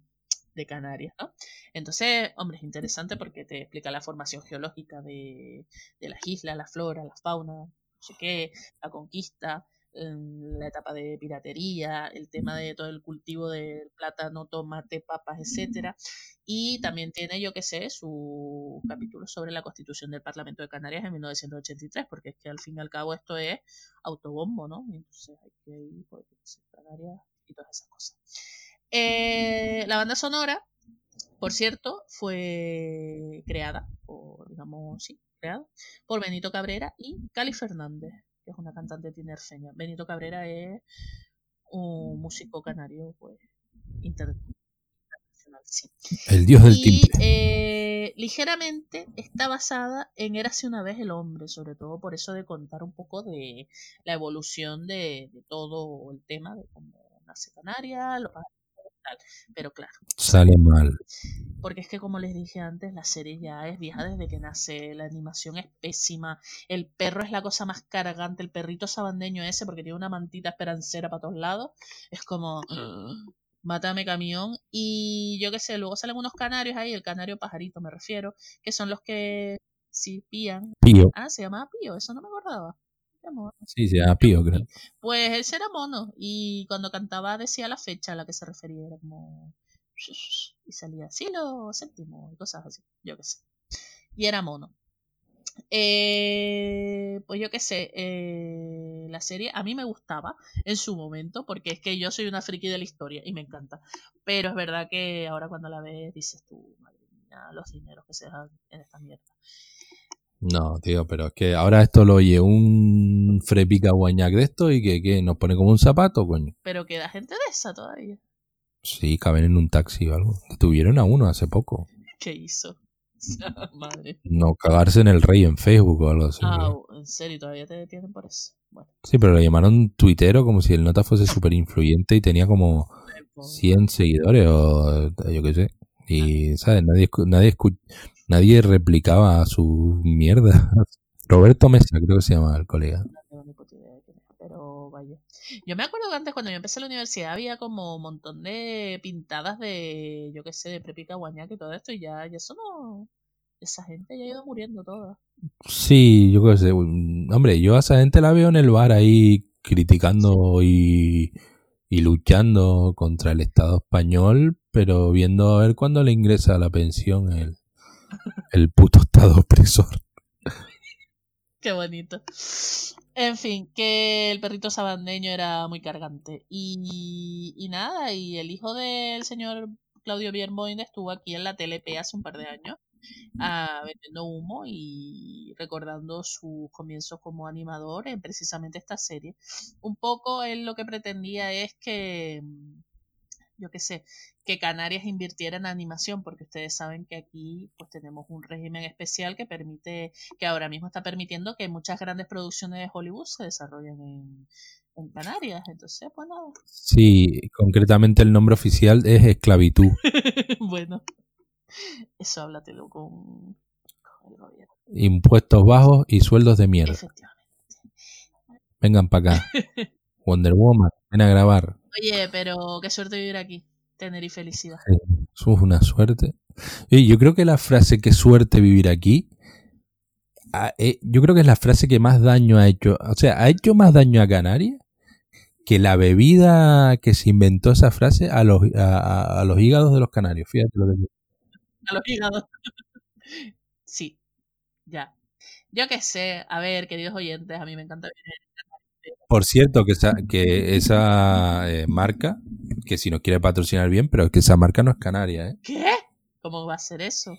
Canarias, ¿no? Entonces, hombre, es interesante porque te explica la formación geológica de, de las islas, la flora, la fauna, no sé qué, la conquista, la etapa de piratería, el tema de todo el cultivo del plátano, tomate, papas, etcétera, y también tiene, yo que sé, su capítulo sobre la constitución del Parlamento de Canarias en 1983, porque es que al fin y al cabo esto es autobombo, ¿no? Entonces hay que ir por Canarias y todas esas cosas. Eh, la banda sonora Por cierto, fue creada, o digamos, sí, creada, por Benito Cabrera y Cali Fernández, que es una cantante tinerfeña. Benito Cabrera es un músico canario, pues, internacional. Sí. El dios del Y timbre. eh, ligeramente está basada en Érase una vez el hombre, sobre todo por eso de contar un poco de la evolución de, de todo el tema de cómo nace Canaria, los tal. Pero claro, Sale mal. porque es que como les dije antes, la serie ya es vieja desde que nace, la animación es pésima, el perro es la cosa más cargante, el perrito sabandeño ese, porque tiene una mantita esperancera para todos lados, es como, mátame camión, y yo qué sé, luego salen unos canarios ahí, el canario pajarito me refiero, que son los que sí pían. Pío. Ah, se llamaba Pío, eso no me acordaba. Mono. Sí, se llama Pío, creo. Pues ese era mono, y cuando cantaba decía la fecha a la que se refería, era como y salía siglo séptimo y cosas así, yo qué sé. Y era mono. Eh, pues yo qué sé, eh, la serie a mí me gustaba en su momento porque es que yo soy una friki de la historia y me encanta. Pero es verdad que ahora cuando la ves dices tú, madre mía, los dineros que se dan en esta mierda. No, tío, pero es que ahora esto lo oye un frepica guañac de esto y que, que nos pone como un zapato, coño. Pero queda gente de esa todavía. Sí, caben en un taxi o algo. Tuvieron a uno hace poco. ¿Qué hizo? Madre. No cagarse en el rey en Facebook o algo así. Ah, en serio, todavía te detienen por eso. Bueno, Sí, pero lo llamaron tuitero como si el nota fuese súper influyente y tenía como pues, 100 seguidores o yo qué sé. Y, ¿sabes? Nadie, escu- nadie, nadie replicaba su mierda. Roberto Mesa, creo que se llama el colega. no tengo ni puta idea de quién es, pero vaya. Yo me acuerdo que antes cuando yo empecé la universidad había como un montón de pintadas de, yo qué sé, de Prepica Guañac y todo esto y ya, ya eso no... Esa gente ya ha ido muriendo toda. Sí, yo qué sé. Hombre, yo a esa gente la veo en el bar ahí criticando y, y luchando contra el Estado español, pero viendo a ver cuándo le ingresa la pensión el, el puto Estado opresor. Qué bonito. En fin, que el perrito sabandeño era muy cargante. Y, y nada, y el hijo del señor Claudio Bierboin estuvo aquí en la TLP hace un par de años ah, vendiendo humo y recordando sus comienzos como animador en precisamente esta serie. Un poco él lo que pretendía es que, yo qué sé, que Canarias invirtiera en animación, porque ustedes saben que aquí pues tenemos un régimen especial que permite, que ahora mismo está permitiendo que muchas grandes producciones de Hollywood se desarrollen en, en Canarias. Entonces, pues nada. Sí, concretamente el nombre oficial es esclavitud. bueno, eso háblatelo con, con el gobierno. Impuestos bajos y sueldos de mierda. Efectivamente. Vengan para acá. Wonder Woman, ven a grabar. Oye, pero qué suerte vivir aquí, tener y felicidad. Eso es una suerte. Y yo creo que la frase qué suerte vivir aquí, ah, eh, yo creo que es la frase que más daño ha hecho. O sea, ha hecho más daño a Canarias que la bebida que se inventó esa frase a los, a los hígados de los canarios. Fíjate lo que digo. A los hígados. sí, ya. Yo qué sé, a ver, queridos oyentes, a mí me encanta vivir Por cierto, que esa, que esa eh, marca, que si nos quiere patrocinar bien, pero es que esa marca no es canaria, ¿eh? ¿Qué? ¿Cómo va a ser eso?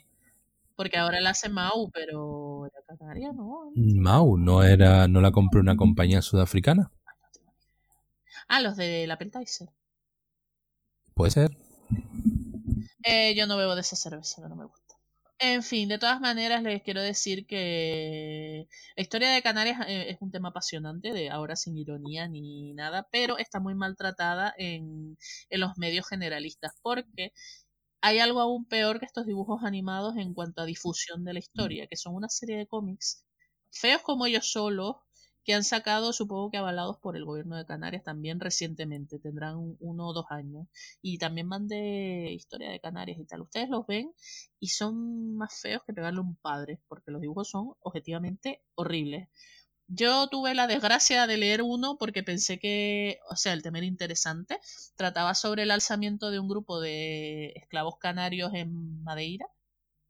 Porque ahora la hace Mau, pero la Canaria no. Mau, no era, no la compró una compañía sudafricana. Ah, los de la Appetizer. Puede ser. Eh, yo no bebo de esa cerveza, no me gusta. En fin, de todas maneras les quiero decir que la historia de Canarias eh, es un tema apasionante, de ahora sin ironía ni nada, pero está muy maltratada en, en los medios generalistas, porque hay algo aún peor que estos dibujos animados en cuanto a difusión de la historia, que son una serie de cómics feos como ellos solos, que han sacado, supongo que avalados por el gobierno de Canarias también recientemente, tendrán un- uno o dos años, y también van de historia de Canarias y tal. Ustedes los ven y son más feos que pegarle un padre, porque los dibujos son objetivamente horribles. Yo tuve la desgracia de leer uno porque pensé que, o sea, el tema era interesante. Trataba sobre el alzamiento de un grupo de esclavos canarios en Madeira,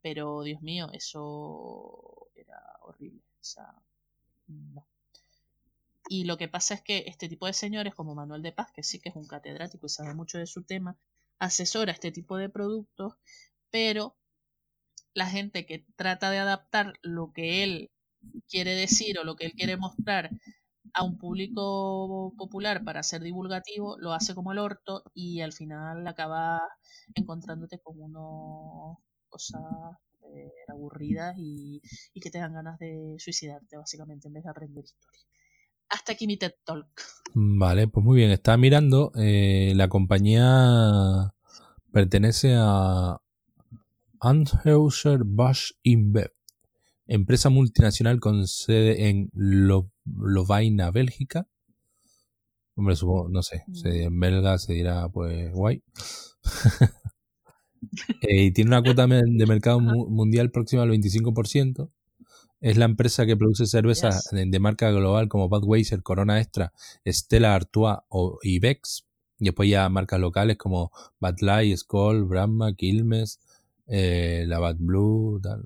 pero Dios mío, eso era horrible. O sea, no. Y lo que pasa es que este tipo de señores, como Manuel de Paz, que sí que es un catedrático y sabe mucho de su tema, asesora este tipo de productos pero la gente que trata de adaptar lo que él quiere decir o lo que él quiere mostrar a un público popular para ser divulgativo, lo hace como el orto y al final acaba encontrándote con unas cosas aburridas y, y, que te dan ganas de suicidarte, básicamente, en vez de aprender historia. Hasta aquí mi TED Talk. Vale, pues muy bien. Estaba mirando, eh, la compañía pertenece a Anheuser-Busch InBev, empresa multinacional con sede en Lovaina, Bélgica. Hombre, supongo, no sé, mm. en belga se dirá pues guay. Eh, y tiene una cuota de mercado mundial próxima al 25%. Es la empresa que produce cervezas de marca global como Budweiser, Corona Extra, Stella Artois o Ibex. Y después ya marcas locales como Bud Light, Skoll, Brahma, Quilmes, eh, la Bad Blue, tal,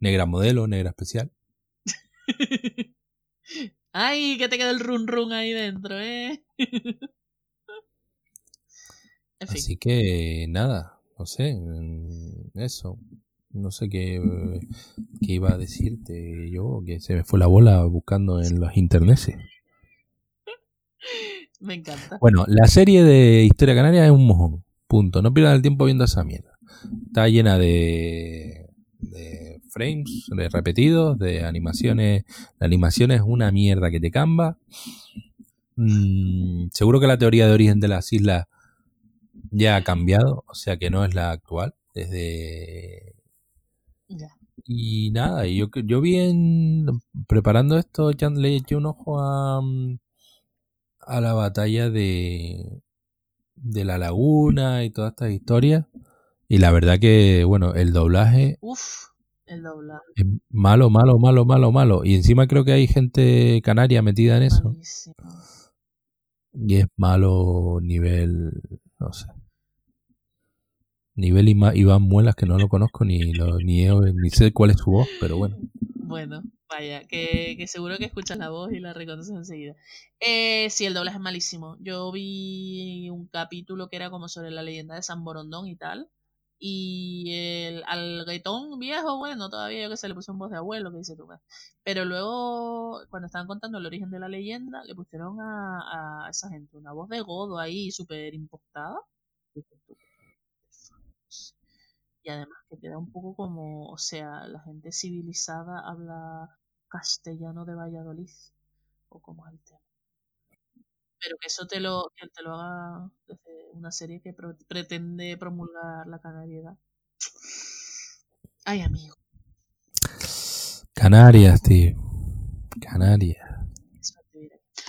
negra modelo, negra especial. Ay, que te queda el run run ahí dentro, ¿eh? Así que nada, no sé, mm, eso. No sé qué, qué, iba a decirte yo, que se me fue la bola buscando en los interneses. Me encanta. Bueno, la serie de Historia Canaria es un mojón. Punto. No pierdan el tiempo viendo esa mierda. Está llena de, de frames de repetidos, de animaciones. La animación es una mierda que te camba. Mm, seguro que la teoría de origen de las islas ya ha cambiado, o sea que no es la actual. Desde. Y nada, yo, yo vi preparando esto, ya le eché un ojo a, a la batalla de, de la laguna y todas estas historias. Y la verdad que, bueno, el doblaje. Uf, el doblaje. Es malo, malo, malo, malo, malo. Y encima creo que hay gente canaria metida en eso. Y es malo nivel, no sé. Nivel Iván Muelas, que no lo conozco ni, lo, ni, ni sé cuál es su voz, pero bueno. Bueno, Vaya, que, seguro que escuchas la voz y la reconoces enseguida. Eh, sí, el doblaje es malísimo. Yo vi un capítulo que era como sobre la leyenda de San Borondón y tal. Y el, al gaitón viejo, bueno, todavía yo que sé, le puse un voz de abuelo, que dice tú. Pues. Pero luego, cuando estaban contando el origen de la leyenda, le pusieron a, a esa gente una voz de godo ahí, súper impostada. Y además que queda un poco como, o sea, la gente civilizada habla castellano de Valladolid o como es el tema. Pero que eso te lo, que te lo haga desde una serie que pretende promulgar la canariedad. Ay, amigo. Canarias, tío. Canarias.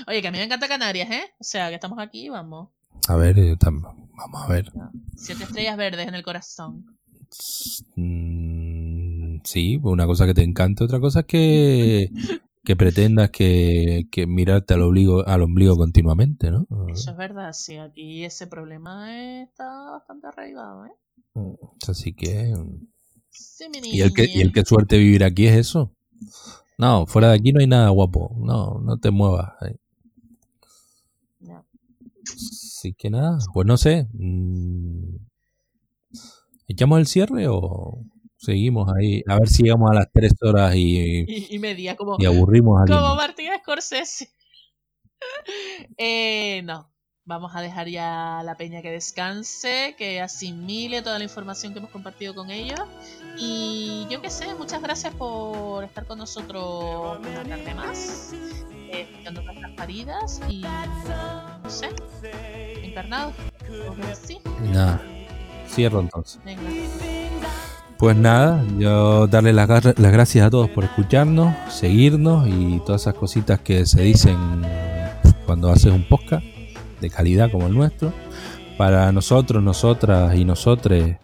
Oye, que a mí me encanta Canarias, ¿eh? O sea, que estamos aquí, vamos. A ver, vamos a ver. Siete estrellas verdes en el corazón. Mm, sí, una cosa que te encante, otra cosa es que, que pretendas que, que, mirarte al ombligo, al ombligo continuamente, ¿no? Eso es verdad, sí, aquí ese problema está bastante arraigado, ¿eh? Mm, así que... ¿Y, el que, ¿Y el que suerte vivir aquí es eso? No, fuera de aquí no hay nada guapo. No, no te muevas. Eh. Así que nada, pues no sé. Mm, ¿Echamos el cierre o...? Seguimos ahí, a ver si llegamos a las tres horas y, y, media, como, y aburrimos a Como Martín Scorsese. eh, no, vamos a dejar ya la peña que descanse, que asimile toda la información que hemos compartido con ellos. Y yo qué sé, muchas gracias por estar con nosotros una tarde más, eh, escuchando nuestras paridas y no sé, encarnado. Sí. Nada, cierro entonces. Venga. Pues nada, yo darle las, gracias a todos por escucharnos, seguirnos y todas esas cositas que se dicen cuando haces un podcast de calidad como el nuestro. Para nosotros, nosotras y nosotres,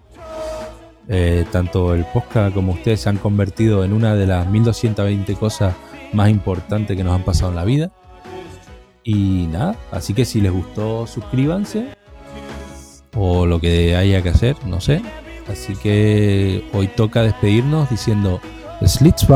eh, tanto el podcast como ustedes se han convertido en una de las 1220 cosas más importantes que nos han pasado en la vida. Y nada, así que si les gustó, suscríbanse o lo que haya que hacer, no sé. Así que hoy toca despedirnos diciendo Slits.